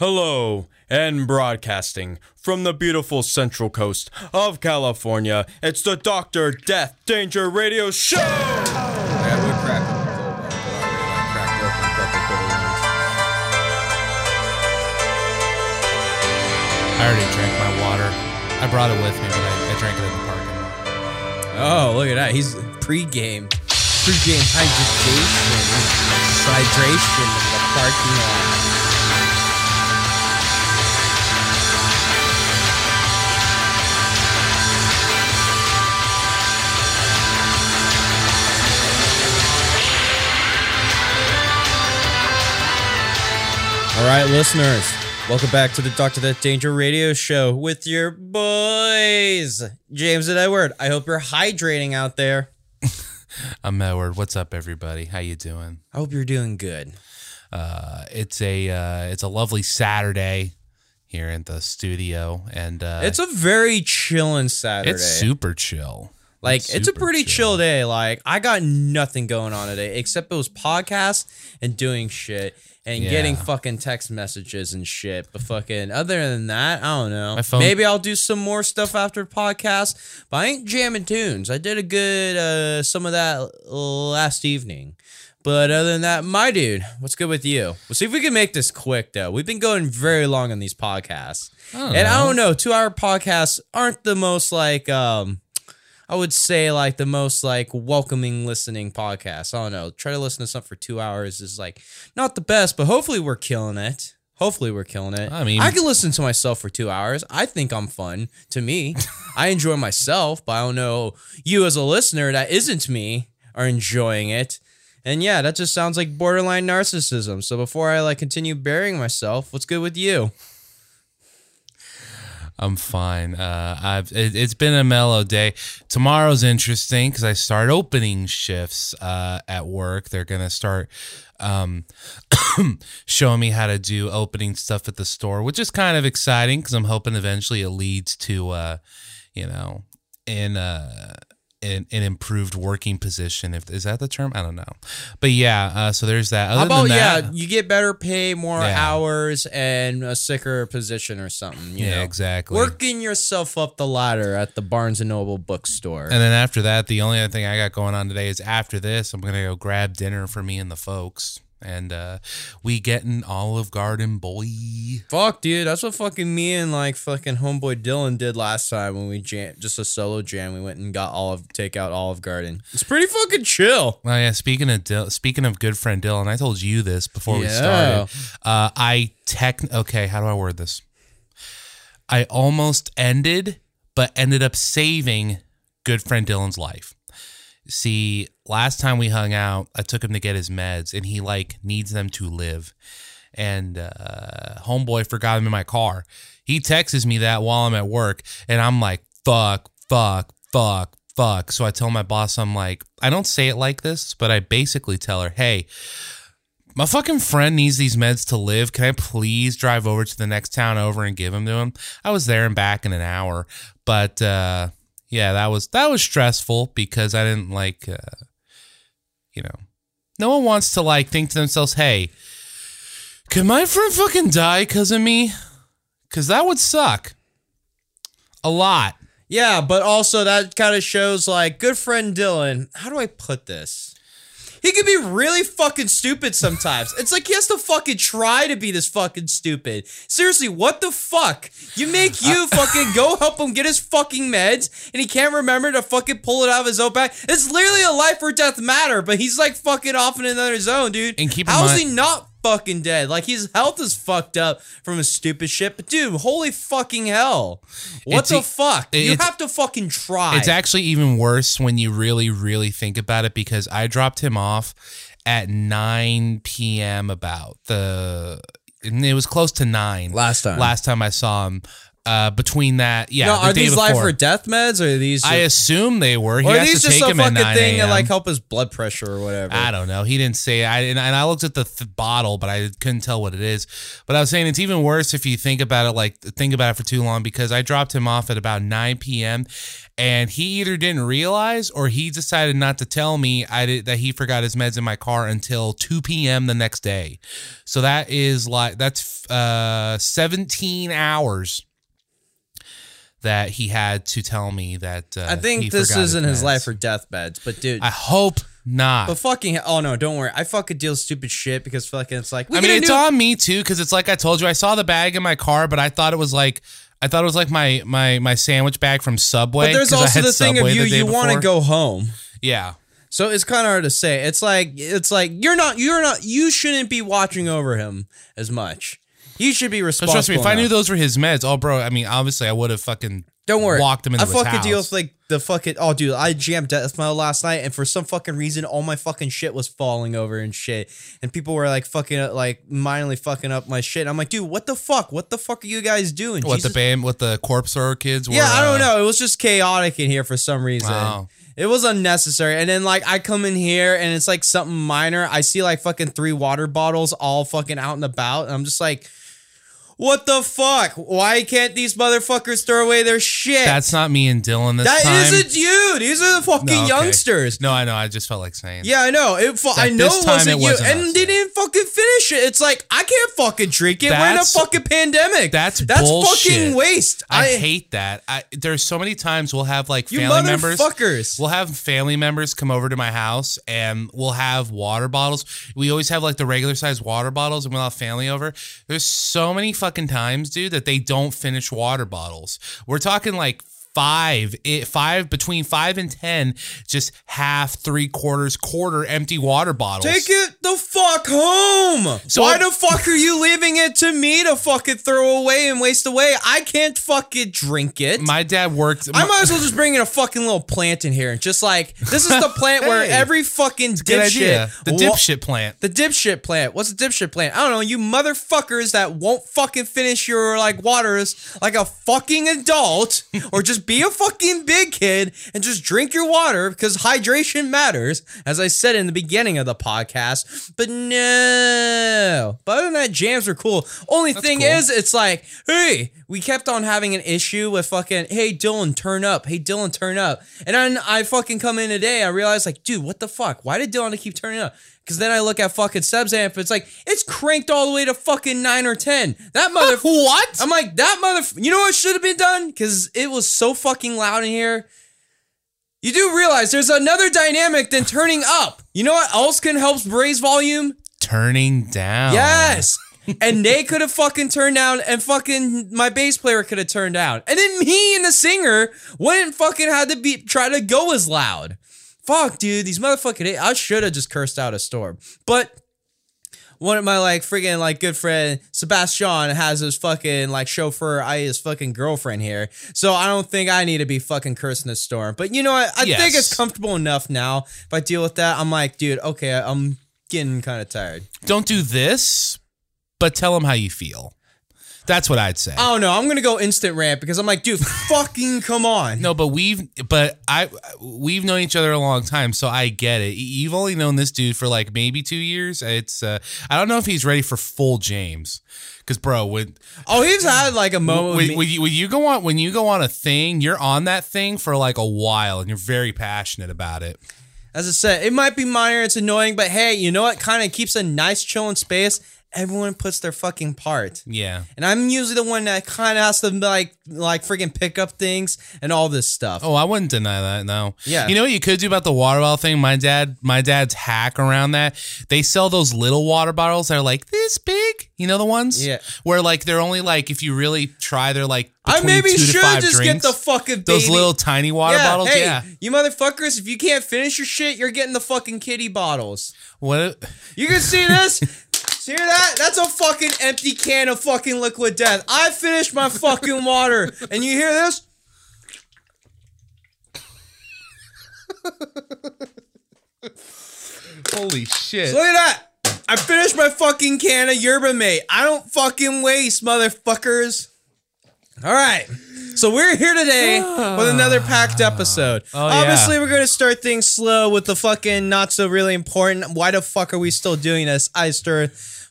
Hello, and broadcasting from the beautiful central coast of California, it's the Doctor Death Danger Radio Show! I got wood crack in the cold one, but I already like cracked open a couple cold ones. I already drank my water. I brought it with me, but I, I drank it in the parking lot. Oh, look at that. He's pre-game. Pre-game hydration. Hydration in the parking lot. Right, listeners, welcome back to the Doctor Death Danger Radio Show with your boys, James and Edward. I hope you're hydrating out there. I'm Edward. What's up, everybody? How you doing? I hope you're doing good. Uh, it's a uh, it's a lovely Saturday here in the studio, and uh, It's a very chilling Saturday. it's super chill. like it's, a super pretty chill. day. Like I got nothing going on today except it was podcasts and doing shit and Yeah. getting fucking text messages and shit. But fucking other than that, I don't know. Phone- Maybe I'll do some more stuff after podcast. But I ain't jamming tunes. I did a good uh some of that last evening. But other than that, my dude, what's good with you? We'll see if we can make this quick though. We've been going very long on these podcasts. don't and I don't know, two hour podcasts aren't the most like um I would say like the most like welcoming listening podcast. I don't know. Try to listen to something for two hours is like not the best, but hopefully we're killing it. Hopefully we're killing it. I mean- I can listen to myself for two hours. I think I'm fun. To me, I enjoy myself, but I don't know you as a listener that isn't me are enjoying it. And yeah, that just sounds like borderline narcissism. So before I like continue burying myself, what's good with you? I'm fine. Uh, I've it, it's been a mellow day. Tomorrow's interesting because I start opening shifts uh, at work. They're gonna start um, showing me how to do opening stuff at the store, which is kind of exciting because I'm hoping eventually it leads to uh, you know in uh an, an improved working position. If is that the term? I don't know, but yeah. Uh, so there's that. Other How about than that, yeah, you get better pay, more Yeah. hours, and a sicker position or something. You yeah, know? exactly. Working yourself up the ladder at the Barnes and Noble bookstore. And then after that, the only other thing I got going on today is after this, I'm gonna go grab dinner for me and the folks, and uh, we getting Olive Garden, boy. Fuck, dude, that's what fucking me and like fucking homeboy Dylan did last time when we jam, just a solo jam. We went and got Olive, take out Olive Garden. It's pretty fucking chill. Oh yeah, speaking of Dil- speaking of good friend Dylan, I told you this before we started. Uh, I tech okay, how do I word this? I almost ended, but ended up saving good friend Dylan's life. See, last time we hung out, I took him to get his meds, and he like needs them to live. And uh, homeboy forgot him in my car. He texts me that while I'm at work, and I'm like, "Fuck, fuck, fuck, fuck." So I tell my boss, I'm like, I don't say it like this, but I basically tell her, "Hey, my fucking friend needs these meds to live. Can I please drive over to the next town over and give them to him? I was there and back in an hour, but uh, yeah, that was that was stressful because I didn't like, uh, you know, no one wants to like think to themselves, "Hey, can my friend fucking die because of me?" Because that would suck a lot. Yeah, but also that kind of shows like good friend Dylan. How do I put this? He can be really fucking stupid sometimes. It's like he has to fucking try to be this fucking stupid. Seriously, what the fuck? You make you fucking go help him get his fucking meds and he can't remember to fucking pull it out of his own bag. It's literally a life or death matter, but he's like fucking off in another zone, dude. And keep in How is mind- he not fucking dead? Like his health is fucked up from his stupid shit. But dude, holy fucking hell. What It's the a- fuck? You have to fucking try. It's actually even worse when you really, really think about it because I dropped him off at 9 p.m. about the, and it was close to 9. Last time. Last time I saw him. Uh, between that, yeah, the are day these life before. or death meds, or are these? I assume they were. He or are these to just a fucking thing to like help his blood pressure or whatever? I don't know. He didn't say. I and, and I looked at the th- bottle, but I couldn't tell what it is. But I was saying it's even worse if you think about it. Like think about it for too long because I dropped him off at about 9 p.m. and he either didn't realize or he decided not to tell me I did that he forgot his meds in my car until 2 p.m. the next day. So that is like that's uh 17 hours that he had to tell me that uh, I think this isn't his life or death beds, but dude. I hope not. but fucking oh no, don't worry. I fucking deal stupid shit because fucking it's like I mean, it's new- on me too because it's like I told you. I saw the bag in my car, but I thought it was like I thought it was like my my my sandwich bag from Subway. But there's also the thing of you you want to go home. Yeah, So it's kind of hard to say. It's like it's like you're not you're not you shouldn't be watching over him as much. You should be responsible. trust me, if I knew enough. those were his meds, oh bro, I mean, obviously I would have fucking don't worry, walked him into I his fucking house. deal with like the fucking oh dude, I jammed Death Metal last night, and for some fucking reason, all my fucking shit was falling over and shit, and people were like fucking up, like minorly fucking up my shit. I'm like, dude, what the fuck? What the fuck are you guys doing? what Jesus the band, what the corpse horror kids were. Yeah, I don't uh, know. It was just chaotic in here for some reason. Wow. It was unnecessary. And then like I come in here and it's like something minor. I see like fucking three water bottles all fucking out and about. And I'm just like, what the fuck? Why can't these motherfuckers throw away their shit? That's not me and Dylan this That time. isn't you. These are the fucking No, okay. youngsters. No, I know. I just felt like saying. Yeah, I know. It. Fu- I know it wasn't it you, wasn't and us, they yeah. didn't fucking finish it. It's like I can't fucking drink it. We're in a fucking pandemic. that's that's bullshit. fucking waste. I, hate that. I there's so many times we'll have like family members. We'll have family members come over to my house and we'll have water bottles. We always have like the regular size water bottles and we'll have family over. There's so many fucking times, dude, that they don't finish water bottles. We're talking like five, it, five between five and ten, just half, three quarters, quarter empty water bottles. Take it the fuck home. So- Why the fuck are you leaving it to me to fucking throw away and waste away? I can't fucking drink it. My dad worked. I might as well just bring in a fucking little plant in here and just like this is the plant where every fucking dipshit, The dipshit plant. the dipshit plant. What's a dipshit plant? I don't know. You motherfuckers that won't fucking finish your like waters like a fucking adult, or just be a fucking big kid and just drink your water because hydration matters, as I said in the beginning of the podcast. But no. But other than that, jams are cool. Only thing cool. is, it's like, hey, we kept on having an issue with fucking, hey Dylan, turn up. Hey Dylan, turn up. And then I fucking come in today, I realized like, dude, what the fuck? Why did Dylan keep turning up? Because then I look at fucking Seb's amp, it's like it's cranked all the way to fucking nine or ten. That mother What? I'm like that mother. You know what should have been done? Because it was so fucking loud in here. You do realize there's another dynamic than turning up. You know what else can help raise volume? Turning down. Yes. and they could have fucking turned down, and fucking my bass player could have turned down, and then me and the singer wouldn't fucking have to be try to go as loud. Fuck, dude, these motherfucking. I should have just cursed out a storm, but one of my like freaking like good friend Sebastian has his fucking like chauffeur, I his fucking girlfriend here. So I don't think I need to be fucking cursing a storm. But you know what? I think Yes. it's comfortable enough now. If I deal with that, I'm like, dude, okay, I'm getting kind of tired. Don't do this, but tell him how you feel. That's what I'd say. Don't know. I'm gonna go instant rant because I'm like, dude, fucking come on. No, but we've but I we've known each other a long time, so I get it. You've only known this dude for like maybe two years. It's uh, I don't know if he's ready for full James, because bro, when Oh, he's had like a moment. when, when you when you go on when you go on a thing, you're on that thing for like a while, and you're very passionate about it. As I said, it might be minor, it's annoying, but hey, you know what? Kind of keeps a nice chilling space. Everyone puts their fucking part. Yeah. And I'm usually the one that kind of has to like like freaking pick up things and all this stuff. Oh, I wouldn't deny that. No. Yeah. You know what you could do about the water bottle thing? My dad, my dad's hack around that. They sell those little water bottles that are like this big. You know the ones? Yeah. Where like they're only like if you really try, they're like I maybe should just drinks. get the fucking those little tiny water yeah, bottles. Hey, yeah. you motherfuckers! If you can't finish your shit, you're getting the fucking kitty bottles. What? You can see this. See that? That's a fucking empty can of fucking liquid death. I finished my fucking water, and you hear this? Holy shit! Look at that. I finished my fucking can of yerba mate. I don't fucking waste, motherfuckers. All right. So we're here today with another packed episode. Oh, yeah. Obviously, we're going to start things slow with the fucking not so really important. Why the fuck are we still doing this? I stir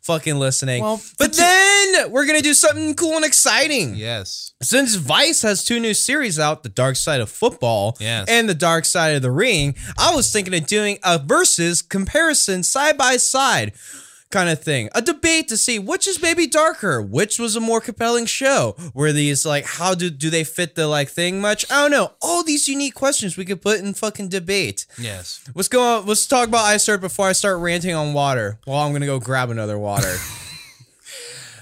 fucking listening. Well, but then we're to do something cool and exciting. Yes. Since Vice has two new series out, The Dark Side of Football Yes. and The Dark Side of the Ring, I was thinking of doing a versus comparison side by side kind of thing. A debate to see which is maybe darker, which was a more compelling show. Were these like how do do they fit the like thing much? I don't know. All these unique questions we could put in fucking debate. Yes. Let's go on, let's talk about Iced Earth before I start ranting on water. Well, I'm gonna go grab another water.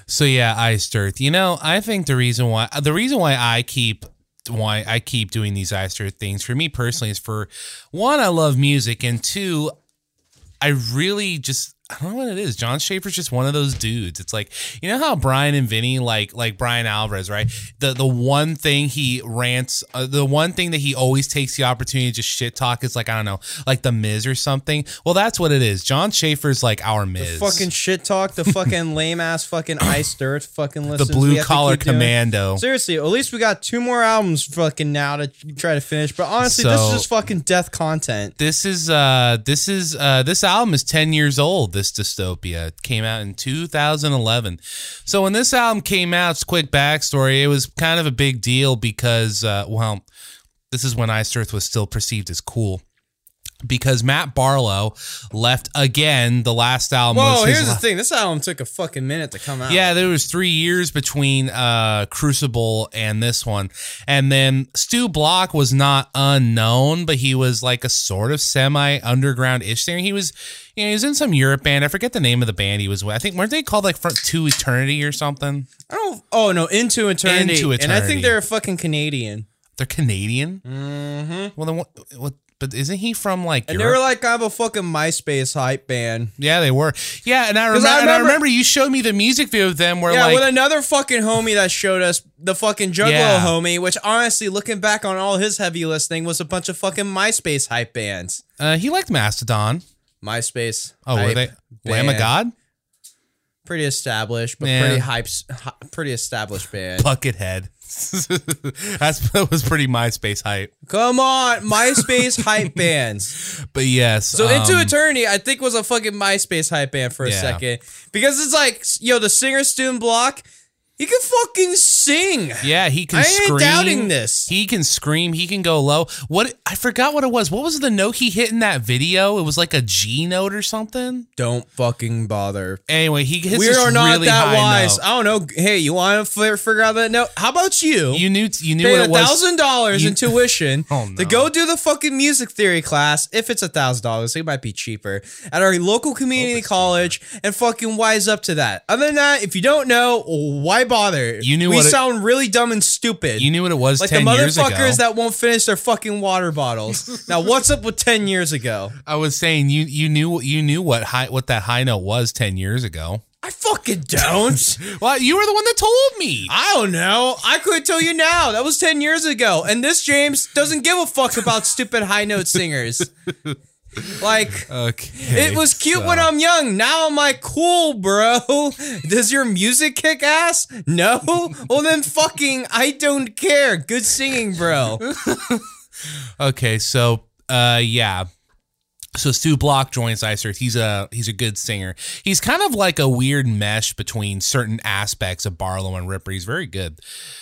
So yeah, Iced Earth. You know, I think the reason why the reason why I keep why I keep doing these Iced Earth things for me personally is for one, I love music, and two, I really just I don't know what it is. Jon Schaffer's just one of those dudes. It's like you know how Bryan and Vinny, like like Bryan Alvarez, right? The the one thing he rants, uh, the one thing that he always takes the opportunity to just shit talk is like I don't know, like the Miz or something. Well, that's what it is. Jon Schaffer's like our Miz, fucking shit talk, the fucking lame ass fucking Ice dirt, fucking listen. the blue collar keep doing. commando. Seriously, at least we got two more albums fucking now to try to finish. But honestly, this is just fucking death content. This is uh this is uh this album is 10 years old. This dystopia came out in 2011. So when this album came out, it's quick backstory. It was kind of a big deal because uh well, this is when Iced Earth was still perceived as cool. Because Matt Barlow left again. The last album Whoa, here's the thing. This album took a fucking minute to come out. yeah, there was three years between uh, Crucible and this one, and then Stu Block was not unknown, but he was like a sort of semi underground ish singer. He was, you know, he was in some Europe band. I forget the name of the band he was with. I think weren't they called like Front to Eternity or something? I don't. Oh no, Into Eternity. Into Eternity. And I think they're a fucking Canadian. They're Canadian. Mm-hmm. Well, then what? what but isn't he from like And they were like kind of a fucking MySpace hype band. yeah, they were. Yeah, and I, remember, I and I remember- remember you showed me the music video of them where Yeah, like with another fucking homie that showed us the fucking Juggalo Yeah. homie, which honestly, looking back on all his heavy listening, was a bunch of fucking MySpace hype bands. uh, he liked Mastodon. MySpace. Oh, were hype they Lamb of. God? Pretty established, but Yeah. pretty hypes, hy- pretty established band. Buckethead. That's that was pretty MySpace hype. Come on, MySpace hype bands. But yes. So um, Into Eternity, I think was a fucking MySpace hype band for a Yeah. second because it's like, yo, the singer Stu Block, he can fucking sing. Yeah, he can I ain't scream. doubting this. He can scream. He can go low. What I forgot what it was. What was the note he hit in that video? It was like a G note or something. Don't fucking bother. Anyway, he hits We are not really that wise. note. I don't know. Hey, you want to figure out that note? How about you? You knew you knew pay what it was. thousand dollars in tuition Oh, to go do the fucking music theory class. If it's a thousand dollars, it might be cheaper at our local community college, and fucking wise up to that. Other than that, if you don't know, why bother? You knew we what it- sound really dumb and stupid. You knew what it was like the ten years ago. motherfuckers that won't finish their fucking water bottles. now, what's up with ten years ago? I was saying you you knew you knew what high what that high note was ten years ago. I fucking don't. Well, you were the one that told me. I don't know. I couldn't tell you now. That was 10 years ago. And this James doesn't give a fuck about stupid high note singers. Like, Okay. it was cute so- when I'm young. Now I'm like, cool, bro. Does your music kick ass? No? Well, then fucking, I don't care. Good singing, bro. Okay, so uh yeah. So Stu Block joins Iced Earth. He's a he's a good singer. He's kind of like a weird mesh between certain aspects of Barlow and Ripper. He's very good.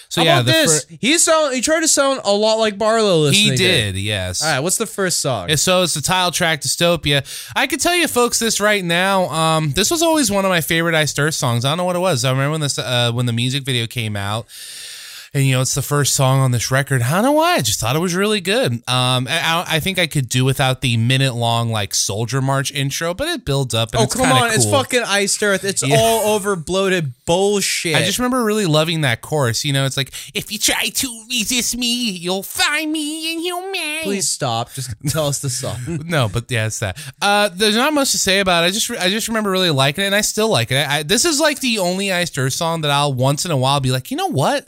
So How yeah, about this? fir- he sound. He tried to sound a lot like Barlow he did, yes. All right, what's the first song? So it's the title track Dystopia. I can tell you folks this right now. Um, this was always one of my favorite Iced Earth songs. I don't know what it was. I remember when this uh, when the music video came out. And you know, it's the first song on this record. I don't know why. I just thought it was really good. Um, I, I think I could do without the minute long like Soldier March intro, but it builds up. And oh, it's come on. It's fucking Iced Earth. It's Yeah. all over bloated bullshit. I just remember really loving that chorus. You know, it's like if you try to resist me, you'll find me inhumane. Please stop. Just tell us the song. No, but yeah, it's that. Uh, there's not much to say about it. I just I just remember really liking it, and I still like it. I, this is like the only Iced Earth song that I'll once in a while be like, you know what?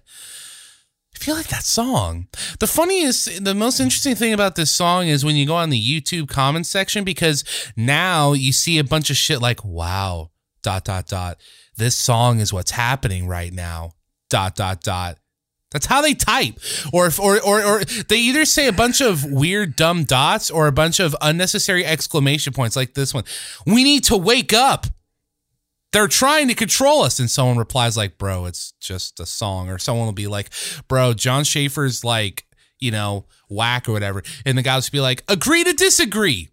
I feel like that song. The funniest, the most interesting thing about this song is when you go on the YouTube comments section because now you see a bunch of shit like, wow, dot, dot, dot. This song is what's happening right now, dot, dot, dot. That's how they type. Or if or, or or they either say a bunch of weird dumb dots or a bunch of unnecessary exclamation points like this one. We need to wake up. They're trying to control us. And someone replies like, bro, it's just a song. Or someone will be like, bro, Jon Schaffer's like, you know, whack or whatever. And the guy will be like, agree to disagree.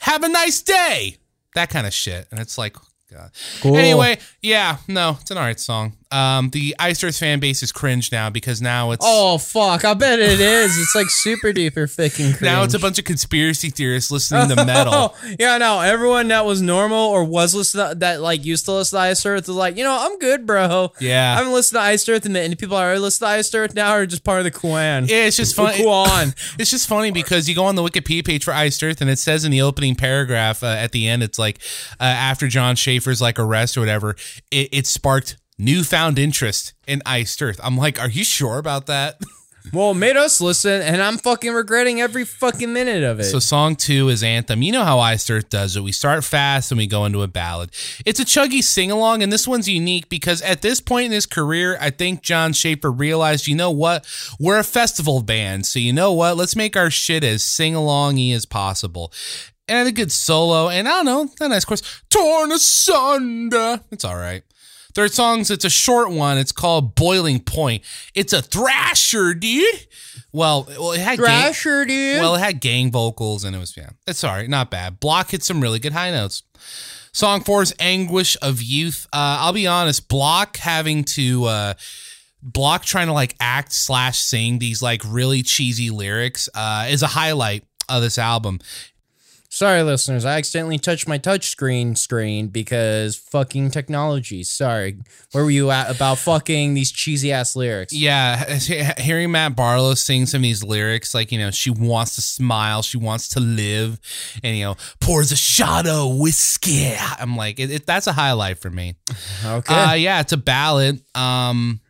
Have a nice day. That kind of shit. And it's like, oh, God. Cool. Anyway, yeah, no, it's an alright song. Um, the Iced Earth fan base is cringe now because now it's Oh fuck! I bet it is. It's like super duper fucking cringe. now it's a bunch of conspiracy theorists listening to metal. Yeah, no. Everyone that was normal or was listening to, that like used to listen to Iced Earth was like, you know, I'm good, bro. Yeah. I haven't listened to Iced Earth, and the people that are listening to Iced Earth now are just part of the Kwan. Yeah, it's just funny. It's just funny because you go on the Wikipedia page for Iced Earth and it says in the opening paragraph uh, at the end, it's like uh, after Jon Schaffer's like arrest or whatever, it, it sparked newfound interest in Iced Earth. I'm like, are you sure about that? Well, made us listen, and I'm fucking regretting every fucking minute of it. So song two is Anthem. You know how Iced Earth does it. We start fast and we go into a ballad. It's a chuggy sing along, and this one's unique because at this point in his career, I think Jon Schaffer realized, you know what? We're a festival band, so you know what? Let's make our shit as sing alongy as possible. And a good solo, and I don't know, a nice chorus. Torn asunder. It's all right. Third song's it's a short one. It's called Boiling Point. It's a thrasher, dude. Well, well, it had gang- Thrasher, dude. well, it had gang vocals and it was yeah. It's right, not bad. Block hit some really good high notes. Song four is Anguish of Youth. Uh, I'll be honest, Block having to uh, Block trying to like act slash sing these like really cheesy lyrics uh, is a highlight of this album. Sorry, listeners. I accidentally touched my touchscreen screen because fucking technology. Sorry. Where were you at about fucking these cheesy ass lyrics? Yeah, hearing Matt Barlow sing some of these lyrics, like, you know, she wants to smile, she wants to live, and, you know, pours a shot of whiskey. I'm like, it, it, that's a highlight for me. Okay. Uh, yeah, it's a ballad. Um,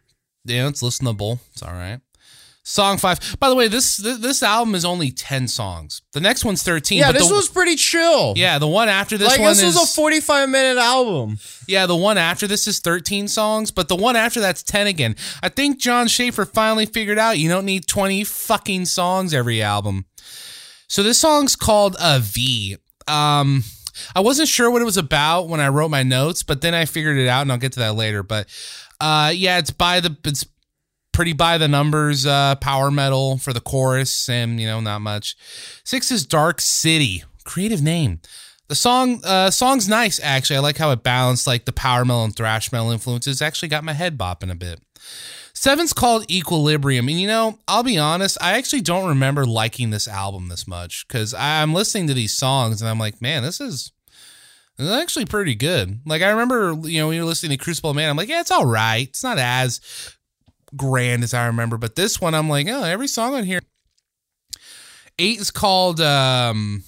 yeah, it's listenable. It's all right. Song five. By the way, this this, album is only ten songs. The next one's thirteen. yeah, but this the, was pretty chill. yeah, the one after this like one this is was a 45 minute album. yeah, the one after this is thirteen songs, but the one after that's ten again. I think Jon Schaffer finally figured out you don't need twenty fucking songs every album. So this song's called a V. Um, I wasn't sure what it was about when I wrote my notes, but then I figured it out, and I'll get to that later. But uh, yeah, it's by the it's pretty by the numbers uh, power metal for the chorus, and you know not much. Six is Dark City, creative name. The song uh, song's nice actually. I like how it balanced like the power metal and thrash metal influences. Actually got my head bopping a bit. Seven's called Equilibrium, and you know I'll be honest, I actually don't remember liking this album this much because I'm listening to these songs and I'm like, man, this is. It's actually pretty good. Like I remember, you know, when you're listening to Crucible Man, I'm like, yeah, it's all right. It's not as grand as I remember, but this one, I'm like, oh, every song on here. Eight is called um,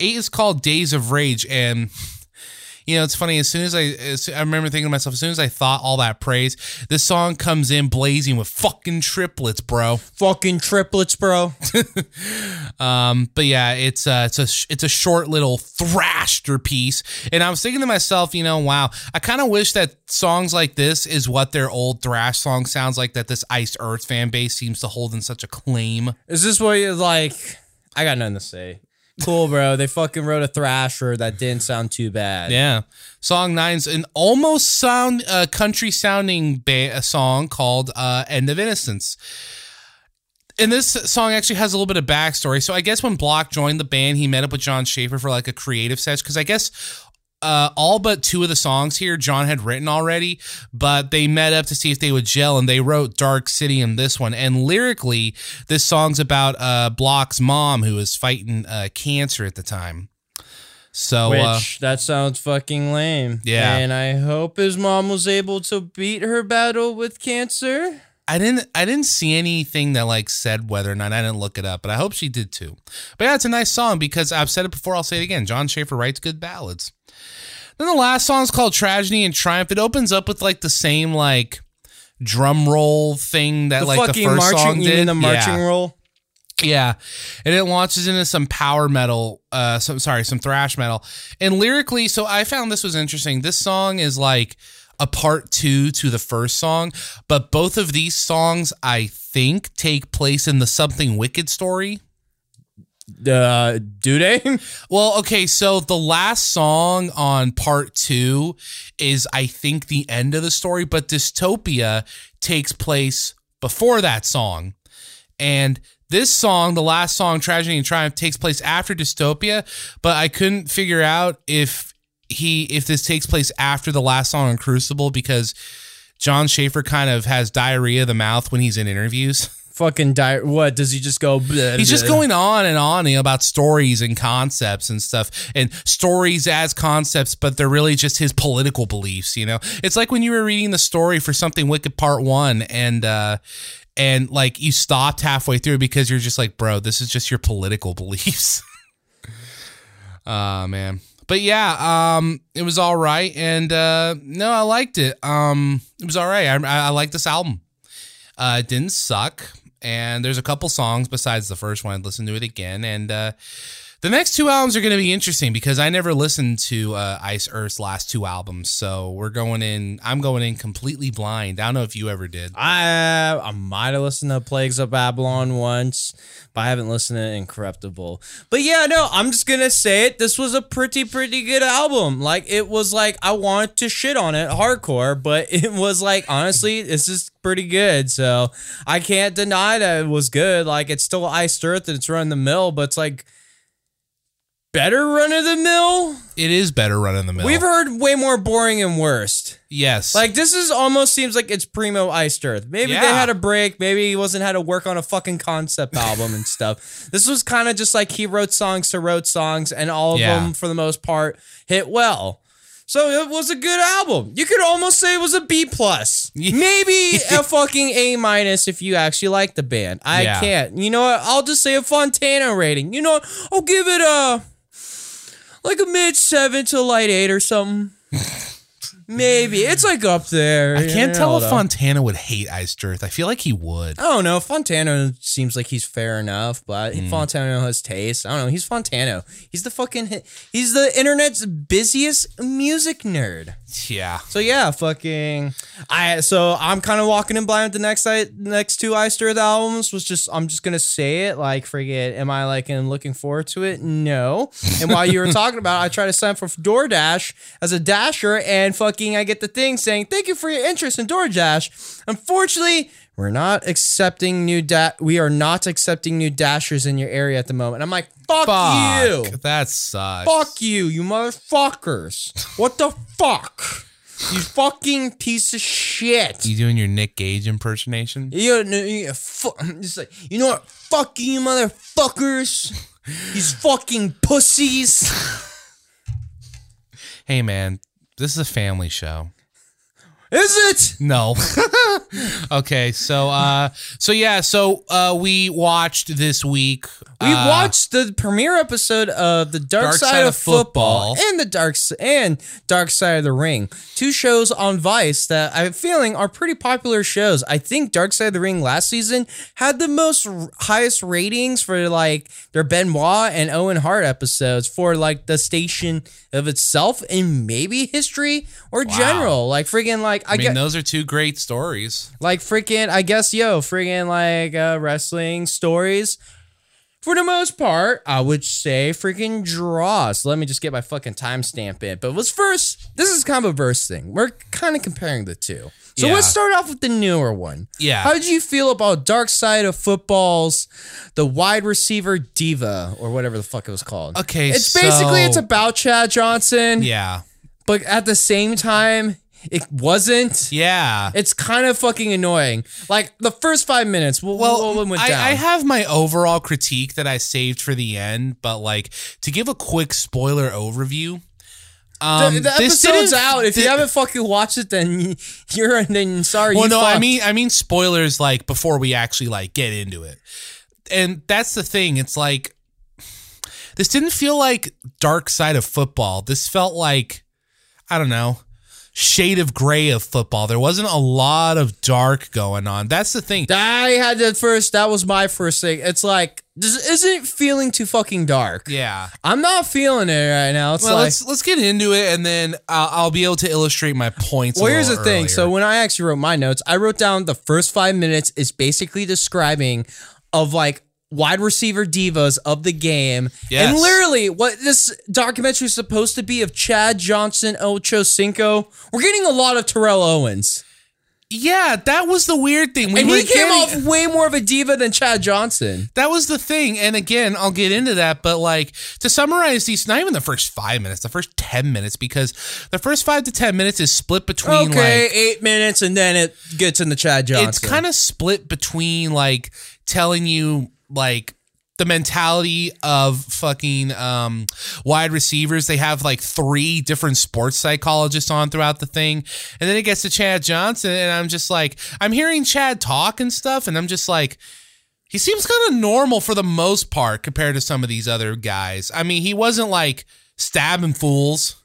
eight is called Days of Rage, and you know it's funny. As soon as I, as, I remember thinking to myself, as soon as I thought all that praise, this song comes in blazing with fucking triplets, bro. Fucking triplets, bro. Um, but yeah, it's uh, it's a it's a short little thrasher piece, and I was thinking to myself, you know, wow, I kind of wish that songs like this is what their old thrash song sounds like. That this Iced Earth fan base seems to hold in such a claim. Is this what you're like? I got nothing to say. Cool, bro. They fucking wrote a thrasher that didn't sound too bad. Yeah, song nine's an almost sound uh, country sounding ba- a song called uh, "End of Innocence." and this song actually has a little bit of backstory. So I guess when Block joined the band, he met up with Jon Schaffer for like a creative session because I guess uh, all but two of the songs here John had written already, but they met up to see if they would gel, and they wrote "Dark City" in this one. And lyrically, this song's about uh, Block's mom who was fighting uh, cancer at the time. So Which uh, that sounds fucking lame. Yeah. And I hope his mom was able to beat her battle with cancer. I didn't I didn't see anything that like said whether or not I didn't look it up, but I hope she did too. But yeah, it's a nice song because I've said it before, I'll say it again. Jon Schaffer writes good ballads. Then the last song is called Tragedy and Triumph. It opens up with like the same like drum roll thing that The like the fucking first marching, song did. the marching yeah. roll? Yeah. And it launches into some power metal, uh some sorry, some thrash metal. And lyrically, so I found this was interesting. This song is like a part two to the first song, but both of these songs I think take place in the Something Wicked story. Uh, do they? Well, okay, so the last song on part two is, I think, the end of the story, but Dystopia takes place before that song. And this song, the last song, Tragedy and Triumph, takes place after Dystopia, but I couldn't figure out if he if this takes place after the last song on Crucible because Jon Schaffer kind of has diarrhea of the mouth when he's in interviews. Fucking di- What does he just go? bleh, He's just bleh? going on and on about stories and concepts and stuff, and stories as concepts, but they're really just his political beliefs. You know, it's like when you were reading the story for something Wicked Part One, and uh, and like you stopped halfway through because you're just like, bro, this is just your political beliefs. Ah man, but yeah, um, it was all right, and uh, no, I liked it. Um, it was all right. I I, I like this album. Uh, it didn't suck. And there's a couple songs besides the first one. Listen to it again. And uh, the next two albums are going to be interesting because I never listened to uh, Iced Earth's last two albums. So we're going in, I'm going in completely blind. I don't know if you ever did. I I might have listened to Plagues of Babylon once, but I haven't listened to Incorruptible. But yeah, no, I'm just gonna say it. This was a pretty pretty good album. Like it was like I wanted to shit on it hardcore, but it was like honestly, this is pretty good. So I can't deny that it was good. Like it's still Iced Earth and it's run the mill, but it's like better run of the mill. It is better run of the mill. We've heard way more boring and worst. yes. Like this is almost seems like it's primo iced earth. Maybe they had a break. Maybe he wasn't had to work on a fucking concept album and stuff. This was kind of just like he wrote songs to wrote songs, and all of Yeah. them for the most part hit well. So it was a good album. You could almost say it was a B plus, maybe a fucking A minus if you actually like the band. I Yeah. can't. You know what? I'll just say a Fantano rating. You know, what? I'll give it a like a mid seven to light eight or something. Maybe it's like up there. I can't tell if. Fantano would hate Iced Earth. I feel like he would. I don't know. Fantano seems like he's fair enough, but Hmm. Fantano has taste. I don't know. He's Fantano. He's the fucking. He's the internet's busiest music nerd. Yeah. So yeah, fucking. I so I'm kind of walking in blind with the next I, next two Iced Earth albums. Was just I'm just gonna say it like forget. Am I like and looking forward to it? No. And while you were talking about, it, I tried to sign up for DoorDash as a dasher, and fucking I get the thing saying thank you for your interest in DoorDash. Unfortunately. We're not accepting new da- we are not accepting new dashers in your area at the moment. I'm like, fuck, Fuck. you. That sucks. Fuck you, you motherfuckers. What the fuck? You fucking piece of shit. You doing your Nick Gage impersonation? You know, you, fu- just like, you know what? Fuck you, motherfuckers. These fucking pussies. Hey, man, this is a family show. Is it? No. okay, so uh so yeah, so uh we watched this week. We uh, watched the premiere episode of the Dark, Side, of Football, Football. and the Dark and Dark Side of the Ring, two shows on Vice that I'm feeling are pretty popular shows. I think Dark Side of the Ring last season had the most highest ratings for like their Benoit and Owen Hart episodes for like the station of itself and maybe history or general. Like freaking like I, I mean, get those are two great stories. like freaking I guess yo freaking like uh, wrestling stories. For the most part, I would say freaking draws. Let me just get my fucking timestamp in. But let's first? This is kind of a verse thing. We're kind of comparing the two. So Yeah. let's start off with the newer one. Yeah. How did you feel about Dark Side of Football's the wide receiver diva or whatever the fuck it was called? Okay, It's basically it's about Chad Johnson, Yeah. but at the same time, it wasn't. Yeah. It's kind of fucking annoying. Like the first five minutes, what, Well, went I, down? I have my overall critique that I saved for the end, but like to give a quick spoiler overview. Um, the, the episode's out. If you haven't fucking watched it, then you're then sorry. well, you no, I mean, I mean spoilers like before we actually like get into it, and that's the thing. It's like this didn't feel like Dark Side of Football. This felt like I don't know, shade of gray of football. There wasn't a lot of dark going on. That's the thing. I had that first. That was my first thing. It's like this isn't feeling too fucking dark. Yeah. I'm not feeling it right now. It's Well, like. let's let's get into it, and then I'll, I'll be able to illustrate my points. Well, here's the thing. So when I actually wrote my notes, I wrote down the first five minutes is basically describing of like wide receiver divas of the game. Yes. And literally what this documentary is supposed to be of Chad Johnson, Ocho Cinco. We're getting a lot of Terrell Owens. yeah, that was the weird thing. We And he came getting- off way more of a diva than Chad Johnson. That was the thing. And again, I'll get into that. But like to summarize these, not even the first five minutes, the first 10 minutes, because the first five to 10 minutes is split between Okay, like, eight minutes and then it gets into Chad Johnson. it's kind of split between like telling you like the mentality of fucking um, wide receivers. They have like three different sports psychologists on throughout the thing. And then it gets to Chad Johnson. And I'm just like, I'm hearing Chad talk and stuff. And I'm just like, he seems kind of normal for the most part compared to some of these other guys. I mean, he wasn't like stabbing fools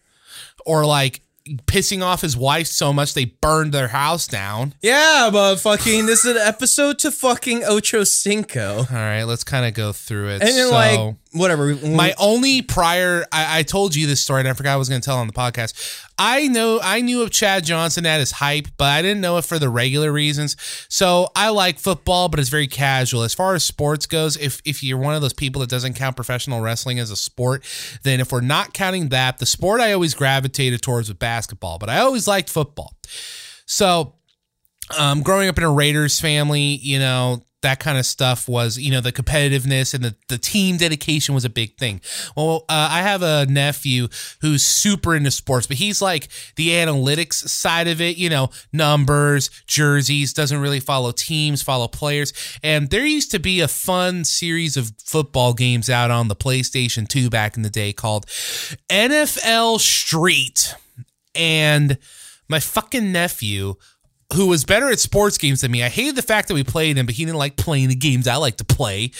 or like pissing off his wife so much they burned their house down. Yeah, but fucking this is an episode to fucking Ocho Cinco. All right, let's kind of go through it. And then so, like whatever. my only prior, I, I told you this story, and I forgot I was going to tell on the podcast. I know I knew of Chad Johnson at his hype, but I didn't know it for the regular reasons. So I like football, but it's very casual. As far as sports goes, if if you're one of those people that doesn't count professional wrestling as a sport, then if we're not counting that, the sport I always gravitated towards was basketball, but I always liked football. So um, growing up in a Raiders family, you know, that kind of stuff was, you know, the competitiveness and the, the team dedication was a big thing. Well, uh, I have a nephew who's super into sports, but he's like the analytics side of it, you know, numbers, jerseys, doesn't really follow teams, follow players. And there used to be a fun series of football games out on the PlayStation 2 back in the day called NFL Street. And my fucking nephew who was better at sports games than me. I hated the fact that we played him, but he didn't like playing the games I like to play.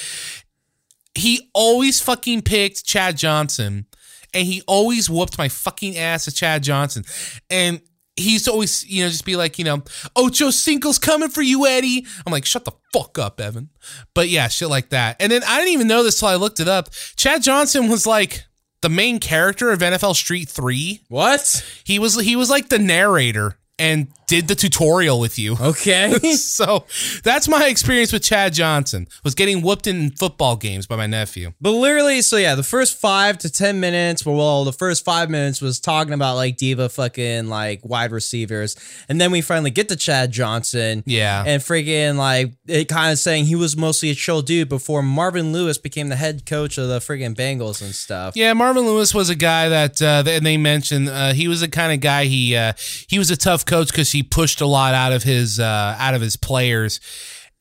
He always fucking picked Chad Johnson, and he always whooped my fucking ass at Chad Johnson. And he used to always, you know, just be like, you know, Ocho Cinco's coming for you, Eddie. I'm like, shut the fuck up, Evan. But yeah, shit like that. And then I didn't even know this till I looked it up. Chad Johnson was like the main character of NFL Street 3. what? He was he was like the narrator and did the tutorial with you. Okay. So that's my experience with Chad Johnson. Was getting whooped in football games by my nephew. But literally, so yeah, the first five to ten minutes, well, well, the first five minutes was talking about like diva fucking like wide receivers, and then we finally get to Chad Johnson, Yeah. and freaking like it kind of saying he was mostly a chill dude before Marvin Lewis became the head coach of the freaking Bengals and stuff. Yeah, Marvin Lewis was a guy that uh, and they mentioned uh, he was the kind of guy he uh, he was a tough coach because he pushed a lot out of his uh, out of his players.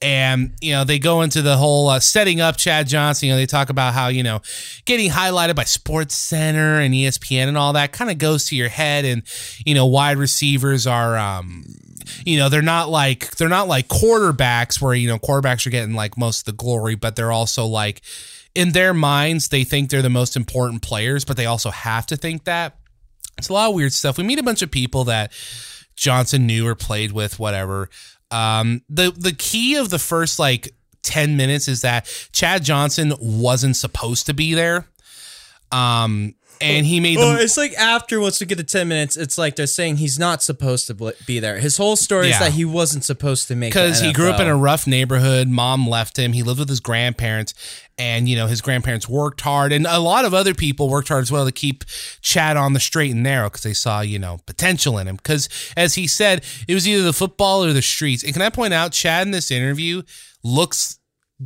And you know they go into the whole uh, setting up Chad Johnson. You know they talk about how you know getting highlighted by Sports Center and ESPN and all that kind of goes to your head. And you know wide receivers are um, you know they're not like they're not like quarterbacks where you know quarterbacks are getting like most of the glory, but they're also like in their minds they think they're the most important players, but they also have to think that. It's a lot of weird stuff. We meet a bunch of people that Johnson knew or played with, whatever. Um, the the key of the first like ten minutes is that Chad Johnson wasn't supposed to be there. Um, and he made Well, the it's like after once we get to ten minutes, it's like they're saying he's not supposed to be there. His whole story Yeah. is that he wasn't supposed to make because he grew up in a rough neighborhood. Mom left him. He lived with his grandparents, and you know his grandparents worked hard, and a lot of other people worked hard as well to keep Chad on the straight and narrow because they saw you know potential in him. Because as he said, it was either the football or the streets. And can I point out, Chad in this interview looks.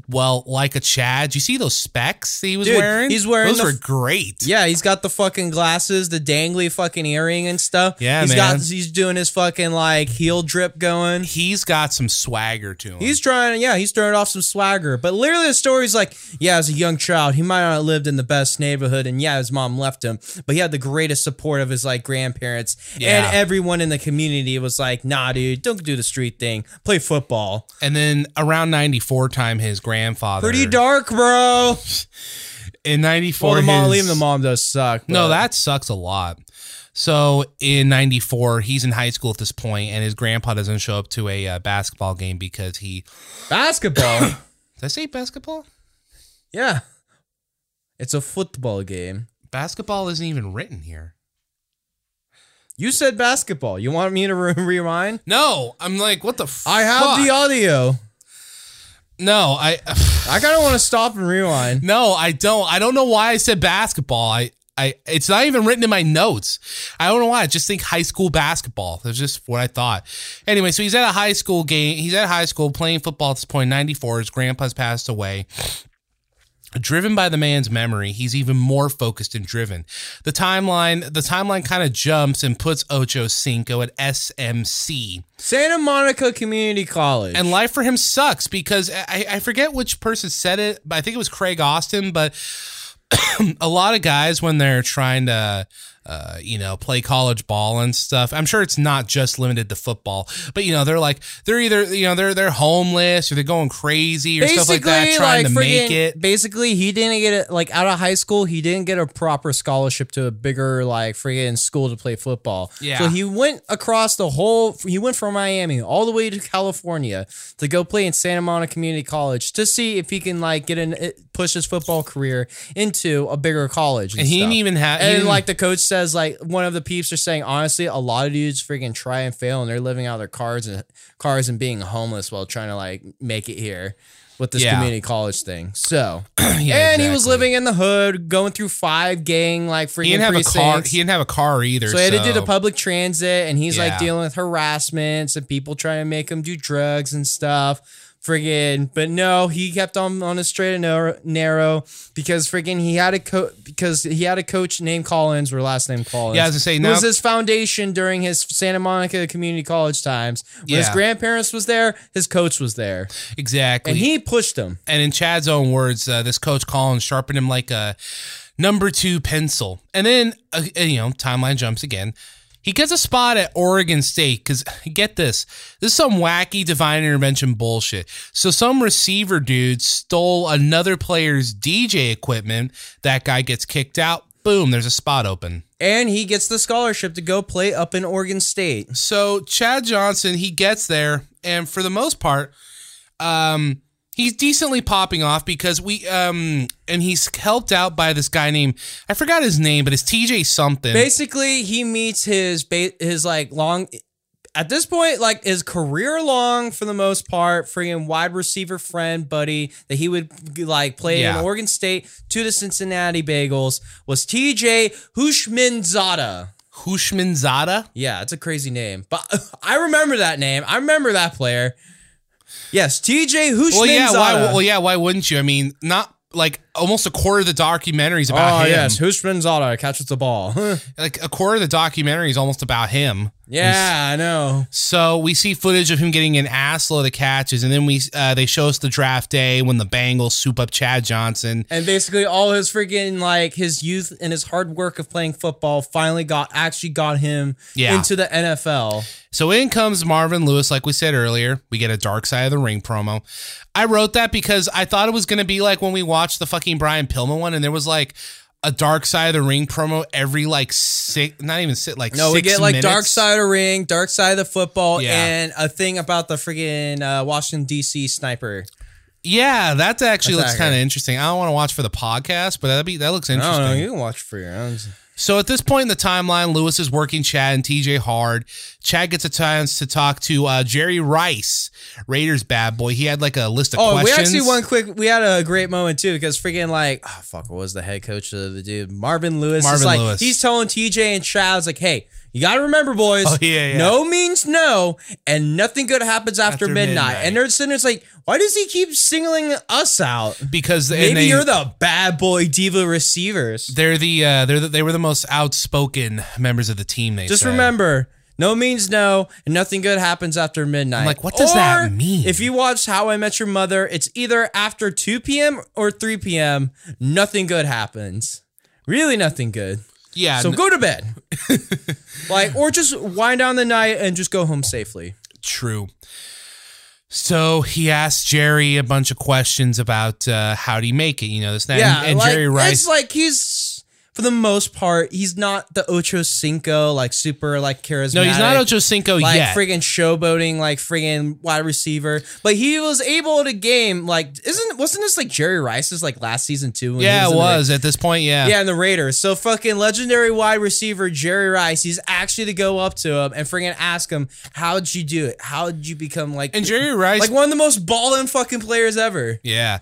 Well, like a Chad. You see those specs he was Dude, wearing? he's wearing those the were great. Yeah, he's got the fucking glasses, the dangly fucking earring and stuff. Yeah, he's man. got he's doing his fucking like heel drip going. He's got some swagger to him. He's trying, yeah, he's throwing off some swagger. But literally, the story's like, yeah, as a young child, he might not have lived in the best neighborhood, and yeah, his mom left him, but he had the greatest support of his like grandparents Yeah. and everyone in the community was like, nah, dude, don't do the street thing, play football. and then around ninety four time, his grandfather. Pretty dark, bro. in 94. Well, the mom, leaving the mom does suck. No, that sucks a lot. So in '94, he's in high school at this point, and his grandpa doesn't show up to a uh, basketball game because he. Basketball. Did I say basketball? yeah. It's a football game. Basketball isn't even written here. You said basketball. You want me to re- rewind? No, I'm like, what the? F- I have the audio. No, I. I kind of want to stop and rewind. No, I don't. I don't know why I said basketball. I, I, it's not even written in my notes. I don't know why. I just think high school basketball. That's just what I thought. Anyway, so he's at a high school game. He's at high school playing football at this point. Ninety four. His grandpa's passed away. Driven by the man's memory, he's even more focused and driven. The timeline, the timeline kind of jumps and puts Ocho Cinco at SMC. Santa Monica Community College. And life for him sucks because I, I forget which person said it, but I think it was Craig Austin. But a lot of guys, when they're trying to, uh, you know, play college ball and stuff, I'm sure it's not just limited to football, but you know, they're like they're either you know they're they're homeless or they're going crazy or stuff like that, trying to make it. Basically, he didn't get it like out of high school. He didn't get a proper scholarship to a bigger like friggin' school to play football. Yeah. So he went across the whole. He went from Miami all the way to California to go play in Santa Monica Community College to see if he can like get an push his football career into a bigger college. And, And he didn't even have. And like the coach says, like one of the peeps are saying, honestly, a lot of dudes freaking try and fail, and they're living out of their cars and cars and being homeless while trying to like make it here with this Yeah. community college thing. So, Yeah, and he was living in the hood, going through five gang like freaking He didn't have a car. He didn't have a car either. so he had to do the public transit, and he's Yeah. like dealing with harassments and people trying to make him do drugs and stuff. Friggin', but no, he kept on on a straight and narrow, narrow because friggin' he had a co- because he had a coach named Collins, or last name Collins. Yeah, as I say, now- was his foundation during his Santa Monica Community College times. When his grandparents was there, his coach was there, exactly. and he pushed him. And in Chad's own words, uh, this coach Collins sharpened him like a number two pencil. And then, uh, you know, timeline jumps again. He gets a spot at Oregon State because get this, this is some wacky divine intervention bullshit. So some receiver dude stole another player's DJ equipment. That guy gets kicked out. Boom, there's a spot open. And he gets the scholarship to go play up in Oregon State. So Chad Johnson, he gets there, and for the most part, um, he's decently popping off because we um, and he's helped out by this guy named I forgot his name, but it's TJ something. Basically, he meets his ba- his like long at this point, like his career long for the most part, freaking wide receiver friend, buddy, that he would like play Yeah. in Oregon State to the Cincinnati Bengals was TJ Houshmandzadeh. Houshmandzadeh. Yeah, it's a crazy name, but I remember that name. I remember that player. Yes, TJ Houshmandzadeh. Well, yeah. Why? Well, yeah. Why wouldn't you? I mean, not like almost a quarter of the documentary is about him. Oh him. yes, Houshmandzadeh catches the ball. Like a quarter of the documentary is almost about him. yeah, I know. So we see footage of him getting an assload of catches, and then we uh, they show us the draft day when the Bengals soup up Chad Johnson. And basically, all his freaking like his youth and his hard work of playing football finally got actually got him Yeah. into the NFL. So in comes Marvin Lewis, like we said earlier. We get a Dark Side of the Ring promo. I wrote that because I thought it was going to be like when we watched the fucking Brian Pillman one, and there was like a Dark Side of the Ring promo every like six, not even sit like No, we get like minutes. Dark Side of the Ring, Dark Side of the Football, Yeah. and a thing about the freaking uh, Washington D.C. sniper. Yeah, that actually That's looks kind of interesting. I don't want to watch for the podcast, but that be that looks interesting. don't know. You can watch for your own. So at this point in the timeline, Lewis is working Chad and TJ hard. Chad gets a chance to talk to uh, Jerry Rice, Raiders bad boy. He had like a list of Oh, questions. we actually one quick. We had a great moment too because freaking like, oh fuck, what was the head coach of the dude? Marvin Lewis. Marvin is like, Lewis. He's telling TJ and Chad, "Was like, hey, you got to remember, boys. Oh, yeah, yeah. No means no, and nothing good happens after, After midnight. midnight. And they're sitting there, it's like, why does he keep singling us out? because Maybe they, you're the bad boy diva receivers. they're the uh, they're the, they were the most outspoken members of the team. They Just said. remember, no means no, and nothing good happens after midnight. I'm like, what does that mean? If you watch How I Met Your Mother, it's either after 2 p.m. or 3 p.m. Nothing good happens. Really, nothing good. Yeah. So go to bed. like, or just wind down the night and just go home safely. True. So he asked Jerry a bunch of questions about uh, how do you make it, you know, this that, Yeah, and, and like, Jerry Rice. It's like he's for the most part, he's not the Ocho Cinco like super like charismatic. No, he's not Ocho Cinco like yet. friggin' showboating like friggin' wide receiver, but he was able to game like isn't wasn't this like Jerry Rice's like last season too? when he yeah, it in the Ra- was at this point. Yeah, yeah, and the Raiders. So fucking legendary wide receiver Jerry Rice, he's actually to go up to him and friggin' ask him, "How'd you do it? How'd you become like And Jerry Rice, like one of the most ballin' fucking players ever?" Yeah.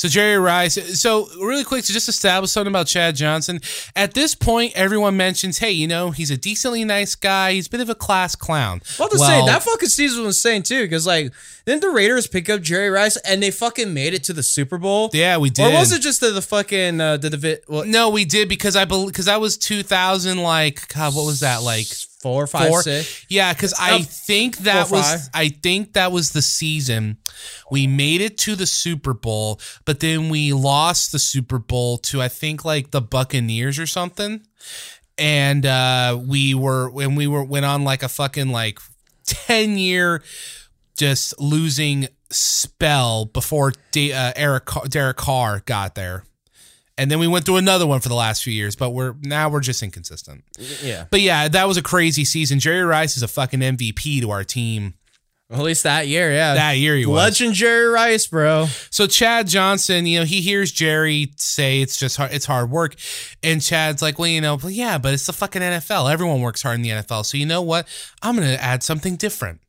So Jerry Rice. So really quick to just establish something about Chad Johnson. At this point, everyone mentions, hey, you know, he's a decently nice guy. He's a bit of a class clown. Well, to Well, say that fucking season was insane too, because like didn't the Raiders pick up Jerry Rice and they fucking made it to the Super Bowl? Yeah, we did. Or was it just the, the fucking uh, the divi- well, No, we did because I believe because I was 2000. Like God, what was that like? Four, five, Four? six? Yeah, because I think that four, was five. I think that was the season we made it to the Super Bowl, but then we lost the Super Bowl to I think like the Buccaneers or something, and uh, we were when we were went on like a fucking like ten year just losing spell before D- uh, Eric Car- Derek Carr got there. And then we went through another one for the last few years, but we're now we're just inconsistent. Yeah, But yeah, that was a crazy season. Jerry Rice is a fucking MVP to our team. at least that year, yeah. That year he was. Legend Jerry Rice, bro. So Chad Johnson, you know, he hears Jerry say it's just hard, it's hard work, and Chad's like, well, you know, yeah, but it's the fucking NFL. Everyone works hard in the NFL. So you know what? I'm gonna add something different.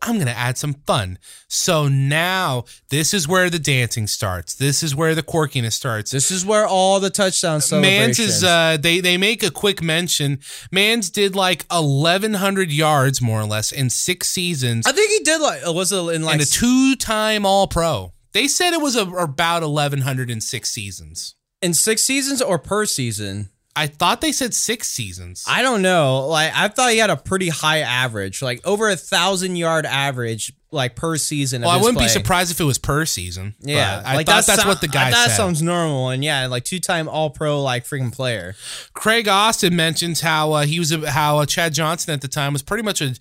I'm gonna add some fun. So now this is where the dancing starts. This is where the quirkiness starts. This is where all the touchdown celebrations. Mans is uh they they make a quick mention. Mans did like eleven hundred yards more or less in six seasons I think he did like uh, was it in like and a two time all pro. They said it was a, about eleven hundred in six seasons. in six seasons or per season? I thought they said six seasons. I don't know. Like I thought he had a pretty high average, like over a thousand yard average, like per season. well, I wouldn't be surprised if it was per season. Yeah, I like thought that that's what the guy That sounds normal, and yeah, like two time All Pro, like freaking player. Craig Austin mentions how uh, he was a, how uh, Chad Johnson at the time was pretty much a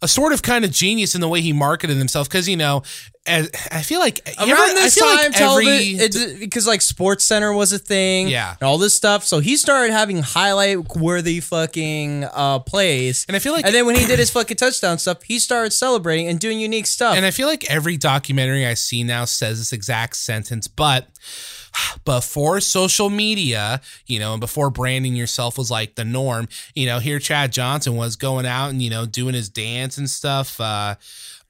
a sort of kind of genius in the way he marketed himself because you know as, I feel like Around ever- this time, like every television, because like Sports Center was a thing, Yeah. and all this stuff. So he started having highlight worthy fucking uh plays, And I feel like- and then when he did his fucking touchdown stuff, he started celebrating and doing unique stuff. And I feel like every documentary I see now says this exact sentence, but before social media, you know, and before branding yourself was like the norm, you know, here Chad Johnson was going out and, you know, doing his dance and stuff. Uh,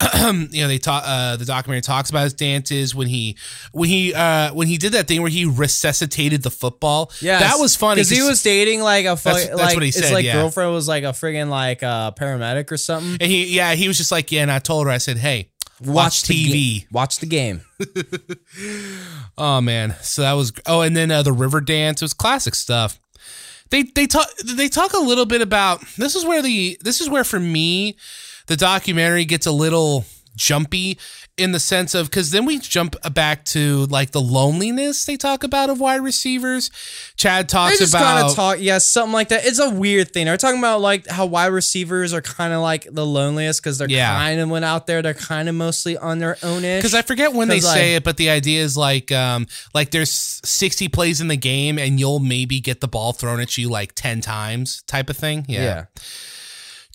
you know, they talk. Uh, the documentary talks about his dances when he, when he, uh, when he did that thing where he resuscitated the football. Yeah, that was funny because he was dating like a That's- that's like what he his like yeah. girlfriend was like a friggin' like uh, paramedic or something. and he, yeah, he was just like, yeah, and I told her, I said, hey, watch, the TV. ga- watch the game. Oh man, so that was oh, and then uh, the river dance it was classic stuff. They they talk they talk a little bit about this is where the this is where for me the documentary gets a little jumpy in the sense of because then we jump back to like the loneliness they talk about of wide receivers. Chad talks just about talk, yeah, something like that. It's a weird thing. They're talking about like how wide receivers are kind of like the loneliest because they're Yeah. kind of went out there. They're kind of mostly on their own ish. because I forget when they 'Cause, say it, but the idea is like um like there's 60 plays in the game and you'll maybe get the ball thrown at you like 10 times type of thing. yeah.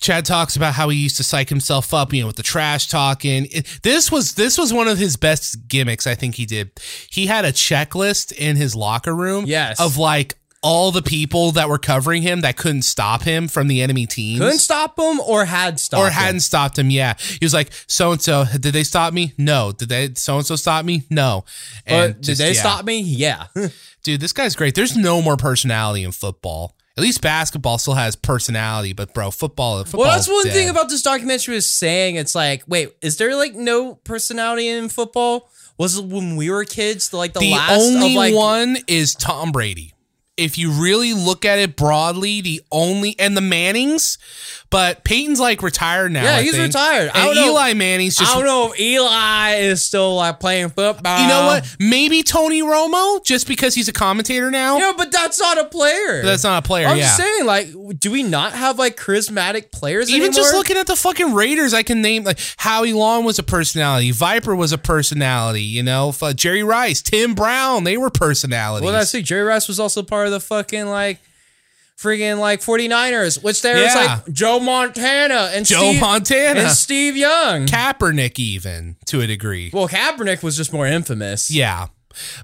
Chad talks about how he used to psych himself up, you know, with the trash talking. It- this was this was one of his best gimmicks. I think he did. He had a checklist in his locker room, Yes. of like all the people that were covering him that couldn't stop him from the enemy team. couldn't stop him or had stopped or hadn't stopped him. Yeah, he was like, "So and so, did they stop me? No. Did they? So and so stop me? No." But did just, they yeah. stop me? Yeah. Dude, this guy's great. There's no more personality in football. At least basketball still has personality, but bro, football. football well, that's one thing about this documentary was saying. It's like, wait, is there like no personality in football? Was it when we were kids, like the, the last only of like one is Tom Brady. If you really look at it broadly, the only and the Mannings, But Peyton's like retired now. Yeah, I he's think. retired. I And don't know- Eli Manning's just I don't know if Eli is still like playing football. You know what? Maybe Tony Romo, just because he's a commentator now. Yeah, but that's not a player. But that's not a player. I'm yeah. just saying, like, do we not have like charismatic players Even anymore? just looking at the fucking Raiders, I can name like Howie Long was a personality, Viper was a personality, you know, Jerry Rice, Tim Brown, they were personalities. Well, that's see, Jerry Rice was also part of the fucking like friggin' like 49ers, which there was Yeah. like Joe Montana and Joe Steve, Montana, and Steve Young. Kaepernick, even to a degree. well, Kaepernick was just more infamous. Yeah.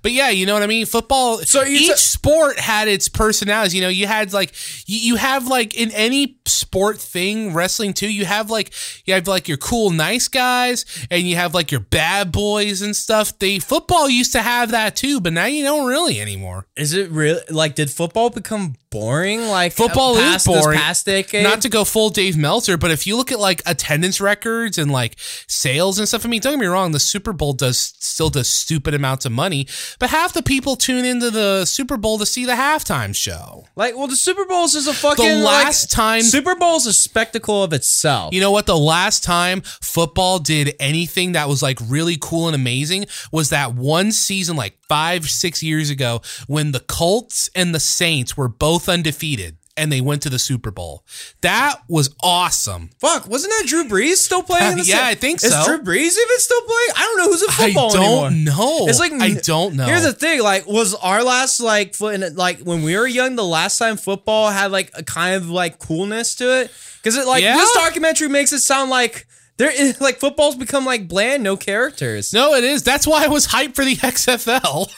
But yeah, you know what I mean? Football, So each t- sport had its personalities. You know, you had like, you, you have like in any sport thing, wrestling too, you have like, you have like your cool, nice guys and you have like your bad boys and stuff. They, football used to have that too, but now you don't really anymore. Is it really like did football become boring? Like uh, Football is boring. past decade. Not to go full Dave Meltzer, but if you look at like attendance records and like sales and stuff, I mean, don't get me wrong, the Super Bowl does still does stupid amounts of money, but half the people tune into the Super Bowl to see the halftime show. like well, the Super Bowl's is a fucking The like, last time- Super Bowl's is a spectacle of itself. You know what? The last time football did anything that was like really cool and amazing was that one season, like five, six years ago, when the Colts and the Saints were both undefeated and they went to the Super Bowl. That was awesome. Fuck, wasn't that Drew Brees still playing? in uh, the Yeah, I think so. Is. Drew Brees even still playing? I don't know who's in I football don't anymore. know. It's like I don't know. Here's the thing: like, was our last like foot in, like when we were young, the last time football had like a kind of like coolness to it? Because it like Yeah. this documentary makes it sound like there is like football's become like bland, no characters. No, it is. That's why I was hyped for the XFL.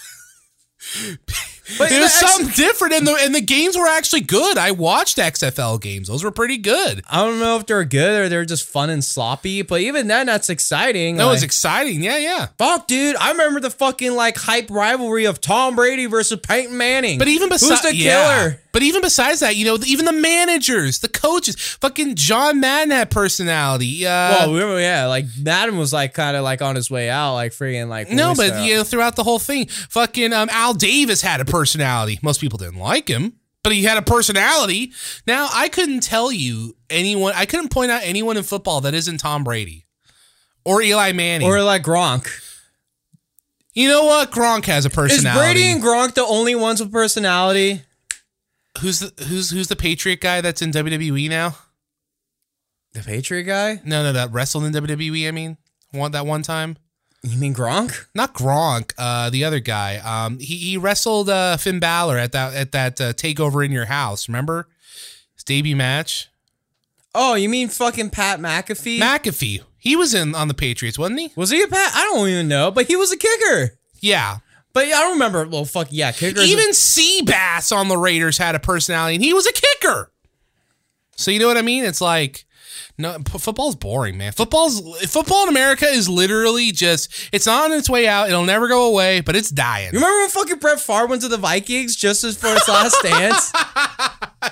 But It was the X- something different, and the and the games were actually good. I watched XFL games; those were pretty good. I don't know if they're good or they're just fun and sloppy, but even then, that's exciting. That like, was exciting. Yeah, yeah. Fuck, dude! I remember the fucking like hype rivalry of Tom Brady versus Peyton Manning. But even besides, who's besides the killer? But even besides that, you know, even the managers, the coaches, fucking John Madden had personality. Uh, Well, we yeah, like Madden was like kind of like on his way out, like freaking like no, but you know, throughout the whole thing, fucking um, Al Davis had a personality. Most people didn't like him, but he had a personality. Now, I couldn't tell you anyone. I couldn't point out anyone in football that isn't Tom Brady or Eli Manning. or like Gronk. you know what? Gronk has a Is personality. Brady and Gronk the only ones with personality? Who's the who's who's the Patriot guy that's in WWE now? The Patriot guy? No, no, that wrestled in WWE. I mean, one that one time. You mean Gronk? not Gronk, uh, the other guy. Um, he, he wrestled uh, Finn Balor at that at that uh, takeover in your house. Remember his debut match? Oh, you mean fucking Pat McAfee? McAfee. He was in on the Patriots, wasn't he? was he a Pat? I don't even know, but he was a kicker. Yeah. But yeah, I remember. Well, fuck yeah, kickers. Even Seabass on the Raiders had a personality, and he was a kicker. So you know what I mean? It's like. No, football's boring, man. Football's football in America is literally just it's on its way out. It'll never go away, but it's dying. You remember when fucking Brett Favre went to the Vikings just as for his last dance?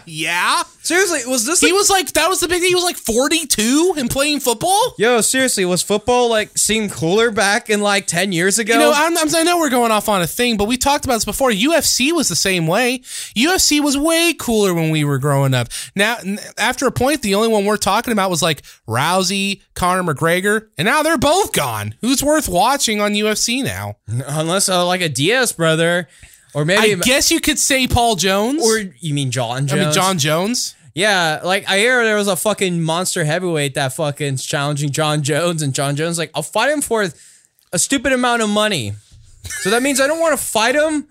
Yeah, Seriously, was this he like, was like that was the big. Thing. He was like forty two and playing football. Yo, seriously, was football like seemed cooler back in like 10 years ago? You know, I'm, I'm, I know we're going off on a thing, but we talked about this before. UFC was the same way. UFC was way cooler when we were growing up. Now, after a point, the only one we're talking about was like Rousey, Conor McGregor, and now they're both gone. Who's worth watching on UFC now? Unless uh, like a Diaz brother, or maybe I guess you could say Paul Jones or you mean Jon Jones? I mean Jon Jones. Yeah, like I hear there was a fucking monster heavyweight that fucking challenging Jon Jones, and Jon Jones like I'll fight him for a stupid amount of money. So that means I don't want to fight him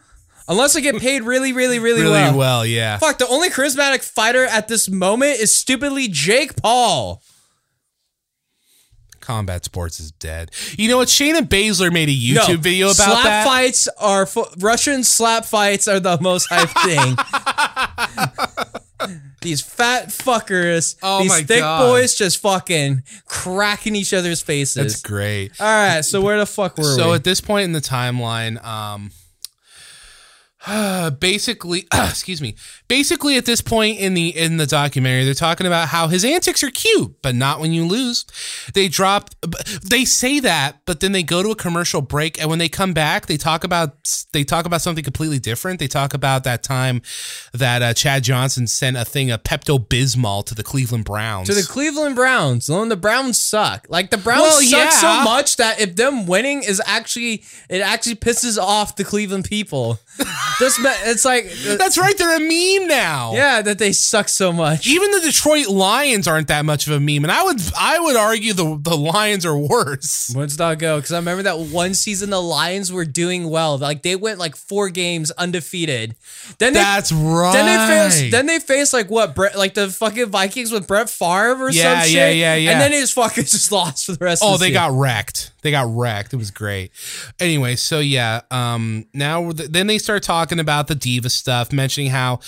unless I get paid really, really, really, Really well. well, yeah. Fuck, the only charismatic fighter at this moment is stupidly Jake Paul. Combat sports is dead. You know what? Shayna Baszler made a YouTube No, video about slap that. fights are Russian slap fights are the most hype thing. these fat fuckers, Oh these thick God. boys, just fucking cracking each other's faces. That's great. All right, so where the fuck were So we? So at this point in the timeline, um, basically, excuse me. Basically, at this point in the in the documentary, they're talking about how his antics are cute, but not when you lose. They drop. They say that, but then they go to a commercial break, and when they come back, they talk about they talk about something completely different. They talk about that time that uh, Chad Johnson sent a thing of Pepto Bismol to the Cleveland Browns. To the Cleveland Browns. No, the Browns suck. Like the Browns Well, suck yeah. so much that if them winning is actually it actually pisses off the Cleveland people. this it's like That's right. They're a meme now. yeah that they suck so much. Even the Detroit Lions aren't that much of a meme, and I would I would argue the the Lions are worse. When's that go? Because I remember that one season the Lions were doing well. Like they went like four games undefeated. Then they That's right. Then they faced. Then they faced like what? Brett, like the fucking Vikings with Brett Favre or Yeah, some shit. yeah, yeah, yeah. And then they just fucking just lost for the rest. Oh, of the they season. got wrecked. They got wrecked. It was great. Anyway, so yeah, um now then they start talking about the diva stuff, mentioning how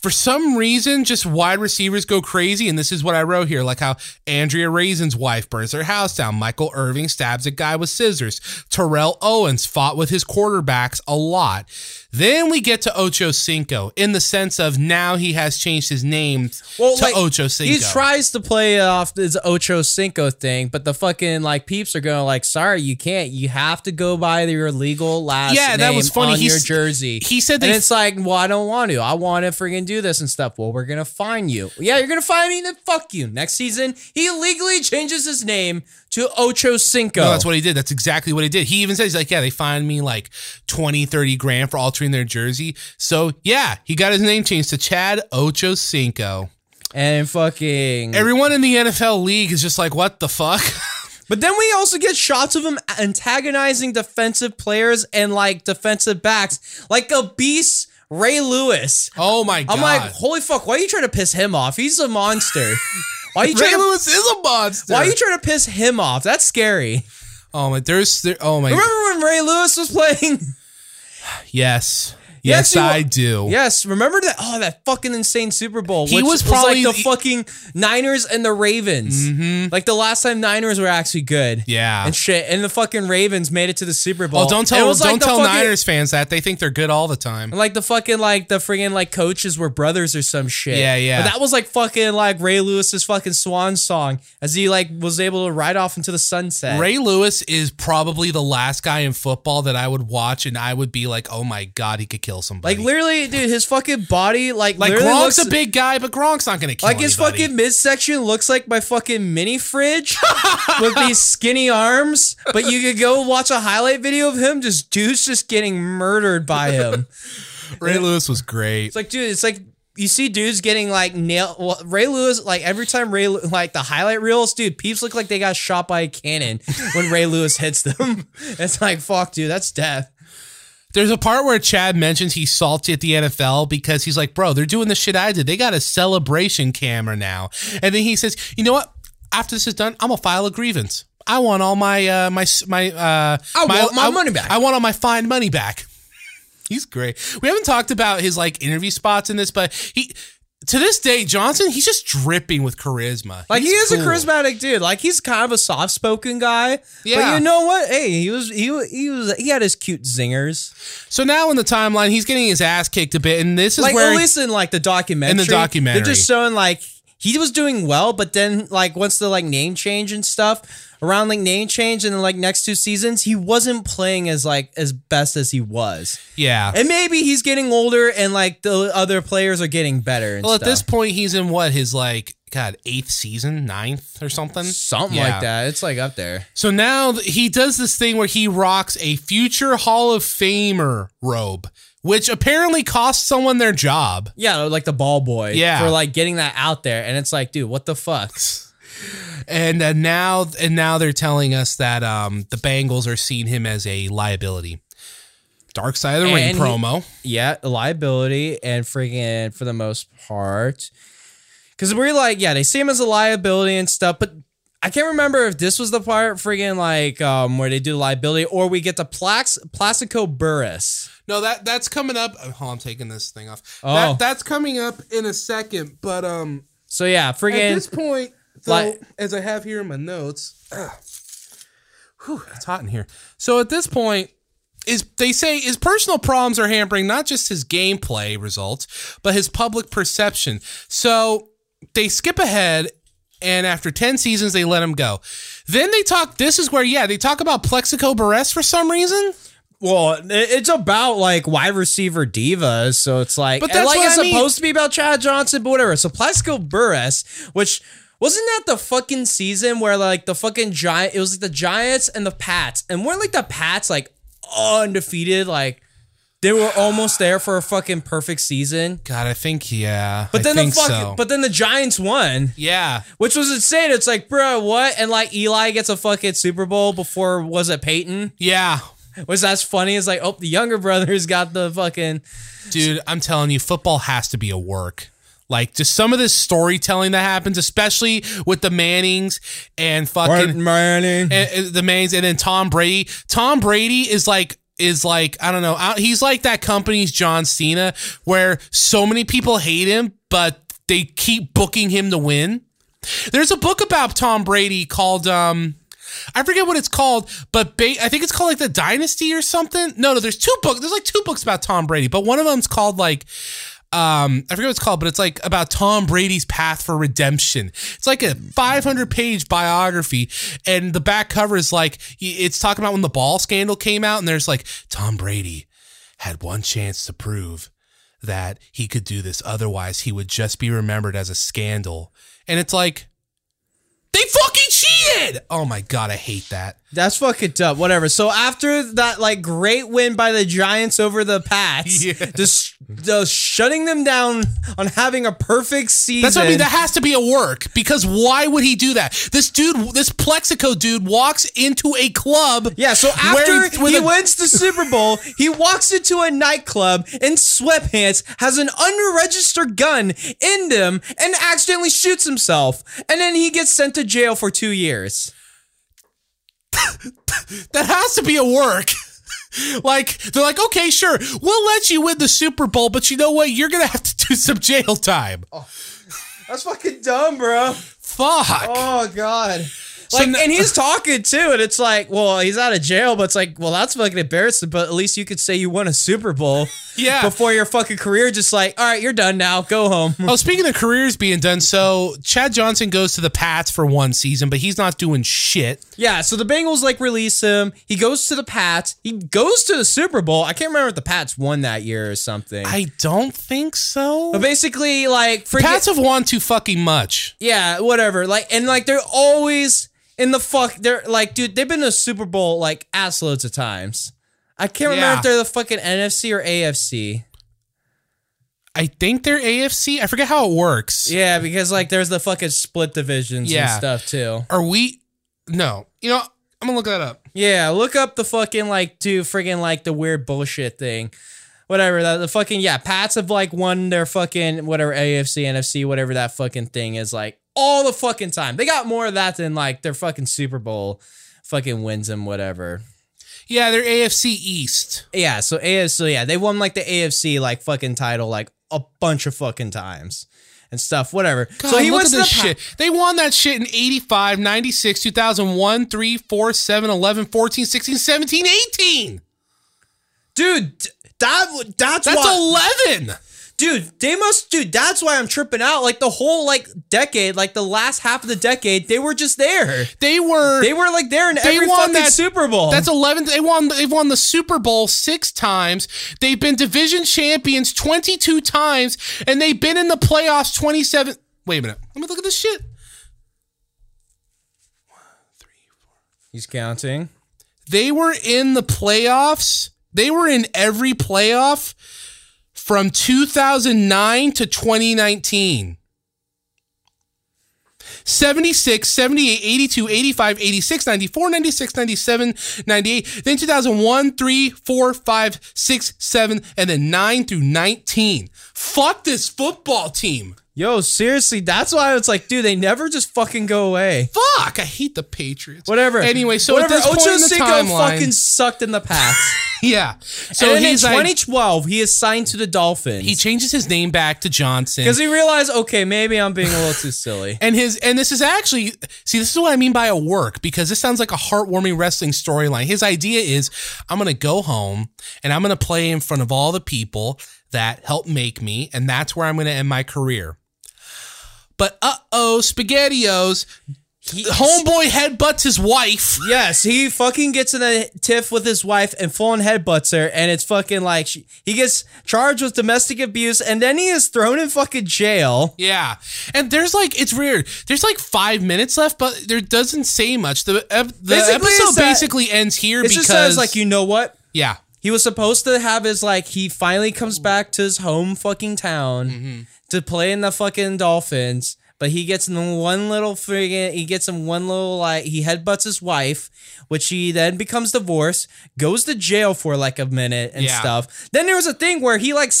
for some reason just wide receivers go crazy and this is what I wrote here like how Andre Rison's wife burns her house down, Michael Irvin stabs a guy with scissors, Terrell Owens fought with his quarterbacks a lot. Then we get to Ocho Cinco in the sense of now he has changed his name to Ocho Cinco. He tries to play off his Ocho Cinco thing, but the fucking like peeps are going like, sorry, you can't. You have to go by your legal last Yeah, that was funny. on He your jersey. he said and it's like, well, I don't want to. I want to freaking do this and stuff. Well, we're gonna fine you. Yeah, you're gonna fine me. Then fuck you. Next season, he legally changes his name to Ocho Cinco. No, that's what he did. That's exactly what he did. He even says, he's like, yeah, they fined me like 20, 30 grand for altering their jersey. So, yeah, he got his name changed to Chad Ocho Cinco. and fucking. Everyone in the NFL league is just like, what the fuck? But then we also get shots of him antagonizing defensive players and like defensive backs, like a beast Ray Lewis. oh my God. I'm like, holy fuck, why are you trying to piss him off? He's a monster. Why are you Ray trying to, Lewis is a monster. why are you trying to piss him off? That's scary. oh my, there's, there, oh my, Remember when Ray Lewis was playing? yes. Yes, Yes, I do. yes, remember that? Oh, that fucking insane Super Bowl. He was probably like the the- fucking Niners and the Ravens. Mm-hmm. Like the last time Niners were actually good. Yeah. and shit. And the fucking Ravens made it to the Super Bowl. Oh, don't tell, was like don't the tell fucking- Niners fans that. They think they're good all the time. Like the fucking like the friggin' like coaches were brothers or some shit. Yeah, yeah. But that was like fucking like Ray Lewis's fucking swan song as he like was able to ride off into the sunset. Ray Lewis is probably the last guy in football that I would watch and I would be like, oh my God, he could kill somebody. like literally, dude, his fucking body like Like Gronk's looks, a big guy, but Gronk's not gonna kill like his anybody. fucking midsection looks like my fucking mini fridge with these skinny arms. But you could go watch a highlight video of him, just dudes just getting murdered by him. Ray Lewis was great. It's like, dude, it's like you see dudes getting like nailed. Well, Ray Lewis, like every time Ray, like the highlight reels, dude, peeps look like they got shot by a cannon when Ray Lewis hits them. It's like, fuck, dude, that's death. There's a part where Chad mentions he's salty at the NFL because he's like, bro, they're doing the shit I did. They got a celebration camera now. And then he says, you know what? After this is done, I'm gonna file a grievance. I want all my uh my my uh I want my money back. I want all my fine money back. He's great. We haven't talked about his like interview spots in this, but he to this day, Johnson, he's just dripping with charisma. Like He's he is a charismatic dude. Like he's kind of a soft spoken guy. Yeah. But you know what? Hey, he was he he was he had his cute zingers. So now in the timeline, he's getting his ass kicked a bit, and this is Like where at least in like the documentary. In the documentary. they're just showing like he was doing well, but then like once the like name change and stuff around like name change and then like next two seasons, he wasn't playing as like as best as he was. yeah. And maybe he's getting older and like the other players are getting better. And Well, at this point, he's in what his like God eighth season, ninth or something, something Yeah. like that. It's like up there. So now he does this thing where he rocks a future Hall of Famer robe, which apparently cost someone their job. Yeah, like the ball boy. Yeah. For like getting that out there. And it's like, dude, what the fuck? And uh, now, and now they're telling us that um, the Bengals are seeing him as a liability. Dark Side of the Ring And he- promo. Yeah, a liability and freaking for the most part. Cause we're like, yeah, they see him as a liability and stuff, but I can't remember if this was the part freaking like um where they do liability or we get the Plax Plaxico Burress. No, that that's coming up. Oh, I'm taking this thing off. Oh. That, that's coming up in a second. But um, So yeah, At this point, though, Like- as I have here in my notes, ugh, whew, it's hot in here. So at this point, is they say his personal problems are hampering not just his gameplay results, but his public perception. So they skip ahead and after 10 seasons they let him go. Then they talk this is where yeah, they talk about Plaxico Burress for some reason. Well, it's about like wide receiver divas, so it's like, But that's like what it's I mean. supposed to be about Chad Johnson, but whatever. So Plaxico Burress, which wasn't that the fucking season where like the fucking giant, it was like the Giants and the Pats, and weren't like the Pats like undefeated, like they were almost there for a fucking perfect season. God, I think yeah. But then the fucking, so. but then the Giants won. yeah. Which was insane. It's like, bro, what? And like Eli gets a fucking Super Bowl before was it Peyton? Yeah. Was that's funny? It's like, oh, the younger brother's got the fucking Dude, I'm telling you, football has to be a work. Like just some of this storytelling that happens, especially with the Mannings and fucking Manning. and, the Mannings, and then Tom Brady. Tom Brady is like is like I don't know. He's like that company's John Cena, where so many people hate him, but they keep booking him to win. There's a book about Tom Brady called um I forget what it's called, but ba- I think it's called like the Dynasty or something. No, no, there's two books. There's like two books about Tom Brady, but one of them's called like um I forget what it's called, but it's like about Tom Brady's path for redemption. It's like a 500 page biography, and the back cover is like it's talking about when the ball scandal came out, and there's like Tom Brady had one chance to prove that he could do this. Otherwise, he would just be remembered as a scandal. And it's like, they fucking cheated. Oh my God, I hate that. That's fucking tough. Whatever. So after that, like great win by the Giants over the Pats, Yeah. just, just shutting them down on having a perfect season. That's what I mean. That has to be a work because why would he do that? This dude, this Plaxico dude, walks into a club. yeah. So after he a- wins the Super Bowl, he walks into a nightclub in sweatpants, has an unregistered gun in him, and accidentally shoots himself, and then he gets sent to jail for two years. That has to be a work. like they're like, okay, sure, we'll let you win the Super Bowl, but you know what? You're gonna have to do some jail time. Oh, that's fucking dumb, bro. Fuck. Oh god. Like, n- and he's talking too, and it's like, well, he's out of jail, but it's like, well, that's fucking embarrassing. But at least you could say you won a Super Bowl Yeah. before your fucking career. Just like, all right, you're done now. Go home. Oh, speaking of careers being done, so Chad Johnson goes to the Pats for one season, but he's not doing shit. yeah. So the Bengals like release him. He goes to the Pats. He goes to the Super Bowl. I can't remember if the Pats won that year or something. I don't think so. but basically, like, forget, Pats have won too fucking much. yeah, whatever. Like, and like, they're always in the fuck. They're like, dude, they've been to the Super Bowl like ass loads of times. I can't remember Yeah. if they're the fucking NFC or AFC. I think they're AFC. I forget how it works. Yeah, because like there's the fucking split divisions Yeah. and stuff too. Are we? No. You know, I'm gonna look that up. Yeah, look up the fucking like do friggin' like the weird bullshit thing. Whatever that the fucking yeah, Pats have like won their fucking whatever AFC, NFC, whatever that fucking thing is like all the fucking time. They got more of that than like their fucking Super Bowl fucking wins and whatever. Yeah, they're AFC East. Yeah, so AFC, yeah, they won like the AFC like fucking title like a bunch of fucking times and stuff, whatever. God, so he look went at to the this Pa- shit. They won that shit in 85, 96, 2001, 3, 4, 7, 11, 14, 16, 17, 18. Dude, that that's, That's why 11. Dude they must dude that's why i'm tripping out like the whole like decade like the last half of the decade they were just there They were they were like there in They every won fucking that- super bowl That's 11. They won they've won the Super Bowl 6 times. They've been division champions 22 times and they've been in the playoffs 27 Wait a minute. Let me look at this shit. he's counting They were in the playoffs. They were in every playoff from 2009 to 2019. 76, 78, 82, 85, 86, 94, 96, 97, 98. Then 2001, 3, 4, 5, 6, 7, and then 9 through 19. Fuck this football team. Yo, seriously, that's why it's like, dude, they never just fucking go away. Fuck, I hate the Patriots. Whatever. Anyway, so whatever. at this point Ocho in the Cinco timeline, fucking sucked in the past. yeah. So and then in he's like, 2012, he is signed to the Dolphins. he changes his name back to Johnson. because he realized, okay, maybe I'm being a little too silly. And his and this is actually see this is what I mean by a work because this sounds like a heartwarming wrestling storyline. His idea is I'm gonna go home and I'm gonna play in front of all the people that helped make me, and that's where I'm gonna end my career. But uh oh, SpaghettiOs, homeboy headbutts his wife. Yes, he fucking gets in a tiff with his wife and full on headbutts her, and it's fucking like she, he gets charged with domestic abuse, and then he is thrown in fucking jail. Yeah, and there's like it's weird. There's like five minutes left, but there doesn't say much. The ep- the Basically, episode that- basically ends here It because just says like, you know what? yeah. He was supposed to have his like he finally comes back to his home fucking town Mm-hmm. to play in the fucking Dolphins, but he gets in one little friggin' he gets in one little like he headbutts his wife, which he then becomes divorced, goes to jail for like a minute and Yeah. stuff. Then there was a thing where he like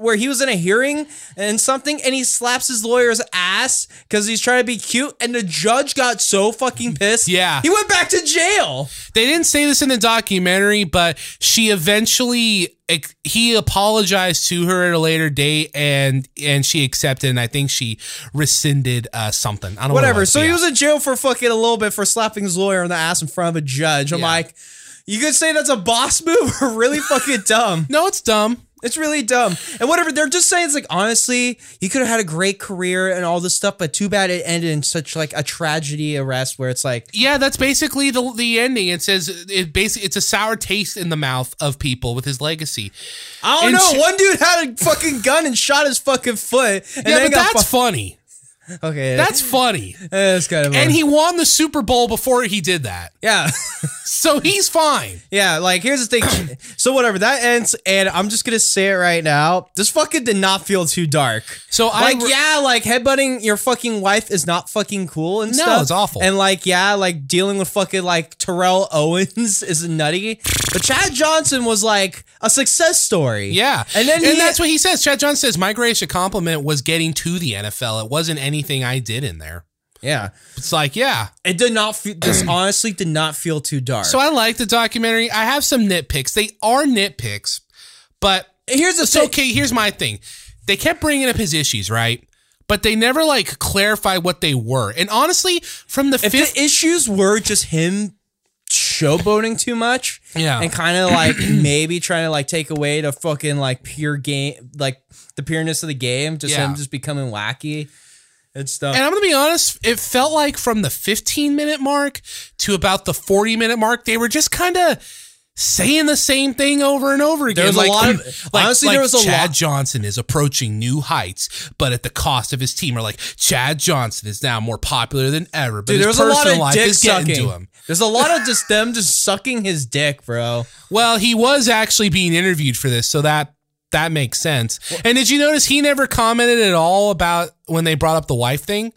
where he was in a hearing and something and he slaps his lawyer's ass because he's trying to be cute and the judge got so fucking pissed. Yeah. He went back to jail. They didn't say this in the documentary, but she eventually he apologized to her at a later date, and and she accepted, and I think she rescinded uh, something. I don't know what Whatever. So he was in jail for fucking a little bit for slapping his lawyer in the ass in front of a judge. I'm Yeah. like, you could say that's a boss move or really fucking dumb. no, it's dumb. It's really dumb. And whatever, they're just saying it's like honestly, he could have had a great career and all this stuff, but too bad it ended in such like a tragedy arrest where it's like Yeah, that's basically the the ending. It says it basically it's a sour taste in the mouth of people with his legacy. I don't And know. One dude had a fucking gun and shot his fucking foot. And yeah, but that's fu- funny. Okay. That's funny. that's kind of And he won the Super Bowl before he did that. yeah. So he's fine. Yeah, like here's the thing. so whatever that ends, and I'm just gonna say it right now. This fucking did not feel too dark. So I Like re- yeah, like headbutting your fucking wife is not fucking cool and No, stuff. it's awful. And like yeah, like dealing with fucking like Terrell Owens is nutty. But Chad Johnson was like a success story. Yeah. and then and he, that's what he says. Chad Johnson says my greatest compliment was getting to the NFL. It wasn't anything I did in there. yeah. It's like, yeah. It did not feel. This honestly did not feel too dark. So I like the documentary. I have some nitpicks. They are nitpicks, but here's the it's thing. okay. Here's my thing. They kept bringing up his issues, right? But they never like clarify what they were. And honestly, from the If fifth, the issues were just him showboating too much, Yeah. and kind of like maybe trying to like take away the fucking like pure game, like the pureness of the game, just Yeah. him just becoming wacky and stuff. And I'm gonna be honest, it felt like from the 15 minute mark to about the 40 minute mark, they were just kind of saying the same thing over and over again. a like, lot of- like, honestly, like there was a Chad lot- Johnson is approaching new heights, but at the cost of his team. Or like Chad Johnson is now more popular than ever, but Dude, his there was a lot personal of life is getting to him. There's a lot of just them just sucking his dick, bro. Well, he was actually being interviewed for this, so that that makes sense. And did you notice he never commented at all about when they brought up the wife thing?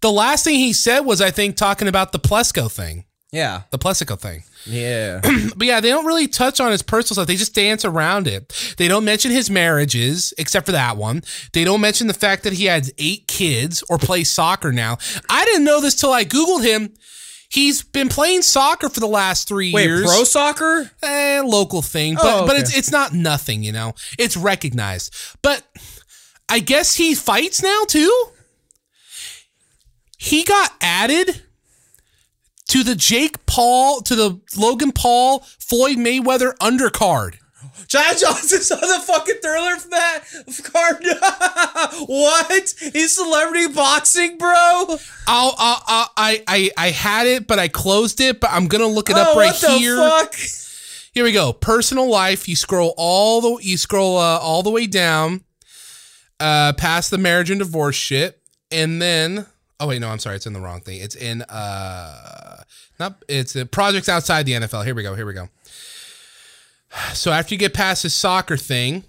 The last thing he said was, I think, talking about the Plesko thing, Yeah, the Plaxico thing. yeah. But yeah, they don't really touch on his personal stuff. They just dance around it. They don't mention his marriages, except for that one. They don't mention the fact that he has eight kids or plays soccer now. I didn't know this till I Googled him. He's been playing soccer for the last three Wait, years. pro soccer? eh, local thing, but Oh, but it's it's not nothing, you know. It's recognized. But I guess he fights now too. He got added to the Jake Paul to the Logan Paul Floyd Mayweather undercard. Chad Johnson's on the fucking thriller from that card. what? He's celebrity boxing, bro. I'll, I'll, I'll, I I I had it, but I closed it. But I'm gonna look it up oh, right what the here. fuck? Here we go. Personal life. You scroll all the you scroll uh, all the way down, uh, past the marriage and divorce shit, and then oh wait no I'm sorry it's in the wrong thing. It's in uh not it's uh, projects outside the NFL. Here we go. Here we go. So after you get past his soccer thing,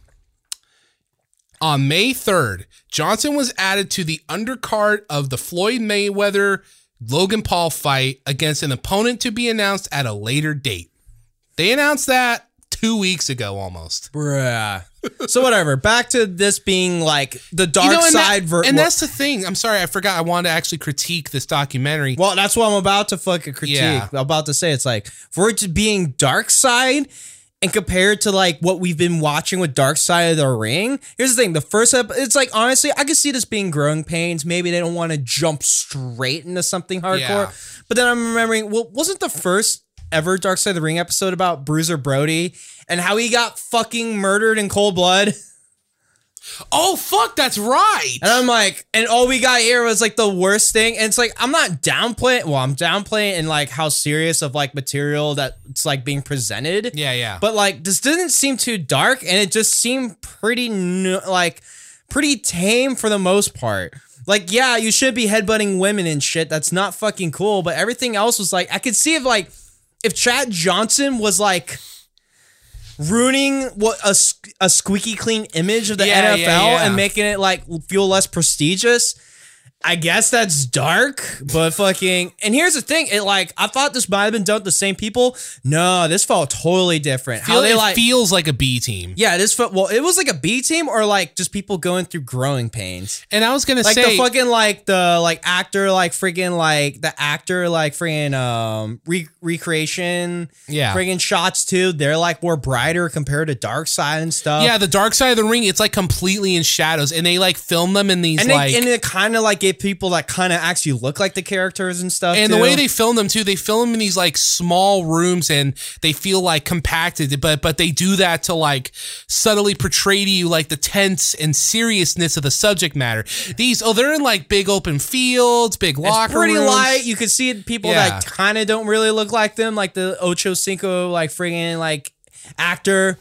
on May 3rd, Johnson was added to the undercard of the Floyd Mayweather Logan Paul fight against an opponent to be announced at a later date. They announced that two weeks ago almost. Bruh. so whatever. Back to this being like the dark You know, and side that- ver- and that's the thing. I'm sorry, I forgot. I wanted to actually critique this documentary. Well, that's what I'm about to fucking critique. Yeah. I'm about to say it's like for it being dark side and compared to like what we've been watching with Dark Side of the Ring. Here's the thing: the first ep- it's like honestly, I could see this being growing pains. Maybe they don't want to jump straight into something hardcore. Yeah. But then I'm remembering, well, wasn't the first ever Dark Side of the Ring episode about Bruiser Brody and how he got fucking murdered in cold blood? oh fuck, that's right. And I'm like, and all we got here was like the worst thing. And it's like, I'm not downplaying. Well, I'm downplaying in like how serious of like material that it's like being presented. Yeah, yeah. But like, this didn't seem too dark, and it just seemed pretty like pretty tame for the most part. Like, yeah, you should be headbutting women and shit. That's not fucking cool. But everything else was like, I could see if like if Chad Johnson was like ruining what a, a squeaky clean image of the Yeah, NFL yeah, yeah. and making it like feel less prestigious. I guess that's dark, but fucking. And here's the thing: it like I thought this might have been done with the same people. No, this felt totally different. How they it like? feels like a B team. yeah, this felt well. It was like a B team or like just people going through growing pains. And I was gonna say Like say, the fucking like the like actor like freaking like the actor like freaking um re- recreation Yeah. freaking shots too. They're like more brighter compared to Dark Side and stuff. yeah, the dark side of the ring. It's like completely in shadows, and they like film them in these and like. it, and it kind of like gave people that kind of actually look like the characters and stuff. and the way they film them too, they film them in these like small rooms and they feel like compacted, but but they do that to like subtly portray to you like the tense and seriousness of the subject matter. These oh, they're in like big open fields, big locker it's pretty rooms. light. You can see people Yeah. that kind of don't really look like them, like the Ocho Cinco, like friggin' like actor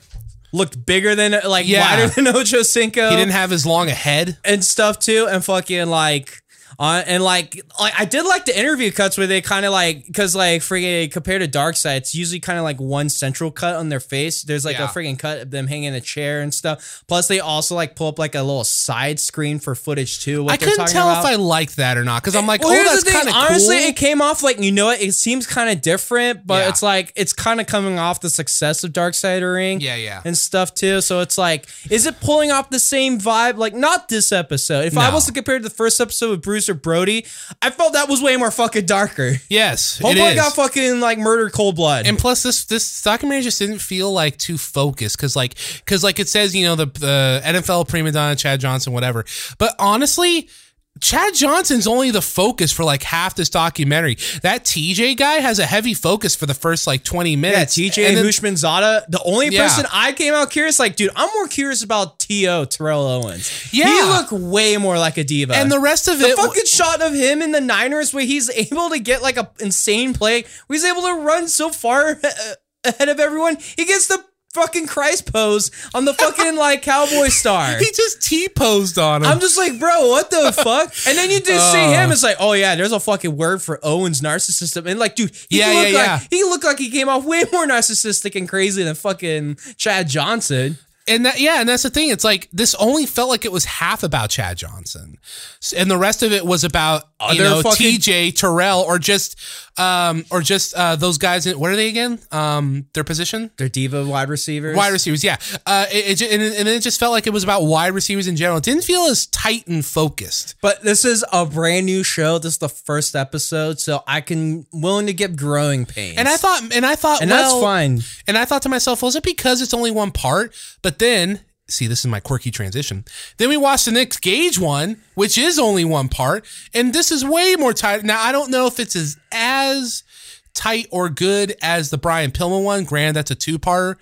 looked bigger than like Yeah. wider than Ocho Cinco. He didn't have as long a head. and stuff too, and fucking like. Uh, and like, like I did like the interview cuts where they kind of like, because like friggin' compared to Dark Side, it's usually kind of like one central cut on their face. There's like Yeah. a friggin' cut of them hanging in a chair and stuff. Plus, they also like pull up like a little side screen for footage too. What I couldn't tell about. if I liked that or not because I'm like, Well, oh, that's kind of Honestly, cool. it came off like you know what? It seems kind of different, but Yeah. it's like it's kind of coming off the success of Dark Side Ring, Yeah, yeah. and stuff too. So it's like, is it pulling off the same vibe? Like not this episode. If I was to compare to the first episode with Bruce or Brody, I felt that was way more fucking darker. yes, Homeboy got fucking like murdered cold blood. and plus this this documentary just didn't feel like too focused because like because like it says you know the the NFL prima donna Chad Johnson whatever but honestly Chad Johnson's only the focus for like half this documentary that TJ guy has a heavy focus for the first like 20 yeah, minutes TJ and then- Hushman Zada. The only Yeah. person I came out curious, like, dude, I'm more curious about T.O. Terrell Owens. Yeah. he Yeah. looked way more like a diva. and the rest of The it fucking shot of him in the Niners where he's able to get like a insane play, where he's able to run so far ahead of everyone. He gets the fucking Christ pose on the fucking like cowboy star. he just T-posed on him I'm just like, bro, what the fuck? And then you just see Uh. him. It's like, oh yeah, there's a fucking word for Owens narcissism. And like, dude, he Yeah, yeah, like yeah. he looked like he came off way more narcissistic and crazy than fucking Chad Johnson. and that yeah and that's the thing it's like this only felt like it was half about Chad Johnson and the rest of it was about you Other know fucking- TJ Terrell or just um or just uh those guys in, what are they again um their position They're diva wide receivers. wide receivers yeah uh it, it, and, and it just felt like it was about wide receivers in general it didn't feel as tight and focused But this is a brand new show. This is the first episode, so I can willing to get growing pains. and I thought and I thought and well, that's fine. And I thought to myself, was it because it's only one part? But then, see, this is my quirky transition. Then we watched the Nick Gage one, which is only one part, and this is way more tight. Now I don't know if it's as as tight or good as the Brian Pillman one. Granted, that's a two parter,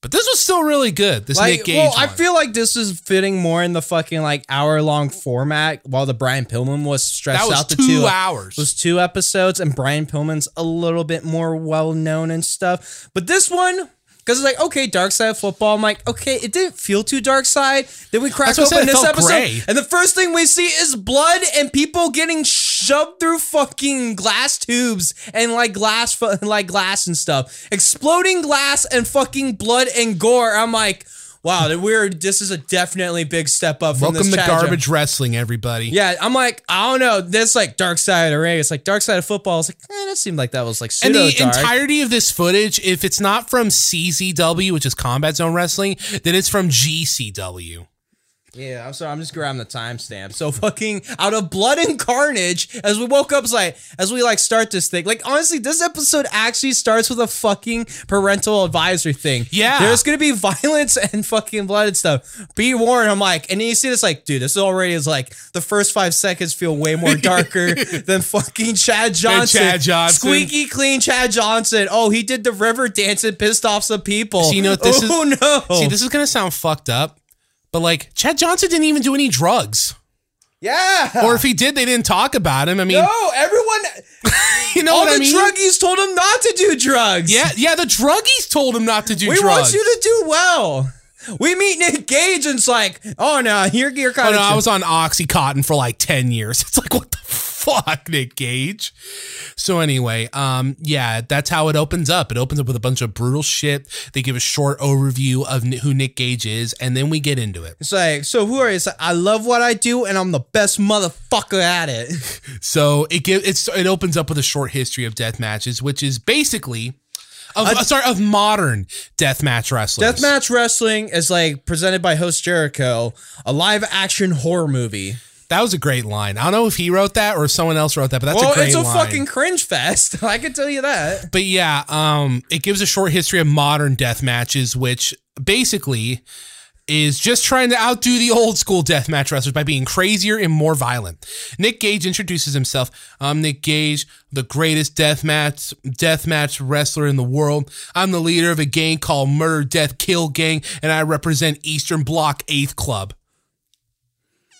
but this was still really good. This Like, Nick Gage well, I feel like this is fitting more in the fucking like hour long format, while the Brian Pillman was stretched was out to two, two hours. was two episodes, and Brian Pillman's a little bit more well known and stuff. But this one, because it's like, okay, Dark Side of Football. I'm like, okay, it didn't feel too Dark Side. Then we crack That's what I open said, this episode, gray. and the first thing we see is blood and people getting shoved through fucking glass tubes and like glass, like glass and stuff, exploding glass and fucking blood and gore. I'm like. Wow, we're this is a definitely big step up from Welcome this to garbage wrestling, everybody. Yeah, I'm like, I don't know. This like dark side of the ring. It's like dark side of football. It's like, eh, that seemed like that was like And the entirety of this footage, if it's not from CZW, which is Combat Zone Wrestling, then it's from GCW. Yeah, I'm sorry. I'm just grabbing the timestamp. So fucking out of blood and carnage, as we woke up, like as we like start this thing. Like honestly, this episode actually starts with a fucking parental advisory thing. Yeah. there's gonna be violence and fucking blood and stuff. Be warned. I'm like, and then you see this like, dude, this already is like the first five seconds feel way more darker than fucking Chad Johnson. Chad Johnson. squeaky clean Chad Johnson. Oh, he did the river dance and pissed off some people. See, you know this oh, is- oh no. See, this is gonna sound fucked up, but like Chad Johnson didn't even do any drugs. yeah. Or if he did, they didn't talk about him. I mean, No, everyone, you know all what the I mean? druggies told him not to do drugs. yeah, yeah. The druggies told him not to do we drugs. We want you to do well. We meet Nick Gage and it's like, oh no, you're you're Oh kind no. I was on OxyContin for like 10 years. It's like, what the fuck, Nick Gage? So anyway, um, yeah, that's how it opens up. It opens up with a bunch of brutal shit. They give a short overview of who Nick Gage is, and then we get into it. It's like, so who are you? It's like, I love what I do and I'm the best motherfucker at it. So it gives it's it opens up with a short history of death matches, which is basically of uh, sorry of modern death match wrestlers. Deathmatch Wrestling is like presented by host Jericho, a live action horror movie. That was a great line. I don't know if he wrote that or if someone else wrote that, but that's well, a great line. It's a line. fucking cringe fest. I can tell you that. But yeah, um, it gives a short history of modern death matches, which basically is just trying to outdo the old school death match wrestlers by being crazier and more violent. Nick Gage introduces himself. I'm Nick Gage, the greatest death match death match wrestler in the world. I'm the leader of a gang called Murder Death Kill Gang, and I represent Eastern Bloc Eighth Club.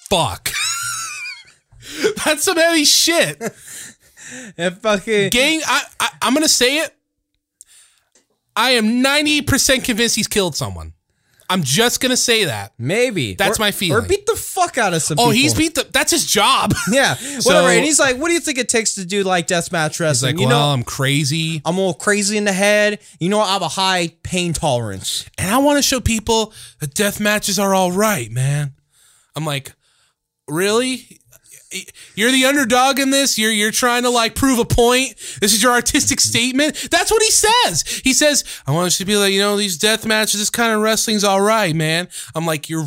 Fuck. That's some heavy shit. And fucking Gang, I, I I'm gonna say it. I am 98% convinced he's killed someone. I'm just gonna say that. maybe That's Or- my feeling. Or beat the fuck out of some. Oh, people. he's beat the. That's his job. Yeah, So- whatever. and he's like, "What do you think it takes to do like deathmatch He's wrestling?" like, you well, know, I'm crazy, I'm a little crazy in the head. You know, I have a high pain tolerance. and I want to show people that death matches are all right, man. I'm like, really? You're the underdog in this. You're you're trying to like prove a point. This is your artistic statement. That's what he says. He says, "I want us to be like, you know, these death matches. This kind of wrestling's all right, man." I'm like, you're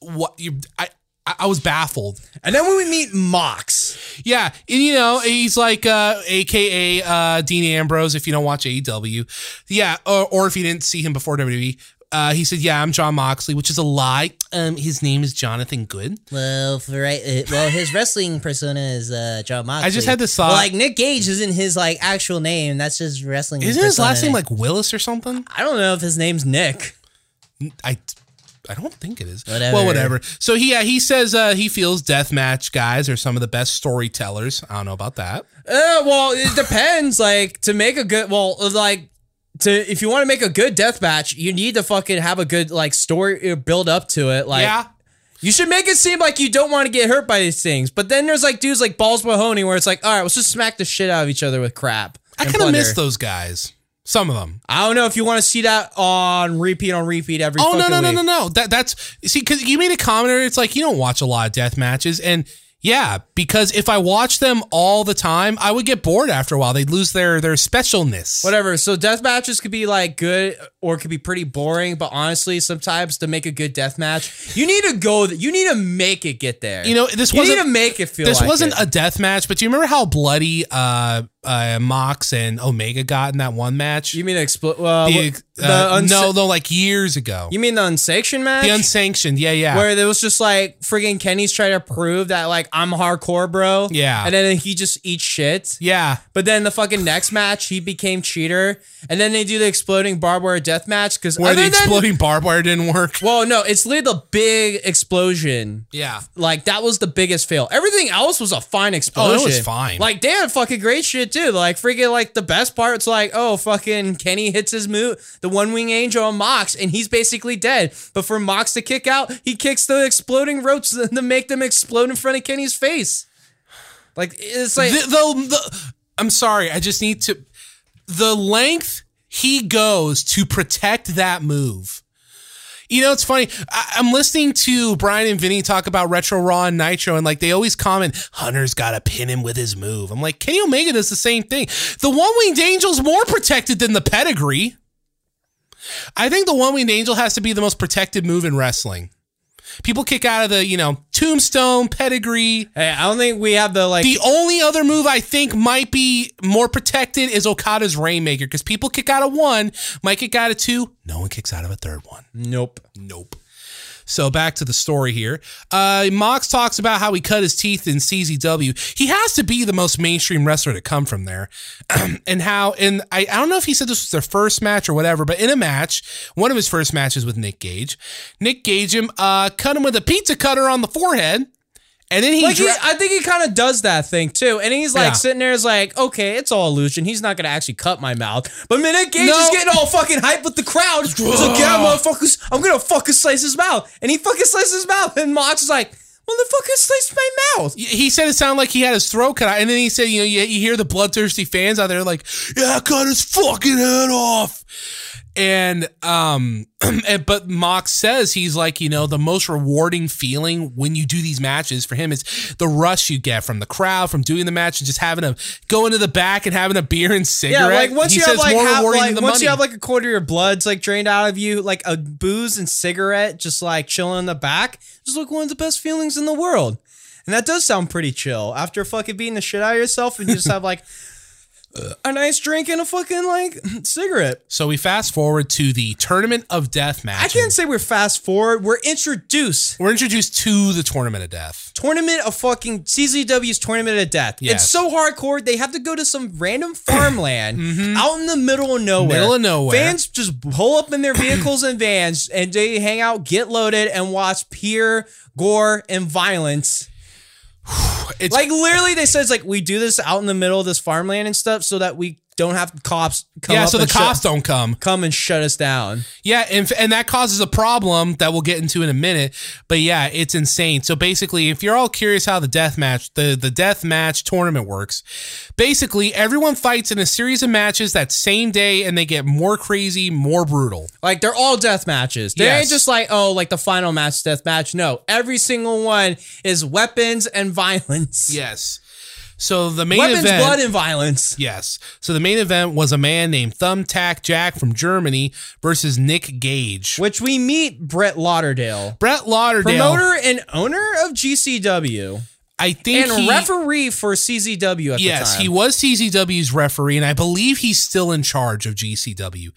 what? You I I I was baffled. And then when we meet Mox, Yeah, and you know he's like uh, AKA uh, Dean Ambrose. If you don't watch AEW, yeah, or, or if you didn't see him before WWE, uh, he said, "Yeah, I'm Jon Moxley," which is a lie. Um, his name is Jonathan Good. Well, for right, uh, well, his wrestling persona is uh, John Moxley. I just had this thought. Well, like Nick Gage isn't his like actual name. That's just wrestling. Isn't his persona last name like Willis or something? I don't know if his name's Nick. I. I don't think it is. Whatever. Well, whatever. So he yeah, he says uh, he feels deathmatch guys are some of the best storytellers. I don't know about that. Uh, well, it depends. like to make a good, well, like to if you want to make a good death match, you need to fucking have a good like story uh, build up to it. Like, yeah, you should make it seem like you don't want to get hurt by these things. But then there's like dudes like Balls Mahoney where it's like, all right, let's just smack the shit out of each other with crap. I kind of miss those guys. Some of them. I don't know if you want to see that on repeat on repeat every. Oh no no no no no! That that's see because you made a comment. It's like you don't watch a lot of death matches, and yeah, because if I watch them all the time, I would get bored after a while. They'd lose their their specialness. Whatever. So death matches could be like good or could be pretty boring. But honestly, sometimes to make a good death match, you need to go. You need to make it get there. You know, this you wasn't need to make it feel. this like wasn't it. a death match, but do you remember how bloody uh, uh, Mox and Omega got in that one match? You mean expl- uh, the, uh, the unsa- no, no, like years ago. You mean the unsanctioned match? the unsanctioned, yeah, yeah. Where it was just like friggin' Kenny's trying to prove that like I'm hardcore, bro. Yeah. And then he just eats shit. yeah, But then the fucking next match, he became cheater. And then they do the exploding barbed wire death match because where the other than- exploding barbed wire didn't work. Well, no, it's literally the big explosion. Yeah, Like that was the biggest fail. Everything else was a fine explosion. Oh, it was fine. Like they had fucking great shit too. Like freaking like the best part's like, oh fucking Kenny hits his move, the one wing angel on Mox, and he's basically dead. But for Mox to kick out, he kicks the exploding ropes to make them explode in front of Kenny's face. Like it's like the, the, the I'm sorry, I just need to the length he goes to protect that move. You know, it's funny. I, I'm listening to Bryan and Vinny talk about Retro Raw and Nitro, and like they always comment, Hunter's got to pin him with his move. I'm like, Kenny Omega does the same thing. The One Winged Angel's more protected than the pedigree. I think the One Winged Angel has to be the most protected move in wrestling. People kick out of the, you know, tombstone, pedigree. Hey, I don't think we have the like. The only other move I think might be more protected is Okada's Rainmaker because people kick out of one, might kick out of two. No one kicks out of a third one. nope. Nope. So back to the story here. Uh, Mox talks about how he cut his teeth in CZW. He has to be the most mainstream wrestler to come from there. and how, and I, I don't know if he said this was their first match or whatever, but in a match, one of his first matches with Nick Gage, Nick Gage him, uh, cut him with a pizza cutter on the forehead. And then he, Like dra- I think he kind of does that thing too, and he's like Yeah. sitting there, is like, okay, it's all illusion. He's not gonna actually cut my mouth. But Minute Gage No. is getting all fucking hype with the crowd. He's like, yeah, motherfuckers, I'm gonna fucking slice his mouth, and he fucking slices his mouth, and Mox is like, motherfucker, slice my mouth. he said it sounded like he had his throat cut out, and then he said, you know, you, you hear the bloodthirsty fans out there like, "Yeah, cut his fucking head off." And um, and, but Mox says he's like, you know, the most rewarding feeling when you do these matches for him is the rush you get from the crowd from doing the match and just having a go into the back and having a beer and cigarette. Yeah, like once he you have like, half, like once money. you have like a quarter of your blood's like drained out of you, like a booze and cigarette, just like chilling in the back, just like one of the best feelings in the world. And that does sound pretty chill after fucking beating the shit out of yourself and you just have like a nice drink and a fucking like cigarette. so we fast forward to the tournament of death match. I can't say we're fast forward. We're introduced. We're introduced to the tournament of death. Tournament of fucking CZW's Tournament of Death. Yes. It's so hardcore. They have to go to some random farmland out in the middle of nowhere. Mm-hmm. Middle of nowhere. Fans just pull up in their vehicles and vans and they hang out, get loaded, and watch pure gore and violence. It's Like literally, they it's like we do this out in the middle of this farmland and stuff so that we don't have cops come yeah, so the shut- cops don't come. come and shut us down. Yeah, and, and that causes a problem that we'll get into in a minute. But yeah, it's insane. So basically, if you're all curious how the death match, the, the death match tournament works, basically everyone fights in a series of matches that same day and they get more crazy, more brutal. Like they're all death matches. They Yes. ain't just like, oh, like the final match death match. No, every single one is weapons and violence. Yes. So the main Weapons, event. blood, and violence. Yes. So the main event was a man named Thumbtack Jack from Germany versus Nick Gage. Which we meet Brett Lauderdale, Brett Lauderdale. promoter and owner of GCW, I think and he, referee for CZW at Yes, the time. he was CZW's referee, and I believe he's still in charge of GCW.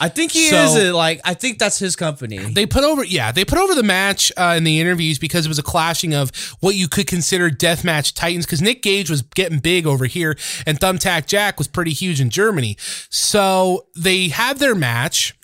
I think he So- is. A, like, I think that's his company. They put over, yeah, they put over the match uh, in the interviews because it was a clashing of what you could consider deathmatch titans. Because Nick Gage was getting big over here, and Thumbtack Jack was pretty huge in Germany. So they had their match.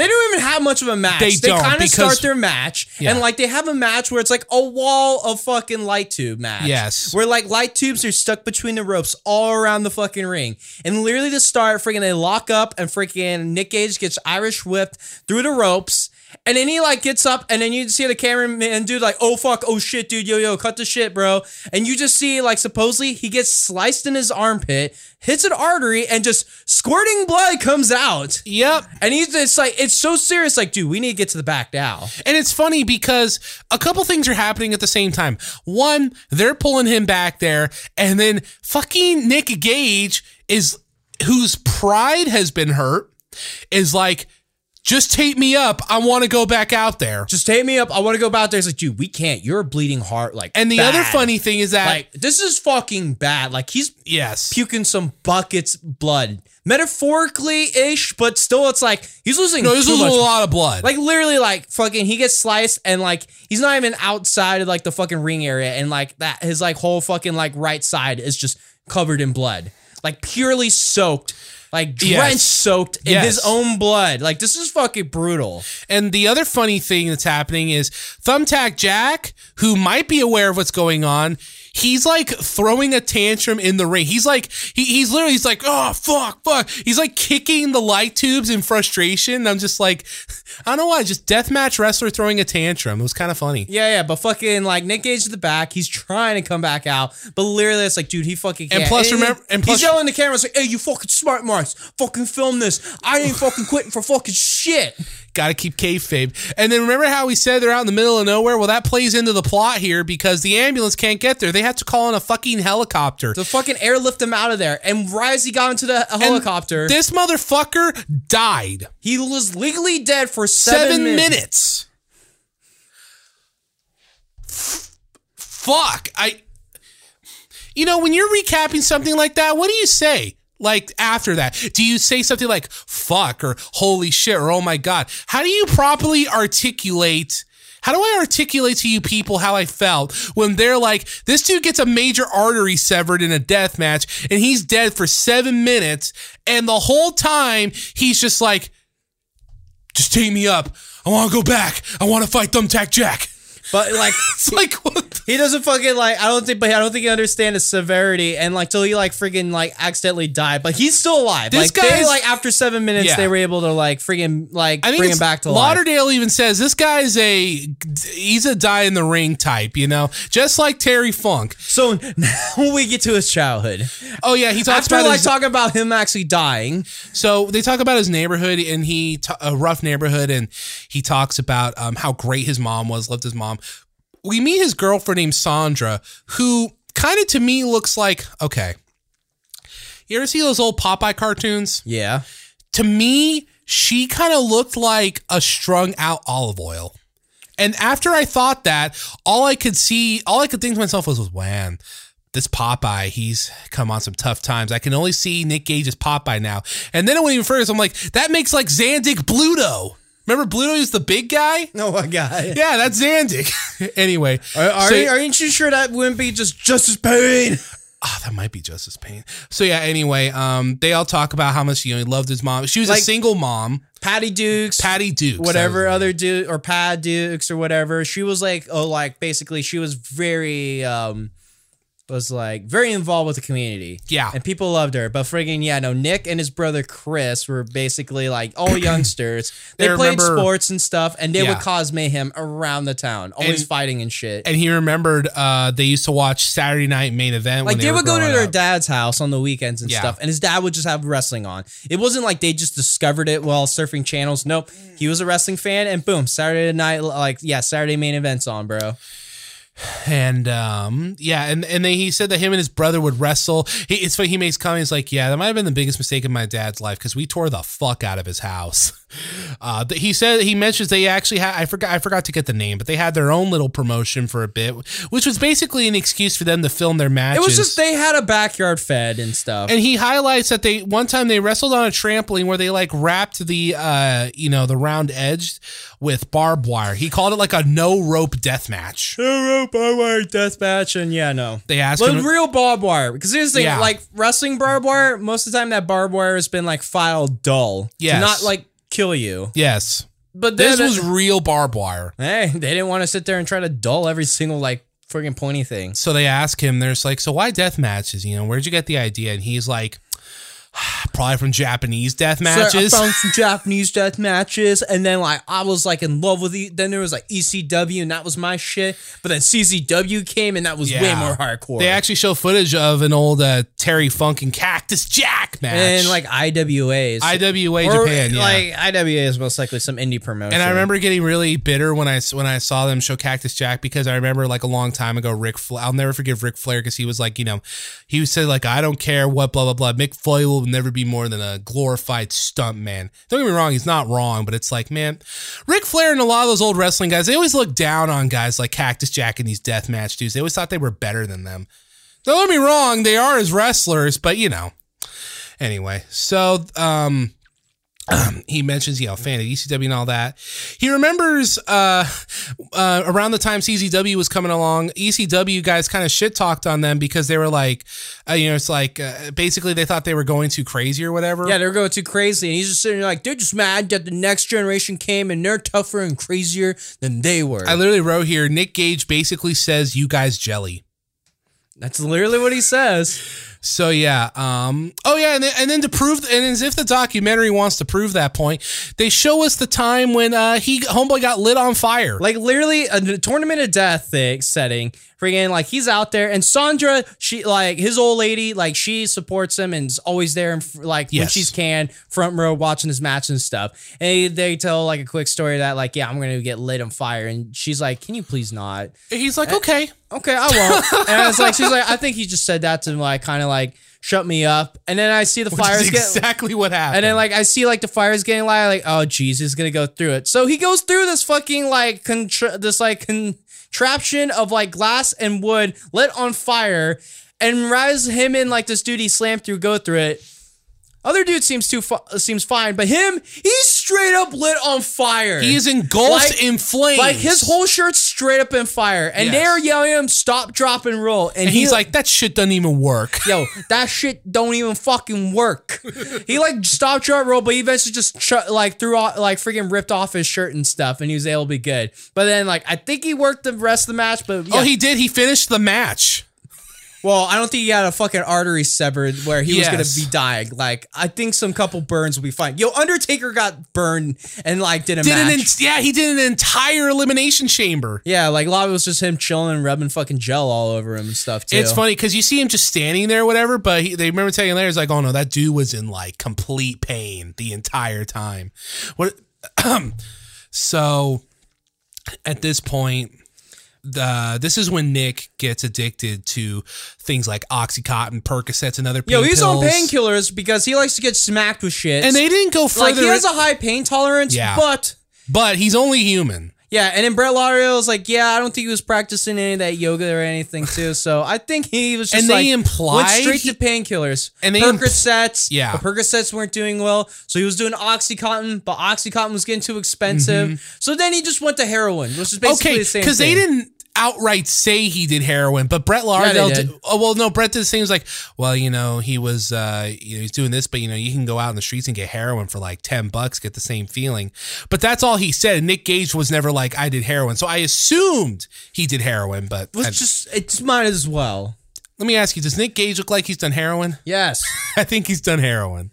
They don't even have much of a match. They They, kind of start their match, Yeah. and like they have a match where it's like a wall of fucking light tube match. Yes. where like light tubes are stuck between the ropes all around the fucking ring, and literally to start, freaking they lock up, and freaking Nick Gage gets Irish whipped through the ropes. And then he like gets up, and then you see the cameraman dude like, "Oh fuck, oh shit, dude, yo yo, cut the shit, bro." And you just see like supposedly he gets sliced in his armpit, hits an artery, and just squirting blood comes out. Yep. And he's it's like it's so serious. Like, dude, we need to get to the back now. And it's funny because a couple things are happening at the same time. One, they're pulling him back there, and then fucking Nick Gage is whose pride has been hurt is like, just tape me up. I want to go back out there. Just take me up. I want to go back there. It's like, dude, we can't. You're a bleeding heart. Like, And the bad. other funny thing is that like, this is fucking bad. Like, he's yes, puking some buckets blood, metaphorically ish, but still, it's like he's losing. no, he's was much. a lot of blood. Like literally, like fucking, he gets sliced and like he's not even outside of like the fucking ring area, and like that his like whole fucking like right side is just covered in blood, like purely soaked, like drenched, Yes. soaked in Yes. his own blood. Like this is fucking brutal. And the other funny thing that's happening is Thumbtack Jack, who might be aware of what's going on, he's like throwing a tantrum in the ring. He's like, he, he's literally, he's like, oh, fuck, fuck. He's like kicking the light tubes in frustration. And I'm just like, I don't know why, just deathmatch wrestler throwing a tantrum. It was kind of funny. Yeah, yeah, but fucking like Nick Gage at the back, he's trying to come back out, but literally it's like, dude, he fucking can't. And plus, remember- and plus- he's yelling the camera, it's like, hey, you fucking smart marks, fucking film this. I ain't fucking quitting for fucking shit. Got to keep kayfabe. And then remember how we said they're out in the middle of nowhere? Well, that plays into the plot here because the ambulance can't get there. They have to call in a fucking helicopter. To fucking airlift them out of there. And right as he got into the And helicopter, This motherfucker died. he was legally dead for seven, Seven, minutes. minutes. Fuck. I. You know, when you're recapping something like that, what do you say? Like after that, do you say something like "fuck" or "holy shit" or "oh my god"? How do you properly articulate? How do I articulate to you people how I felt when they're like, this dude gets a major artery severed in a death match and he's dead for seven minutes, and the whole time he's just like, just take me up. I want to go back. I want to fight Thumbtack Jack. But like It's like what? He doesn't fucking like I don't think but I don't think he understands the severity and like till he like freaking like accidentally died. But he's still alive. This like they guy's- like after seven minutes Yeah. they were able to like freaking like I think bring it's- him back to life. Lauderdale even says this guy's a he's a die in the ring type, you know, just like Terry Funk. So now we get to his childhood. Oh yeah, he talks After about like his, talking about him actually dying. so they talk about his neighborhood and he a rough neighborhood and he talks about um, how great his mom was, loved his mom. We meet his girlfriend named Sandra, who kind of to me looks like okay. You ever see those old Popeye cartoons? Yeah. to me, she kind of looked like a strung out Olive Oyl. And after I thought that, all I could see, all I could think to myself was, was man, this Popeye, he's come on some tough times. I can only see Nick Gage's Popeye now. And then it went even further. I'm like, that makes like Zandig Bluto. Remember Bluto is the big guy? Oh my god. Yeah, that's Zandig. anyway, Are, are, so- you, are you sure that wouldn't be just Justice Pain? Oh, that might be Justice Pain. So yeah, anyway, um, they all talk about how much you know he loved his mom. She was a single mom, Patty Dukes. Patty Dukes, whatever other dude or Pad Dukes or whatever. She was like, oh, like basically she was very um was like very involved with the community. Yeah. And people loved her. But friggin' yeah, no, Nick and his brother Chris were basically like all youngsters. They, They played remember- sports and stuff, and they Yeah. would cause mayhem around the town, always And- fighting and shit. and he remembered uh, they used to watch Saturday Night Main Event. like when they, they, would go to their up. dad's house on the weekends and Yeah. stuff, and his dad would just have wrestling on. It wasn't like they just discovered it while surfing channels. Nope, he was a wrestling fan, and boom, Saturday night, like yeah, Saturday main events on, bro. And um, yeah, and and then he said that him and his brother would wrestle. He, it's funny. He makes comments like, "Yeah, that might have been the biggest mistake in my dad's life because we tore the fuck out of his house." Uh, he said he mentions they actually had. I forgot. I forgot to get the name, but they had their own little promotion for a bit, which was basically an excuse for them to film their matches. It was just they had a backyard fed and stuff. and he highlights that they one time they wrestled on a trampoline where they like wrapped the uh you know the round edge with barbed wire. He called it like a no rope death match. No rope barbed wire death match, and yeah, no. They asked But him, real barbed wire, because here's the thing, Yeah. like wrestling barbed wire, most of the time that barbed wire has been like filed dull, Yeah, not like kill you. yes, But this was real barbed wire. hey, they didn't want to sit there and try to dull every single like friggin' pointy thing. So they ask him, there's like, so why death matches? You know, where'd you get the idea? And he's like, probably from Japanese death So matches. I found some Japanese death matches, and then like I was like in love with it. Then there was like ECW, and that was my shit. But then CZW came, and that was way more hardcore. They actually show footage of an old uh, Terry Funk and Cactus Jack match. and like IWAs, IWA Or, Japan, yeah. Like IWA is most likely some indie promotion. And I remember getting really bitter when I when I saw them show Cactus Jack because I remember like a long time ago, Rick. Fla- I'll never forgive Ric Flair because he was like, you know, he said like, I don't care what blah blah blah. Mick Foley will never be more than a glorified stunt man. Don't get me wrong, he's not wrong, but it's like, man, Ric Flair and a lot of those old wrestling guys, they always look down on guys like Cactus Jack and these deathmatch dudes. They always thought they were better than them. Don't get me wrong, they are as wrestlers, but you know. Anyway, so um he mentions, you know, fan of ECW and all that. He remembers uh, uh, around the time CZW was coming along, ECW guys kind of shit talked on them because they were like, uh, you know, it's like uh, basically they thought they were going too crazy or whatever. Yeah, they're going too crazy, and he's just sitting there like they're just mad that the next generation came and they're tougher and crazier than they were. I literally wrote here Nick Gage basically says, you guys jelly. That's literally what he says. So yeah, um, oh yeah, and then, and then to prove, and as if the documentary wants to prove that point, they show us the time when uh, he homeboy got lit on fire. Like literally a tournament of death thing setting. Freaking like he's out there, and Sandra, she like his old lady, like she supports him and is always there, and like when Yes. she's can front row watching his match and stuff. And they, they tell like a quick story that like yeah, I'm gonna get lit on fire, and she's like, can you please not? He's like, okay, Okay, I won't. and I was like, she's like, I think he just said that to like kind of like shut me up. And then I see the which fires is get exactly what happened. and then like I see like the fire's getting light, like oh jeez, he's gonna go through it. So he goes through this fucking like contra- this like contraption of like glass and wood lit on fire, and rise him and like this dude he slammed through go through it. Other dude seems too fu- seems fine, but him he's straight up lit on fire. he is engulfed Like- in flames. like his whole shirt's straight up in fire, and Yes. they're yelling him stop, drop, and roll, and, and he- he's like, that shit doesn't even work. yo, that shit don't even fucking work. he like stopped drop roll, but he eventually just ch- like threw off, like freaking ripped off his shirt and stuff, and he was able to be good. But then like I think he worked the rest of the match, but oh, yeah. Oh, he did. He finished the match. Well, I don't think he had a fucking artery severed where he Yes. was gonna be dying. Like I think some couple burns will be fine. Yo, Undertaker got burned and like did a Did match. an yeah, he did an entire elimination chamber. yeah, like a lot of it was just him chilling and rubbing fucking gel all over him and stuff too. It's funny because you see him just standing there, or whatever. But he, they remember telling later, it's like, oh no, that dude was in like complete pain the entire time. What? so at this point, the this is when Nick gets addicted to things like OxyContin, Percocets, and other. Yo, pain he's on painkillers because he likes to get smacked with shit. and they didn't go further. like he has a high pain tolerance, Yeah. but but he's only human. Yeah, and then Brett Lauderdale was like, yeah, I don't think he was practicing any of that yoga or anything too. So I think he was just And they like implied went straight to painkillers And they impl- Percocets. Yeah. the Percocets weren't doing well, so he was doing OxyContin, but OxyContin was getting too expensive. So then he just went to heroin, which is basically Mm-hmm. okay, the same because they didn't outright say he did heroin, but Brett Lauderdale. did. did. Oh well, no, Brett did the same. He was like, well, you know, he was, uh, you know, he's doing this, but you know, you can go out in the streets and get heroin for like ten bucks, get the same feeling. But that's all he said. Nick Gage was never like, I did heroin, so I assumed he did heroin. But was I- just it's might as well. let me ask you: Does Nick Gage look like he's done heroin? Yes. I think he's done heroin.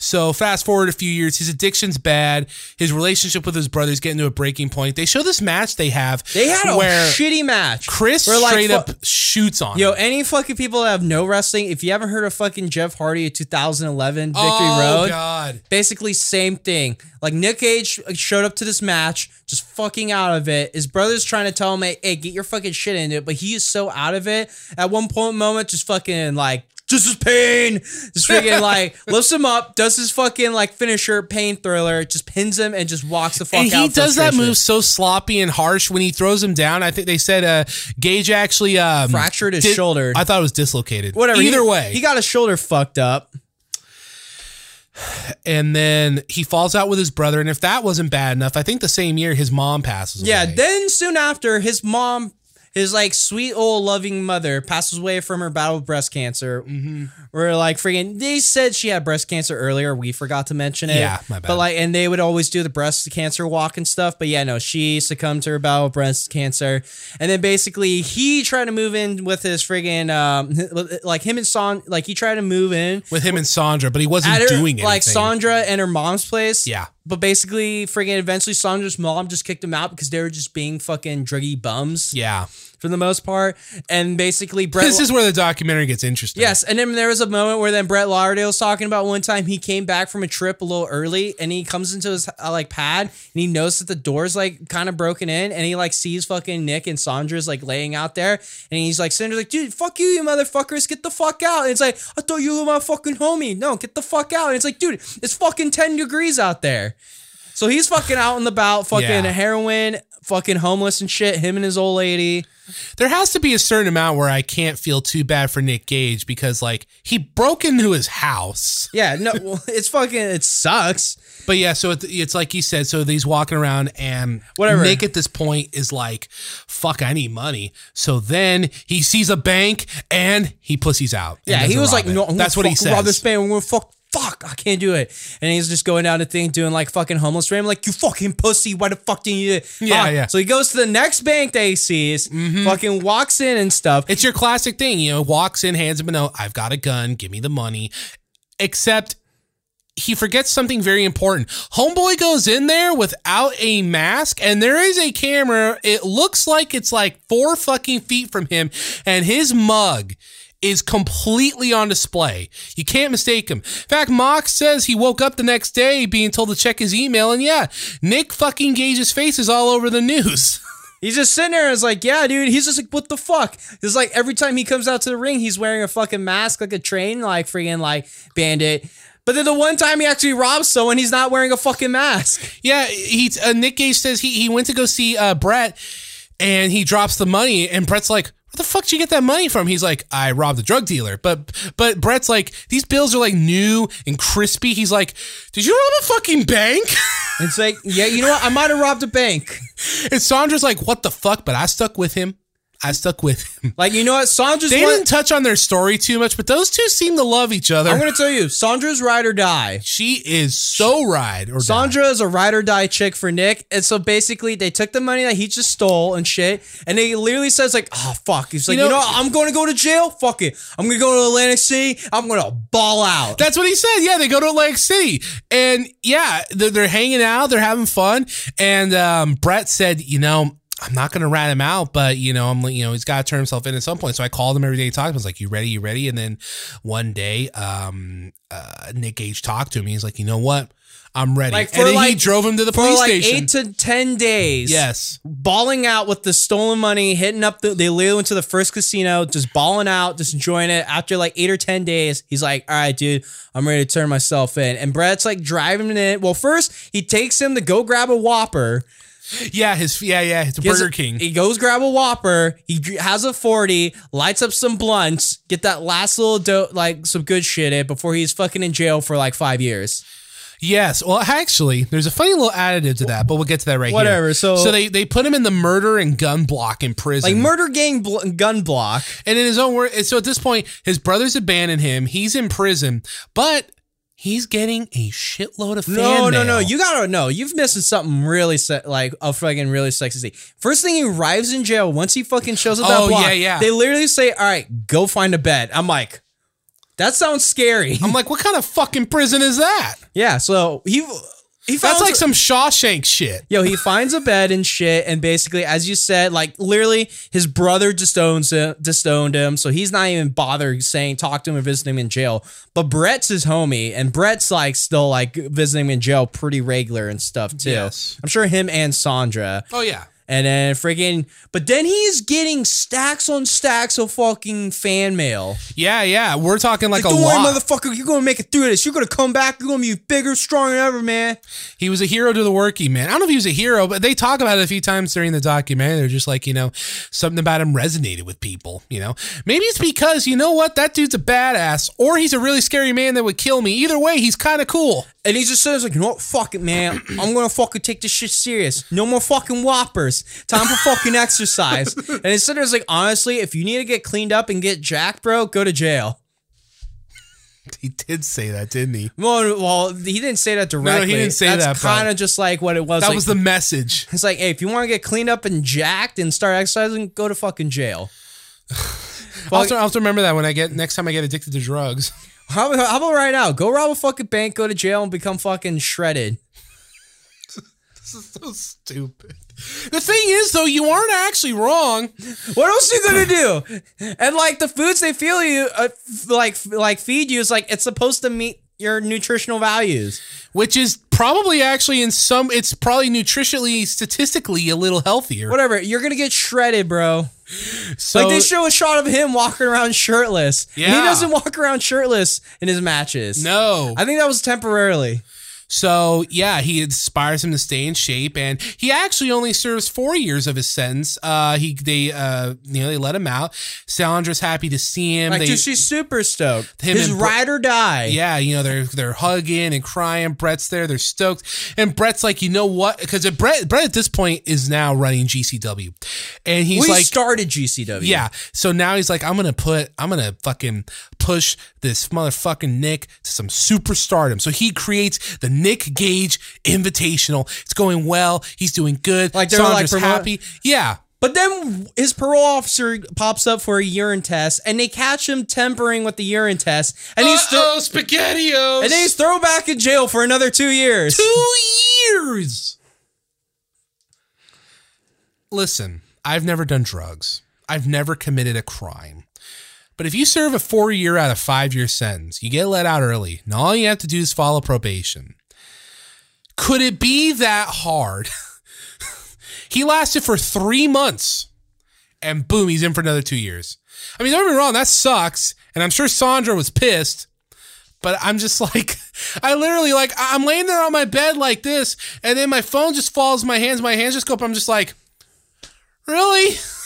So fast forward a few years, his addiction's bad. His relationship with his brother's getting to a breaking point. They show this match they have. They had a shitty match. Chris where, like, straight up shoots on. Yo, him. any fucking people that have no wrestling, if you haven't heard of fucking Jeff Hardy at 2011 Victory oh, Road, God. basically same thing. Like Nick Gage showed up to this match, just fucking out of it. His brother's trying to tell him, hey, hey, get your fucking shit into it, but he is so out of it. At one point moment, just fucking like just his pain. Just freaking like lifts him up, does his fucking like finisher pain thriller, just pins him and just walks the fuck And out. he does that move so sloppy and harsh when he throws him down. I think they said uh, Gage actually um, Fractured his did- shoulder. I thought it was dislocated. Whatever. Either he, way, he got his shoulder fucked up. and then he falls out with his brother. And if that wasn't bad enough, I think the same year his mom passes Yeah, then soon after, his mom, his like sweet old loving mother, passes away from her battle with breast cancer. Mm-hmm. Where like freaking, they said she had breast cancer earlier. We forgot to mention it. Yeah, my bad. But like, and they would always do the breast cancer walk and stuff. But yeah, no, she succumbed to her battle with breast cancer. And then basically, he tried to move in with his friggin', um, like him and Son, like he tried to move in with him and Sandra, but he wasn't her, doing anything. like Sandra and her mom's place. Yeah. But basically, friggin' eventually Sandra's mom just kicked them out because they were just being fucking druggy bums Yeah. For the most part. And basically, Brett. This is where the documentary gets interesting. Yes, and then there was a moment where then Brett Lauderdale was talking about one time he came back from a trip a little early and he comes into his uh, like pad and he knows that the door's like kind of broken in and he like sees fucking Nick and Sandra's like laying out there and he's like Sandra's like dude fuck you you motherfuckers get the fuck out and it's like I thought you were my fucking homie no get the fuck out and it's like dude it's fucking 10 degrees out there so he's fucking out and about fucking Yeah. heroin fucking homeless and shit him and his old lady There has to be a certain amount where I can't feel too bad for Nick Gage because like he broke into his house. yeah no well, it's fucking it sucks But yeah, so it's like he said. So he's walking around, and Whatever. Nick at this point is like, "Fuck, I need money." So then he sees a bank and he pussies out. Yeah, he was like, "No, I'm that's what he fucking rob says. this bank. I'm gonna fuck fuck, I can't do it. And he's just going down the thing doing like fucking homeless rant. I'm like, you fucking pussy, why the fuck didn't you? do it?" Yeah, Ah, yeah. So he goes to the next bank that he sees, fucking walks in and stuff. It's your classic thing, you know, walks in, hands him a note, I've got a gun, give me the money. Except he forgets something very important. Homeboy goes in there without a mask, and there is a camera. It looks like it's like four fucking feet from him, and his mug is completely on display. You can't mistake him. In fact, Mox says he woke up the next day being told to check his email, and yeah, Nick fucking Gage's face is all over the news. He's just sitting there and it's like, yeah, dude. He's just like, what the fuck? It's like every time he comes out to the ring, he's wearing a fucking mask like a train, like freaking like bandit. But then the one time he actually robs someone, he's not wearing a fucking mask. Yeah, he uh, Nick Gage says he he went to go see uh, Brett, and he drops the money, and Brett's like, "Where the fuck did you get that money from?" He's like, "I robbed a drug dealer." But but Brett's like, "These bills are like new and crispy." He's like, "Did you rob a fucking bank?" It's like, yeah, you know what? I might have robbed a bank. and Sandra's like, "What the fuck?" But I stuck with him. I stuck with him. Like, you know what? Sandra's They didn't touch on their story too much, but those two seem to love each other. I'm gonna tell you, Sandra's ride or die. she is so ride or die. Sandra is a ride or die chick for Nick, and so basically they took the money that he just stole and shit, and they literally says like, "Oh fuck," he's like, "You know- know, what? I'm going to go to jail. Fuck it, I'm gonna go to Atlantic City. I'm gonna ball out." That's what he said. Yeah, they go to Atlantic City, and yeah, they're, they're hanging out, they're having fun. And um, Brett said, you know, I'm not going to rat him out, but you know, I'm like, you know, he's got to turn himself in at some point. So I called him every day talked to him. I was like, "You ready? You ready?" And then one day, um, uh, Nick Gage talked to him. He's like, "You know what? I'm ready." Like, and then he drove him to the police like station. eight to ten days. yes. balling out with the stolen money, hitting up the they literally went to the first casino, just balling out, just enjoying it. After like eight or ten days, he's like, All right, dude, I'm ready to turn myself in. And Brett's like driving it. Well, first he takes him to go grab a Whopper. Yeah, his yeah, yeah, it's a- Burger King. He goes grab a Whopper. He has a 40, lights up some blunts, get that last little dope, like some good shit in before he's fucking in jail for like five years. Yes. Well, actually, there's a funny little additive to that, but we'll get to that right Whatever, here. Whatever. So- so they they put him in the murder and gun block in prison. Like murder gang bl- gun block. And in his own word, so at this point, his brothers abandon him. He's in prison, but he's getting a shitload of fan No, no, no. You gotta know. You've missing something really se- like a fucking really sexy. thing. First thing he arrives in jail. Once he fucking shows up that Oh, block, yeah, yeah. they literally say, "All right, go find a bed." I'm like, that sounds scary. I'm like, what kind of fucking prison is that? yeah. So he he That's like some Shawshank shit. Yo, he finds a bed and shit, and basically, as you said, like literally, his brother disowns him, disowned him, so he's not even bothered saying talk to him or visiting him in jail. But Brett's his homie, and Brett's like still like visiting him in jail pretty regular and stuff too. Yes. I'm sure him and Sandra. Oh yeah. And then freaking, but then he's getting stacks on stacks of fucking fan mail. Yeah, yeah. We're talking like, Like, a don't worry, motherfucker, you're gonna make it through this. You're gonna come back. You're gonna be bigger, stronger than ever, man. He was a hero to the working man. I don't know if he was a hero, but they talk about it a few times during the documentary. They're just like, you know, something about him resonated with people, you know? Maybe it's because, you know what, that dude's a badass, or he's a really scary man that would kill me. Either way, he's kind of cool. And he just says like, you know what, fuck it, man. I'm gonna fucking take this shit serious. No more fucking whoppers. Time for fucking exercise. And instead of like, honestly, if you need to get cleaned up and get jacked, bro, go to jail. He did say that, didn't he? Well, well, he didn't say that directly. No, he didn't say That's that, kind of just like what it was. That like, was the message. It's like, hey, if you want to get cleaned up and jacked and start exercising, go to fucking jail. I'll have, to, I'll have to remember that when I get next time I get addicted to drugs. How, how about right now? Go rob a fucking bank, go to jail, and become fucking shredded. This is so stupid. The thing is, though, you aren't actually wrong. What else are you gonna do? And like the foods they feel you uh, f- like like feed you is like it's supposed to meet your nutritional values. Which is probably actually in some, it's probably nutritionally, statistically a little healthier. Whatever, you're gonna get shredded, bro. So, Like they show a shot of him walking around shirtless. And he doesn't walk around shirtless in his matches. no. I think that was temporarily. So yeah, he inspires him to stay in shape, and he actually only serves four years of his sentence. Uh, he they uh you know they let him out. Salandra's happy to see him. Like, they, dude, she's super stoked. Him His and ride or die. yeah, you know they're they're hugging and crying. Brett's there, they're stoked, and Brett's like, you know what? Because Brett Brett at this point is now running GCW, and he's we like, started GCW. yeah. So now he's like, I'm gonna put, I'm gonna fucking push this motherfucking Nick to some superstardom. So he creates the Nick Gage Invitational. It's going well. He's doing good. Like, they're, like, Sandra's promote- happy. Yeah. But then his parole officer pops up for a urine test, and they catch him tempering with the urine test, and he's thro- oh spaghettios. and he's thrown back in jail for another two years. two years. Listen, I've never done drugs. I've never committed a crime. But if you serve a four year out of five year sentence, you get let out early, and all you have to do is follow probation. Could it be that hard? he lasted for three months, and boom, he's in for another two years. I mean, don't get me wrong, that sucks. And I'm sure Sandra was pissed but I'm just like, I literally like, I'm laying there on my bed like this, and then my phone just falls my hands. My hands just go up. I'm just like, really?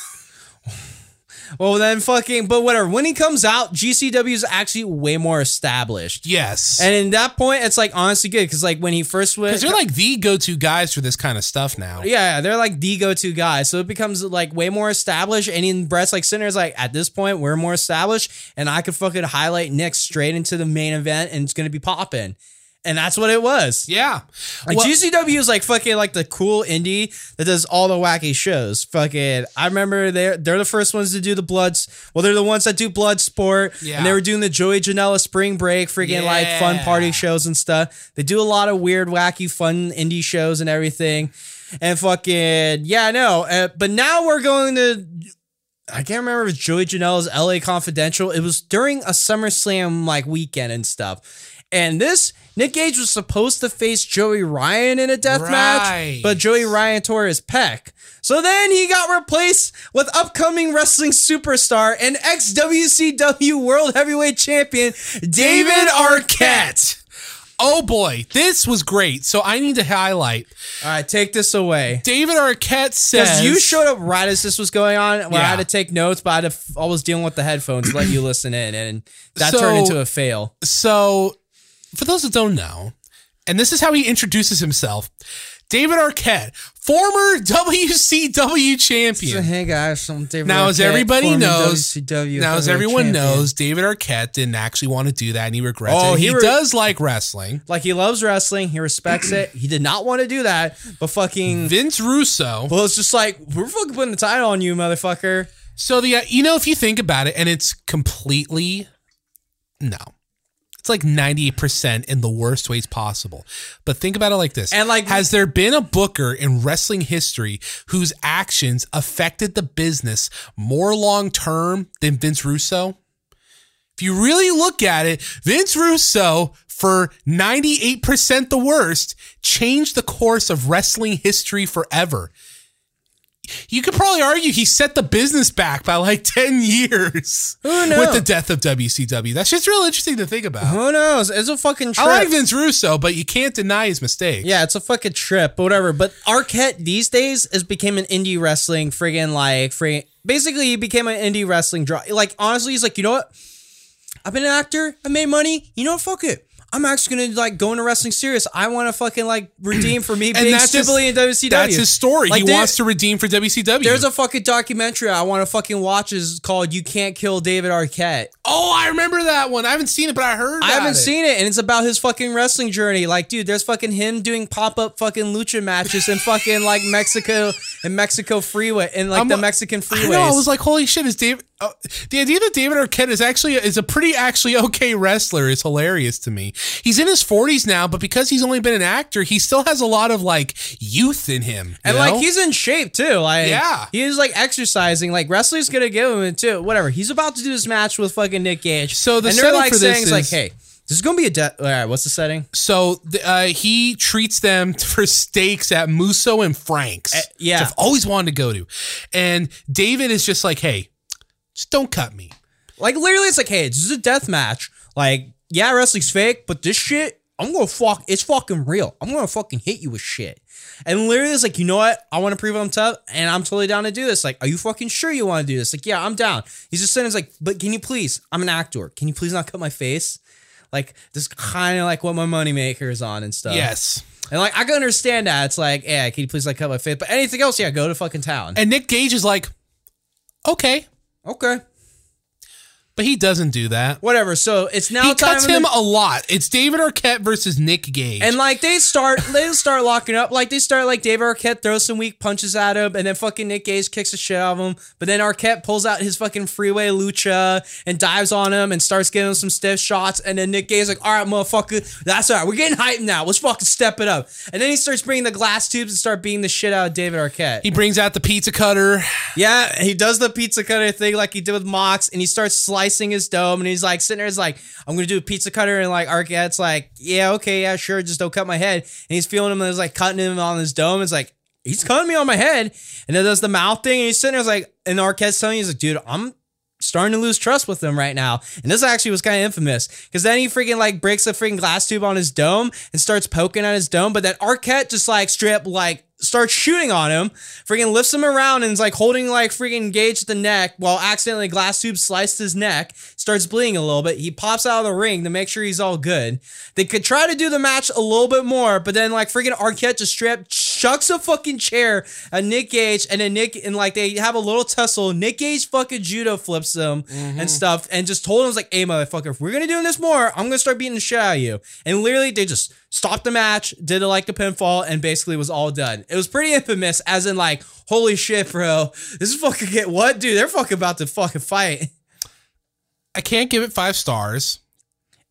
Well, then fucking, but whatever. When he comes out, GCW is actually way more established. Yes. And in that point, it's like honestly good because like when he first went, Because they're like the go-to guys for this kind of stuff now. yeah, they're like the go-to guys, So it becomes like way more established. And in Brett's like Sinner's like at this point we're more established, and I could fucking highlight Nick straight into the main event, and it's gonna be popping. And that's what it was. Yeah. Like Well- GCW is like fucking like the cool indie that does all the wacky shows. Fucking, I remember they're they're the first ones to do the bloods. Well, they're the ones that do blood sport, Yeah. and they were doing the Joey Janela Spring Break, freaking like fun party shows and stuff. They do a lot of weird, wacky, fun indie shows and everything. And fucking yeah, I know. Uh, but now we're going to. I can't remember if it's Joey Janela's LA Confidential. It was during a SummerSlam like weekend and stuff. And this Nick Gage was supposed to face Joey Ryan in a death Right. match, but Joey Ryan tore his pec. So then he got replaced with upcoming wrestling superstar and ex WCW World Heavyweight Champion David Arquette. Oh boy, this was great. So I need to highlight All right, take this away. David Arquette says Because you showed up right as this was going on, where I had to take notes, but I, had to f- I was dealing with the headphones to let you listen in, and that So- turned into a fail. So, for those that don't know, and this is how he introduces himself David Arquette, former WCW champion. hey guys, I'm David. Now, as everybody knows, WCW now as everyone champion. knows, David Arquette didn't actually want to do that, and he regrets Oh, it. He, he re- does like wrestling. like he loves wrestling, he respects it. He did not want to do that, but fucking, Vince Russo. well, it's just like we're fucking putting the title on you, motherfucker. So the uh, you know if you think about it, and it's completely no. It's like 98% in the worst ways possible. But think about it like this. And, like- has there been a booker in wrestling history whose actions affected the business more long term than Vince Russo? If you really look at it, Vince Russo, for 98% the worst, changed the course of wrestling history forever. You could probably argue he set the business back by like 10 years Who knows? with the death of WCW. That's just real interesting to think about. Who knows? It's a fucking trip. I like Vince Russo, but you can't deny his mistake. Yeah, it's a fucking trip, but whatever. But Arquette these days has became an indie wrestling friggin' like friggin' basically he became an indie wrestling draw. Like honestly, he's like, you know what? I've been an actor. I made money. You know, what? fuck it. I'm actually gonna like go into wrestling serious. I want to fucking like redeem for me being stupidly in WCW. That's his story. Like, he there- wants to redeem for WCW. There's a fucking documentary I want to fucking watch is called "You Can't Kill David Arquette." oh, I remember that one. I haven't seen it, but I heard. I haven't it. seen it, and it's about his fucking wrestling journey. Like, dude, there's fucking him doing pop up fucking lucha matches in fucking like Mexico and Mexico freeway and like I'm- the Mexican I freeways. know. I was like, holy shit! Is David? Uh, the idea that David Arquette is actually is a pretty actually okay wrestler is hilarious to me. He's in his 40s now, but because he's only been an actor, he still has a lot of like youth in him. you and know? like he's in shape too. Like Yeah. he is like exercising. Like wrestling's gonna give him it too. Whatever. He's about to do this match with fucking Nick Gage. So the and they're like for this saying, it's like, hey, this is gonna be a death. All right, what's the setting? So uh, he treats them for steaks at Musso and Frank's. Uh, yeah. I've always wanted to go to. And David is just like, hey, just don't cut me. Like literally, it's like, hey, this is a death match. Like, yeah, wrestling's fake, but this shit, I'm gonna fuck. It's fucking real. I'm gonna fucking hit you with shit. And literally, it's like, you know what? I want to prove I'm tough, and I'm totally down to do this. Like, are you fucking sure you want to do this? Like, yeah, I'm down. He's just saying, it's like, but can you please? I'm an actor. Can you please not cut my face? Like, this kind of like what my moneymaker is on and stuff. Yes. And like, I can understand that. It's like, yeah, can you please like cut my face? But anything else, yeah, go to fucking town. And Nick Gage is like, okay. Okay. But he doesn't do that. Whatever. So it's now He cuts in the- him a lot. It's David Arquette versus Nick Gage. And like they start, they start locking up. Like they start like David Arquette throws some weak punches at him, and then fucking Nick Gage kicks the shit out of him. But then Arquette pulls out his fucking freeway lucha and dives on him and starts giving him some stiff shots. And then Nick Gage's like, "All right, motherfucker, that's all right. We're getting hyped now. Let's fucking step it up." And then he starts bringing the glass tubes and start beating the shit out of David Arquette. he brings out the pizza cutter. Yeah, he does the pizza cutter thing like he did with Mox, and he starts slicing his dome, and he's like sitting there, he's like, I'm gonna do a pizza cutter, and like Arquette's like, yeah, okay, yeah, sure, just don't cut my head. And he's feeling him, and he's like cutting him on his dome. It's like, he's cutting me on my head, and then does the mouth thing, and he's sitting there, he's like, and Arquette's telling you, he's like, dude, I'm starting to lose trust with him right now. And this actually was kind of infamous because then he freaking like breaks a freaking glass tube on his dome and starts poking at his dome. But then Arquette just like strip like starts shooting on him, freaking lifts him around and is like holding like freaking Gage at the neck while accidentally glass tube sliced his neck, starts bleeding a little bit. He pops out of the ring to make sure he's all good. They could try to do the match a little bit more, but then like freaking Arquette just strip chucks a fucking chair at Nick Gage and then Nick and like they have a little tussle. Nick Gage fucking judo flips him and mm-hmm. stuff and just told him was like, hey motherfucker, if we're gonna do this more, I'm gonna start beating the shit out of you. And literally they just stopped the match, did it like the pinfall, and basically was all done. It was pretty infamous, as in like, holy shit, bro. This is fucking get what? Dude, they're fucking about to fucking fight. I can't give it five stars,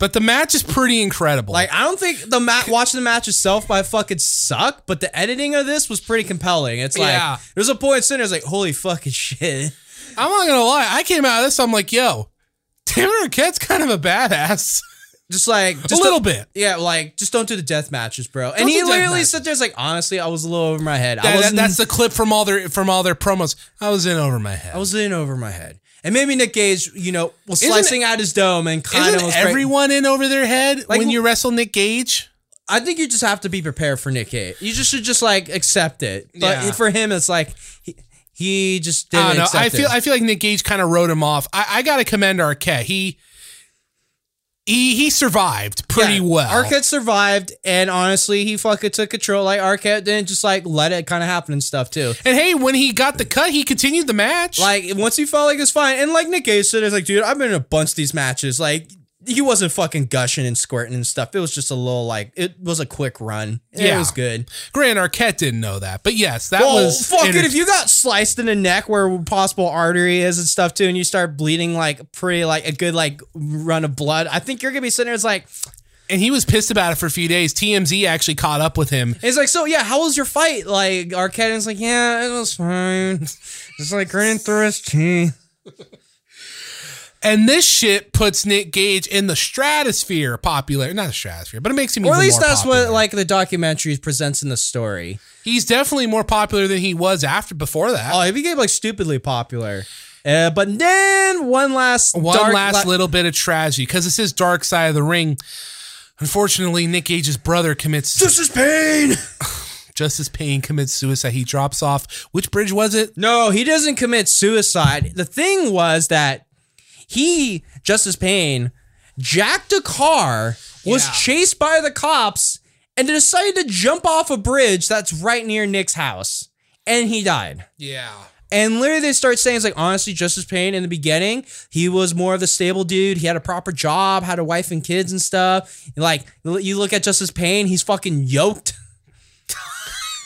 but the match is pretty incredible. Like, I don't think the mat watching the match itself might fucking suck, but the editing of this was pretty compelling. It's like Yeah. there's a point in it's like, holy fucking shit. I'm not gonna lie, I came out of this, I'm like, yo, David Arquette's kind of a badass. Just like just a little bit. Yeah, like just don't do the death matches, bro. And Don't he literally sat there, it's like, honestly, I was a little over my head. I That- that- wasn't, that's the clip from all their from all their promos. I was in over my head. I was in over my head. And maybe Nick Gage, you know, was Isn't- slicing out his dome and kind of was everyone in over their head Like, when you wrestle Nick Gage? I think you just have to be prepared for Nick Gage. You just should just like accept it. But Yeah. for him, it's like he, he just I didn't don't know. accept I feel it. I feel like Nick Gage kind of wrote him off. I, I got to commend Arquette. He he he survived pretty Yeah, well. Arquette survived, and honestly, he fucking took control. Like Arquette didn't just like let it kind of happen and stuff too. and hey, when he got the cut, he continued the match. Like once he felt like it was fine, and like Nick Gage said, it's like, dude, I've been in a bunch of these matches. Like he wasn't fucking gushing and squirting and stuff. It was just a little like it was a quick run. Yeah, it was good. Grant Arquette didn't know that, but yes, that Well, was fuck enter- it. If you got sliced in the neck where possible artery is and stuff too, and you start bleeding like pretty like a good like run of blood, I think you're gonna be sitting there. It's like and he was pissed about it for a few days. TMZ actually caught up with him. it's like so yeah. How was your fight? Like Arquette is like yeah, it was fine. It's like grinning through his teeth. And this shit puts Nick Gage in the stratosphere popular, not the stratosphere, but it makes him Or at least that's popular. what like the documentary presents in the story. He's definitely more popular than he was after before that. Oh, he became like stupidly popular. Uh, but then one last One dark last la- little bit of tragedy because this is Dark Side of the Ring. Unfortunately, Nick Gage's brother commits Justice Pain. Justice Pain commits suicide. He drops off. Which bridge was it? No, he doesn't commit suicide. The thing was that he, Justice Pain, jacked a car, was Yeah. chased by the cops, and decided to jump off a bridge that's right near Nick's house. And he died. Yeah. And literally, they start saying, it's like, honestly, Justice Pain in the beginning, he was more of the stable dude. He had a proper job, had a wife and kids and stuff. Like, you look at Justice Pain, he's fucking yoked.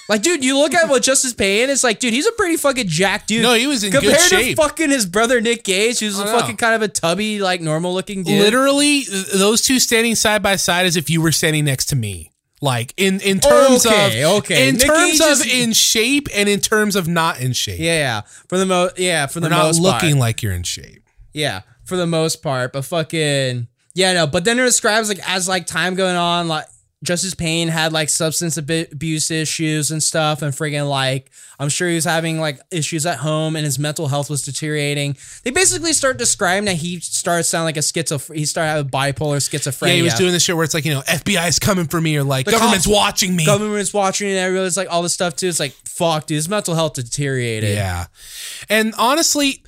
Like, dude, you look at what Justice Pain is like, dude, he's a pretty fucking jacked dude. No, he was in good Compared shape. to fucking his brother Nick Gage, who's a fucking kind of a tubby, like normal looking dude. Literally, those two standing side by side as if you were standing next to me. Like in in terms Okay, of okay. in Nick terms Gage of is- in shape and in terms of not in shape. Yeah, yeah. For the most, yeah, for the not most looking part. like you're in shape. Yeah, for the most part, but fucking yeah, no. But then it describes like as like time going on, like Justice Pain had like substance abuse issues and stuff, and friggin' like I'm sure he was having like issues at home, and his mental health was deteriorating. They basically start describing that he started sounding like a schizo. He started having bipolar schizophrenia. Yeah, he was doing this shit where it's like, you know, FBI is coming for me or like The government's cops- watching me. Government's watching and everyone's like all this stuff too. It's like fuck, dude, his mental health deteriorated. Yeah. And honestly,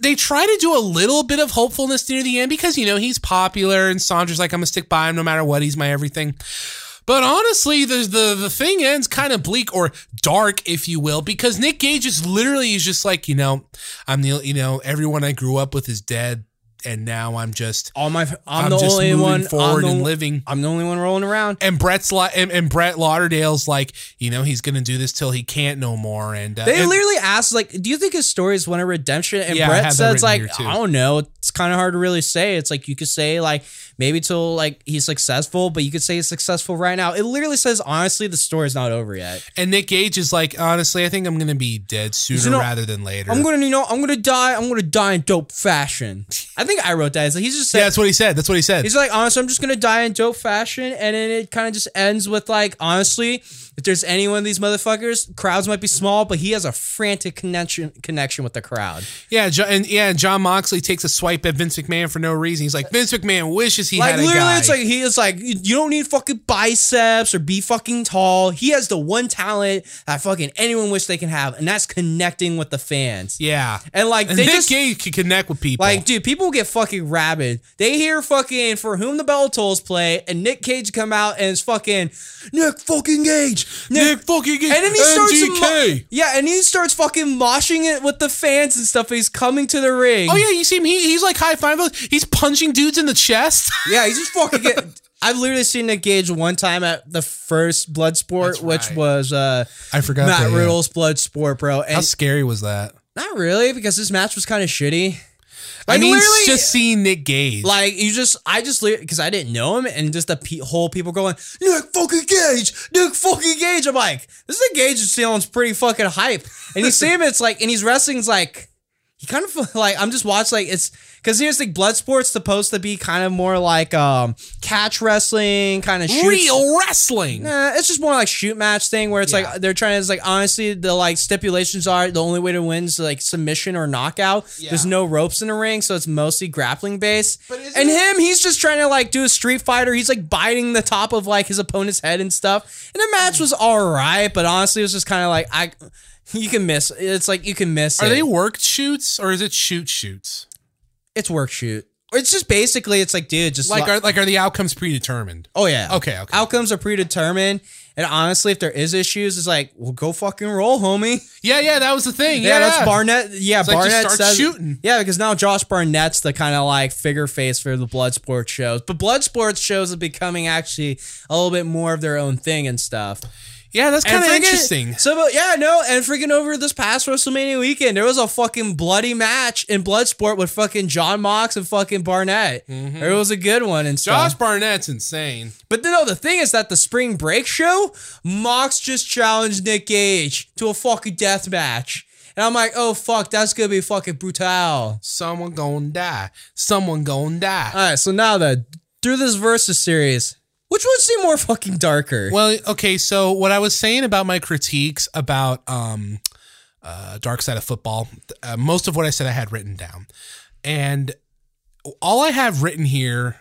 they try to do a little bit of hopefulness near the end because, you know, he's popular and Sandra's like, I'm to stick by him no matter what. He's my everything. But honestly, the, the the thing ends kind of bleak or dark, if you will, because Nick Gage is literally is just like, you know, I'm the, you know, everyone I grew up with is dead. And now I'm just All my, I'm, I'm the only one forward the, and living. I'm the only one rolling around. And Brett's li- and, and Brett Lauderdale's like, you know, he's gonna do this till he can't no more. And uh, They and- literally asked, like, do you think his story is one of redemption? And Yeah, Brett says, like. I don't know. It's kind of hard to really say. It's like you could say, like, maybe till like he's successful, but you could say he's successful right now. It literally says, honestly, the story's not over yet. and Nick Gage is like, honestly, I think I'm gonna be dead sooner You know, rather than later. I'm gonna, you know, I'm gonna die. I'm gonna die in dope fashion. I think I wrote that. It's like, he's just yeah, saying, that's what he said. That's what he said. He's like, honestly, I'm just gonna die in dope fashion, and then it kind of just ends with like, honestly, if there's any one of these motherfuckers, crowds might be small, but he has a frantic connection connection with the crowd. Yeah, Jo- and yeah, Jon Moxley takes a swipe at Vince McMahon for no reason. He's like, Vince McMahon wishes he Like had a guy. Like, literally, guy. it's like he is like, you don't need fucking biceps or be fucking tall. He has the one talent that fucking anyone wish they can have, and that's connecting with the fans. yeah, And like and they Nick just Gage can connect with people. Like, dude, people get fucking rabid. They hear fucking For Whom the Bell Tolls play, and Nick Gage come out and it's fucking Nick fucking Gage. Nick fucking And then he starts MGK. mo- yeah, and he starts fucking moshing it with the fans and stuff. He's coming to the ring. Oh yeah, you see him? He, he's like high five. He's punching dudes in the chest. yeah. He's just fucking get. I've literally seen Nick Gage one time at the first Bloodsport, That's which right. was uh, I forgot. Matt that, yeah. Riddle's Bloodsport, bro. How scary was that? not really, because this match was kind of shitty. I mean, just seeing Nick Gage. Like you just, I just because I didn't know him, and just the pe- whole people going Nick fucking Gage, Nick fucking Gage. I'm like, this Nick Gage is sounds pretty fucking hype, and you see him, it's like, and he's wrestling's like, he kind of like I'm just watching like it's because here's like blood sports supposed to be kind of more like um catch wrestling kind of real wrestling. Nah, it's just more like shoot match thing where it's Yeah. like they're trying to it's like honestly the like stipulations are the only way to win is like submission or knockout. There's no ropes in the ring, so it's mostly grappling based. But and him, he's just trying to like do a street fighter. He's like biting the top of like his opponent's head and stuff. And the match was all right, but honestly, it was just kind of like I. You can miss. It's like you can miss. Are it. they work shoots or is it shoot shoots? It's work shoot. It's just basically. It's like, dude, just Like lo- are like are the outcomes predetermined? Oh yeah. Okay, okay. Outcomes are predetermined, and honestly, if there is issues, it's like, well, go fucking roll, homie. Yeah, yeah, that was the thing. Yeah, Yeah, that's Barnett. Yeah, like, just Barnett start says shooting. Yeah, because now Josh Barnett's the kind of like figure face for the blood sports shows, but blood sports shows are becoming actually a little bit more of their own thing and stuff. Yeah, that's kind of interesting. So, but yeah, no, and freaking over this past WrestleMania weekend, there was a fucking bloody match in Bloodsport with fucking Jon Mox and fucking Barnett. It was a good one and stuff. Mm-hmm. Josh Barnett's insane. But no, the thing is that the spring break show, Mox just challenged Nick Gage to a fucking death match. And I'm like, oh fuck, that's gonna be fucking brutal. Someone gonna die. Someone gonna die. Alright, so now that through this versus series, which one seemed more fucking darker? Well, okay, so what I was saying about my critiques about um uh Dark Side of Football, uh, most of what I said I had written down. And all I have written here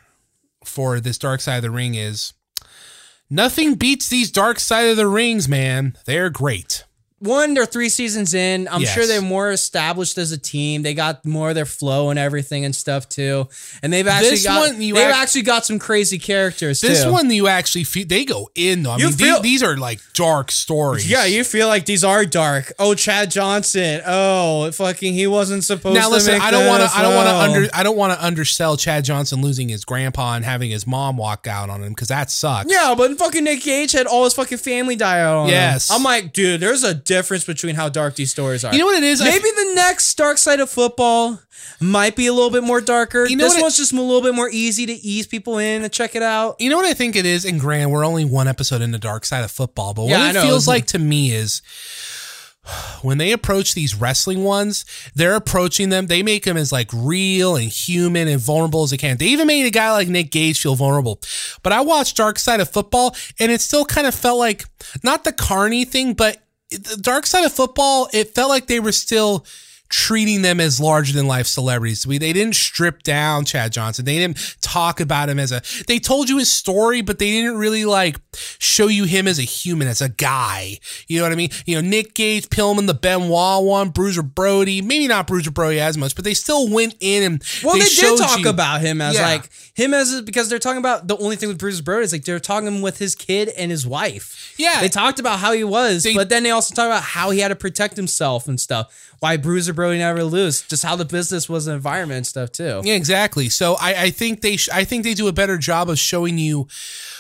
for this Dark Side of the Ring is nothing beats these Dark Side of the Rings, man. They're great. One, they're three seasons in. I'm Yes. sure they're more established as a team. They got more of their flow and everything and stuff too. And they've actually This got they've act- actually got some crazy characters This too. one you actually feel they go in though. I You mean, feel- these, these are like dark stories. Yeah, you feel like these are dark. Oh, Chad Johnson. Oh, fucking, he wasn't supposed Now to. listen, I don't want to. I don't want to Oh. under. I don't want to undersell Chad Johnson losing his grandpa and having his mom walk out on him because that sucks. Yeah, but fucking Nick Gage had all his fucking family die out on him. Yes. I'm like, dude, there's a difference between how dark these stories are. You know what it is? I- Maybe the next Dark Side of Football might be a little bit more darker. You know this what it- one's just a little bit more easy to ease people in and check it out. You know what I think it is, and Grant, we're only one episode in the dark side of football, but what Yeah, I it feels like to me is when they approach these wrestling ones, they're approaching them, they make them as like real and human and vulnerable as they can. They even made a guy like Nick Gage feel vulnerable. But I watched Dark Side of Football and it still kind of felt like not the carny thing, but the Dark Side of Football, it felt like they were still treating them as larger than life celebrities. We they didn't strip down Chad Johnson. They didn't talk about him as a they told you his story, but they didn't really like show you him as a human, as a guy. You know what I mean? You know, Nick Gage, Pillman, the Benoit one, Bruiser Brody, maybe not Bruiser Brody as much, but they still went in and Well, they, did talk you- about him as Yeah. like him as a, because they're talking about the only thing with Bruiser Brody is like they're talking with his kid and his wife. Yeah. they talked about how he was, They- but then they also talk about how he had to protect himself and stuff. Why Bruiser Brody never lose. Just how the business was, the environment and stuff too. Yeah, exactly. So I, I think they sh- I think they do a better job of showing you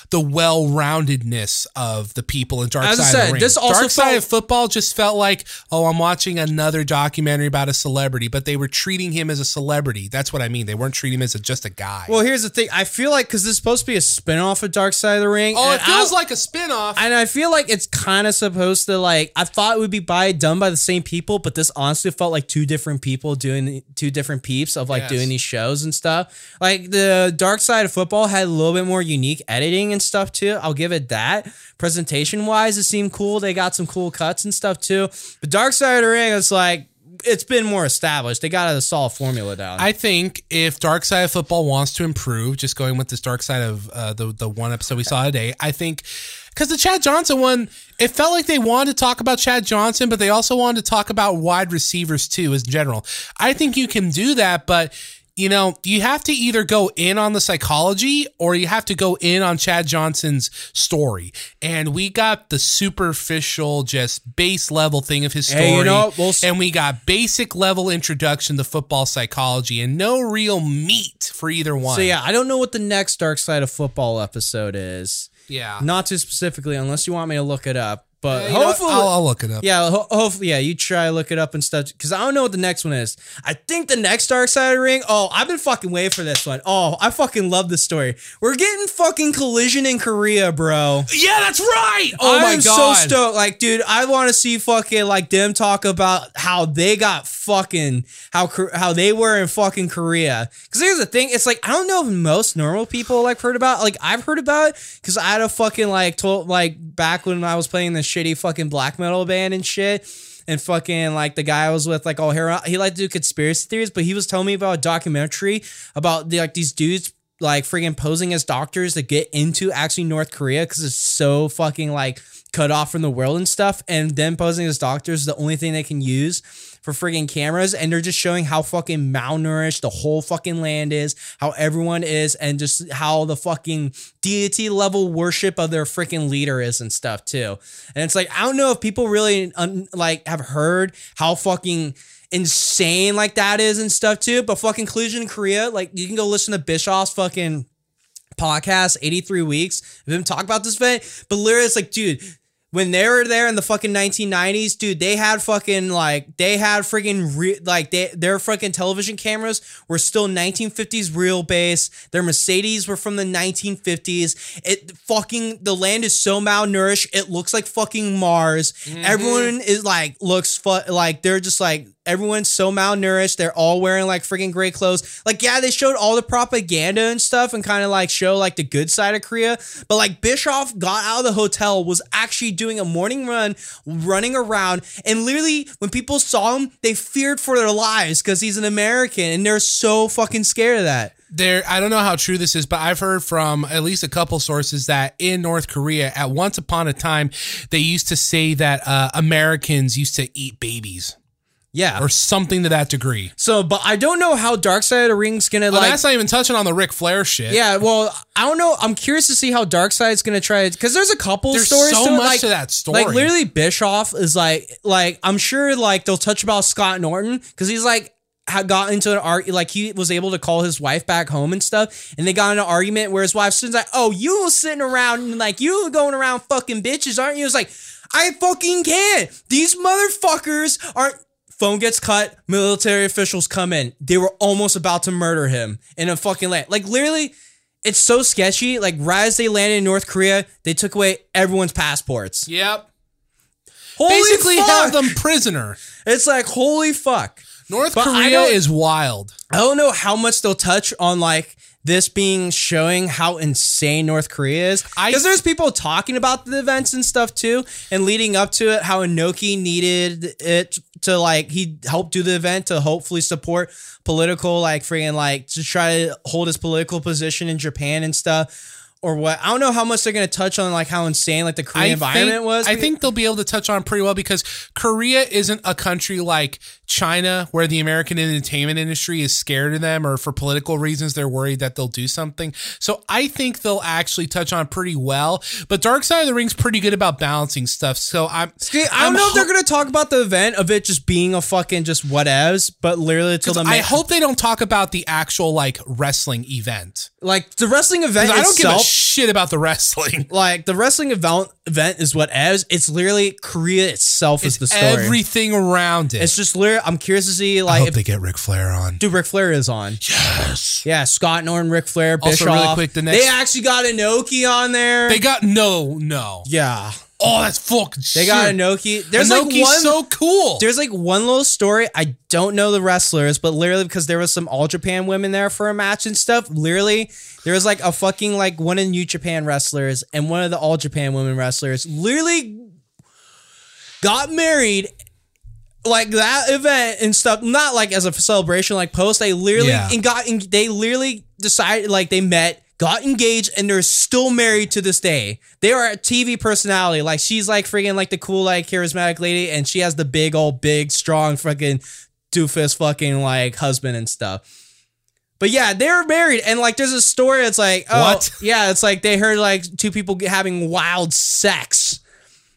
the well-roundedness of the people in Dark As I Side of said, the Ring. this also Dark Side of Football just felt like, oh, I'm watching another documentary about a celebrity, but they were treating him as a celebrity. That's what I mean. They weren't treating him as a, just a guy. Well, here's the thing. I feel like because this is supposed to be a spin-off of Dark Side of the Ring. oh, it feels I- like a spin-off. And I feel like it's kind of supposed to like I thought it would be by done by the same people, but this honestly felt like two different people doing two different peeps of like Yes. doing these shows and stuff. Like the Dark Side of Football had a little bit more unique editing and stuff too. I'll give it that. Presentation wise, it seemed cool. They got some cool cuts and stuff too. But Dark Side of the Ring, it's like it's been more established. They got a solid formula down. I think if Dark Side of Football wants to improve, just going with this Dark Side of uh, the the one episode we saw today, I think because the Chad Johnson one, it felt like they wanted to talk about Chad Johnson, but they also wanted to talk about wide receivers too, as general. I think you can do that, but. You know, you have to either go in on the psychology or you have to go in on Chad Johnson's story. And we got the superficial, just base level thing of his story. Hey, you know? We'll and we got basic level introduction to football psychology and no real meat for either one. so yeah, I don't know what the next Dark Side of Football episode is. yeah. Not too specifically, unless you want me to look it up. But You know hopefully, I'll, I'll look it up. yeah, ho- hopefully, yeah, you try look it up and stuff because I don't know what the next one is. I think the next Dark Side of the Ring. Oh, I've been fucking waiting for this one. Oh, I fucking love this story. We're getting fucking collision in Korea, bro. Yeah, that's right. Oh my I'm god. so stoked. Like, dude, I want to see fucking like them talk about how they got fucking how how they were in fucking Korea. Because here's the thing, it's like I don't know if most normal people like heard about. Like I've heard about it because I had a fucking like told like back when I was playing the shitty fucking black metal band and shit. And fucking like the guy I was with, like, here he liked to do conspiracy theories, but he was telling me about a documentary about the, like these dudes like freaking posing as doctors to get into actually North Korea because it's so fucking like cut off from the world and stuff. And then posing as doctors the only thing they can use for freaking cameras. And they're just showing how fucking malnourished the whole fucking land is, how everyone is, and just how the fucking deity level worship of their freaking leader is and stuff too. And it's like, I don't know if people really un- like have heard how fucking insane like that is and stuff too. But fucking collision in Korea, like you can go listen to Bischoff's fucking podcast, 83 weeks, of him talk about this event. But literally, it's like, dude, when they were there in the fucking 1990s, dude, they had fucking like they had freaking re- like they their fucking television cameras were still 1950s real base. Their Mercedes were from the 1950s. It fucking the land is so malnourished. It looks like fucking Mars. Mm-hmm. Everyone is like looks fu- like they're just like everyone's so malnourished. They're all wearing like freaking gray clothes. Like, yeah, they showed all the propaganda and stuff and kind of like show like the good side of Korea. But like Bischoff got out of the hotel, was actually doing a morning run, running around. And literally, when people saw him, they feared for their lives because he's an American and they're so fucking scared of that. there I don't know how true this is, but I've heard from at least a couple sources that in North Korea, at once upon a time, they used to say that uh, Americans used to eat babies Yeah. or something to that degree. so, but I don't know how Dark Side of the Ring's gonna oh, Well, like. that's not even touching on the Ric Flair shit. yeah, well, I don't know. I'm curious to see how Dark Side's gonna try it because there's a couple There's stories so to much like, to that story. Like literally, Bischoff is like, like I'm sure like they'll touch about Scott Norton because he's like had got into an art like he was able to call his wife back home and stuff, and they got in an argument where his wife's like, "Oh, you sitting around and like you going around fucking bitches, aren't you?" It's like, I fucking can't These motherfuckers aren't. Phone gets cut. Military officials come in. They were almost about to murder him in a fucking land. Like literally, it's so sketchy. Like right as they landed in North Korea, they took away everyone's passports. Yep. Holy Basically fuck! held them prisoner. It's like holy fuck. North But Korea is wild. I don't know how much they'll touch on like this being showing how insane North Korea is. Because there's people talking about the events and stuff too, and leading up to it, how Inoki needed it to like he helped do the event to hopefully support political like freaking like to try to hold his political position in Japan and stuff. Or what. I don't know how much they're gonna touch on like how insane like the Korean environment think, was. I think they'll be able to touch on pretty well because Korea isn't a country like China where the American entertainment industry is scared of them or for political reasons they're worried that they'll do something. So I think they'll actually touch on pretty well. But Dark Side of the Ring's pretty good about balancing stuff. So I'm See, I don't I'm know if they're gonna talk about the event of it just being a fucking just whatevs, but literally until the I hope they don't talk about the actual like wrestling event. like the wrestling event I don't give a. shit about the wrestling. like the wrestling event event is whatevs. It's literally Korea itself is the story. Everything around it. it's just literally. I'm curious to see I like hope if they get Ric Flair on. Dude, Ric Flair is on. Yes. Yeah, Scott Norton, Ric Flair, Bischoff. Also, really quick, the next- they actually got Inoki on there. They got no, no. yeah, Oh, that's fucking they got Inoki. There's Inoki's like one. so cool. there's like one little story. I don't know the wrestlers, but literally because there was some All Japan women there for a match and stuff. Literally, there was like a fucking like one of the New Japan wrestlers and one of the All Japan women wrestlers. Literally got married. Like that event and stuff, not like as a celebration, like post. They literally Yeah. and got en- they literally decided like they met, got engaged, and they're still married to this day. They are a TV personality. Like she's like freaking like the cool like charismatic lady, and she has the big old big strong fucking doofus fucking like husband and stuff. But yeah, they're married, and like there's a story. It's like oh What? yeah, it's like they heard like two people having wild sex.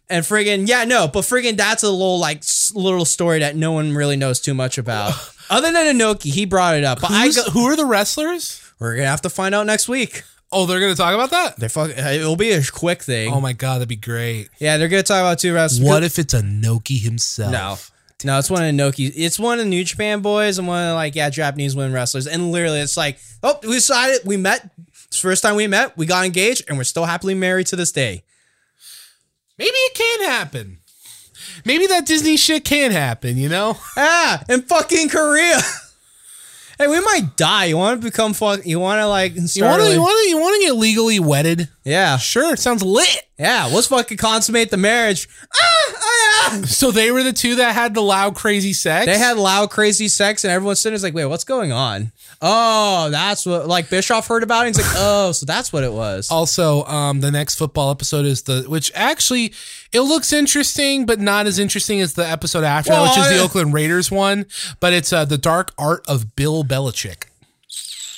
And friggin' yeah, no, but friggin' that's a little like little story that no one really knows too much about. Other than Inoki, he brought it up. But I go, who are the wrestlers? we're gonna have to find out next week. Oh, they're gonna talk about that. They're fuck, uh, it'll be a quick thing. Oh my god, that'd be great. yeah, they're gonna talk about two wrestlers. What if it's Inoki himself? No. No, it's one of Inoki. It's one of the New Japan boys and one of like yeah Japanese women wrestlers. And literally, it's like oh, we decided we met. It's the first time we met, we got engaged, and we're still happily married to this day. Maybe it can happen. Maybe that Disney shit can happen. You know? Ah, in fucking Korea. hey, we might die. You want to become fuck? You want to like You want to? You want to? You want to get legally wedded? Yeah, Sure, it sounds lit. yeah. Let's fucking consummate the marriage. Ah, ah, yeah. So they were the two that had the loud, crazy sex. They had loud, crazy sex, and everyone's sitting there's like, wait, what's going on? Oh, that's what. Like Bischoff heard about it. And he's like, oh, so that's what it was. Also, um, the next football episode is the which actually it looks interesting, but not as interesting as the episode after, that, which is the Oakland Raiders one. But it's uh, the Dark Art of Bill Belichick,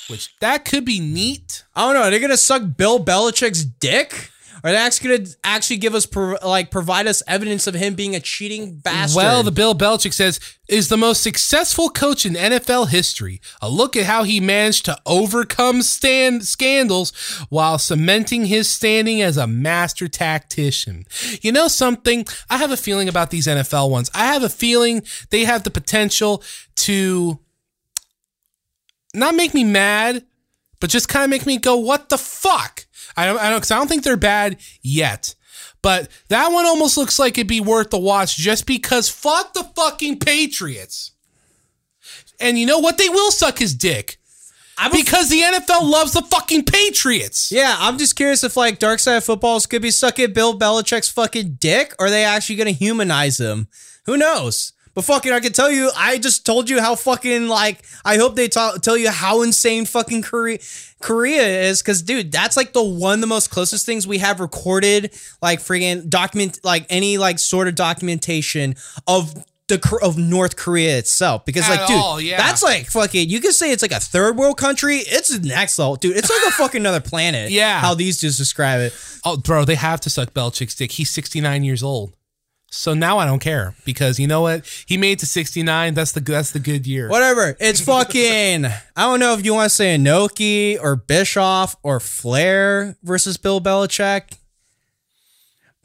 which that could be neat. I don't know. Are they gonna suck Bill Belichick's dick? Are they actually gonna actually give us like provide us evidence of him being a cheating bastard? Well, the Bill Belichick says is the most successful coach in NFL history. A look at how he managed to overcome stand scandals while cementing his standing as a master tactician. You know something? I have a feeling about these NFL ones. I have a feeling they have the potential to not make me mad, but just kind of make me go, "What the fuck?" I don't, I don't, cause I don't think they're bad yet. But that one almost looks like it'd be worth the watch just because fuck the fucking Patriots. And you know what? They will suck his dick. I because the NFL loves the fucking Patriots. yeah, I'm just curious if like Dark Side of Footballs could be sucking Bill Belichick's fucking dick, or are they actually gonna humanize him? Who knows? But fucking, I can tell you, I just told you how fucking like. I hope they ta- tell you how insane fucking Korea, Korea is, because dude, that's like the one the most closest things we have recorded, like friggin' document, like any like sort of documentation of the of North Korea itself. Because At like, dude, all, yeah. that's like fucking. You can say it's like a third world country. It's next level, dude. It's like a fucking another planet. Yeah. how these dudes describe it. Oh, bro, they have to suck Belichick's dick. He's 69 years old. So now I don't care because you know what? He made to 69. That's the that's the good year. Whatever. It's fucking. I don't know if you want to say Inoki or Bischoff or Flair versus Bill Belichick.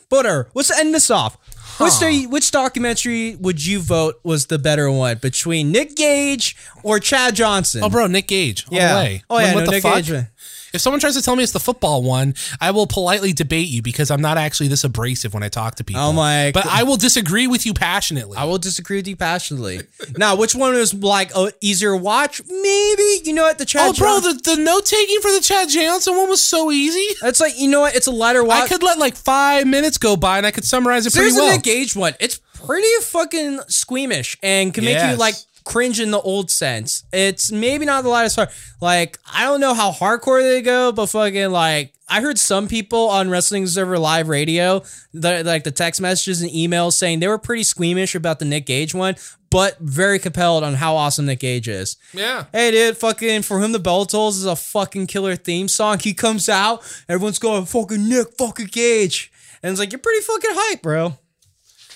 Butter. Let's end this off. Which, do- which documentary would you vote was the better one between Nick Gage or Chad Johnson? Oh, bro, Nick Gage. All yeah. Oh yeah. What no, the Nick fuck? Gage. If someone tries to tell me it's the football one, I will politely debate you because I'm not actually this abrasive when I talk to people. Oh my- But I will disagree with you passionately. I will disagree with you passionately. now, which one was like a easier to watch? Maybe you know what the Chad. oh, bro, Johnson- the, the note taking for the Chad Johnson one was so easy. it's like you know what? It's a lighter watch. I could let like five minutes go by and I could summarize it There's pretty well. a Nick Gage one. It's pretty fucking squeamish and can make Yes. you like cringe in the old sense. It's maybe not the lightest part. Like I don't know how hardcore they go, but fucking like I heard some people on Wrestling Observer Live Radio, the, like the text messages and emails saying they were pretty squeamish about the Nick Gage one, but very compelled on how awesome Nick Gage is. Yeah. Hey, dude, fucking For Whom the Bell Tolls is a fucking killer theme song. He comes out, everyone's going, fucking Nick, fucking Gage. And it's like, you're pretty fucking hype, bro.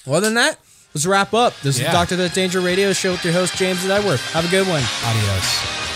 Other than that, let's wrap up. This Yeah. is Dr. Death Danger Radio Show with your host, James and Edward. Have a good one. Adios.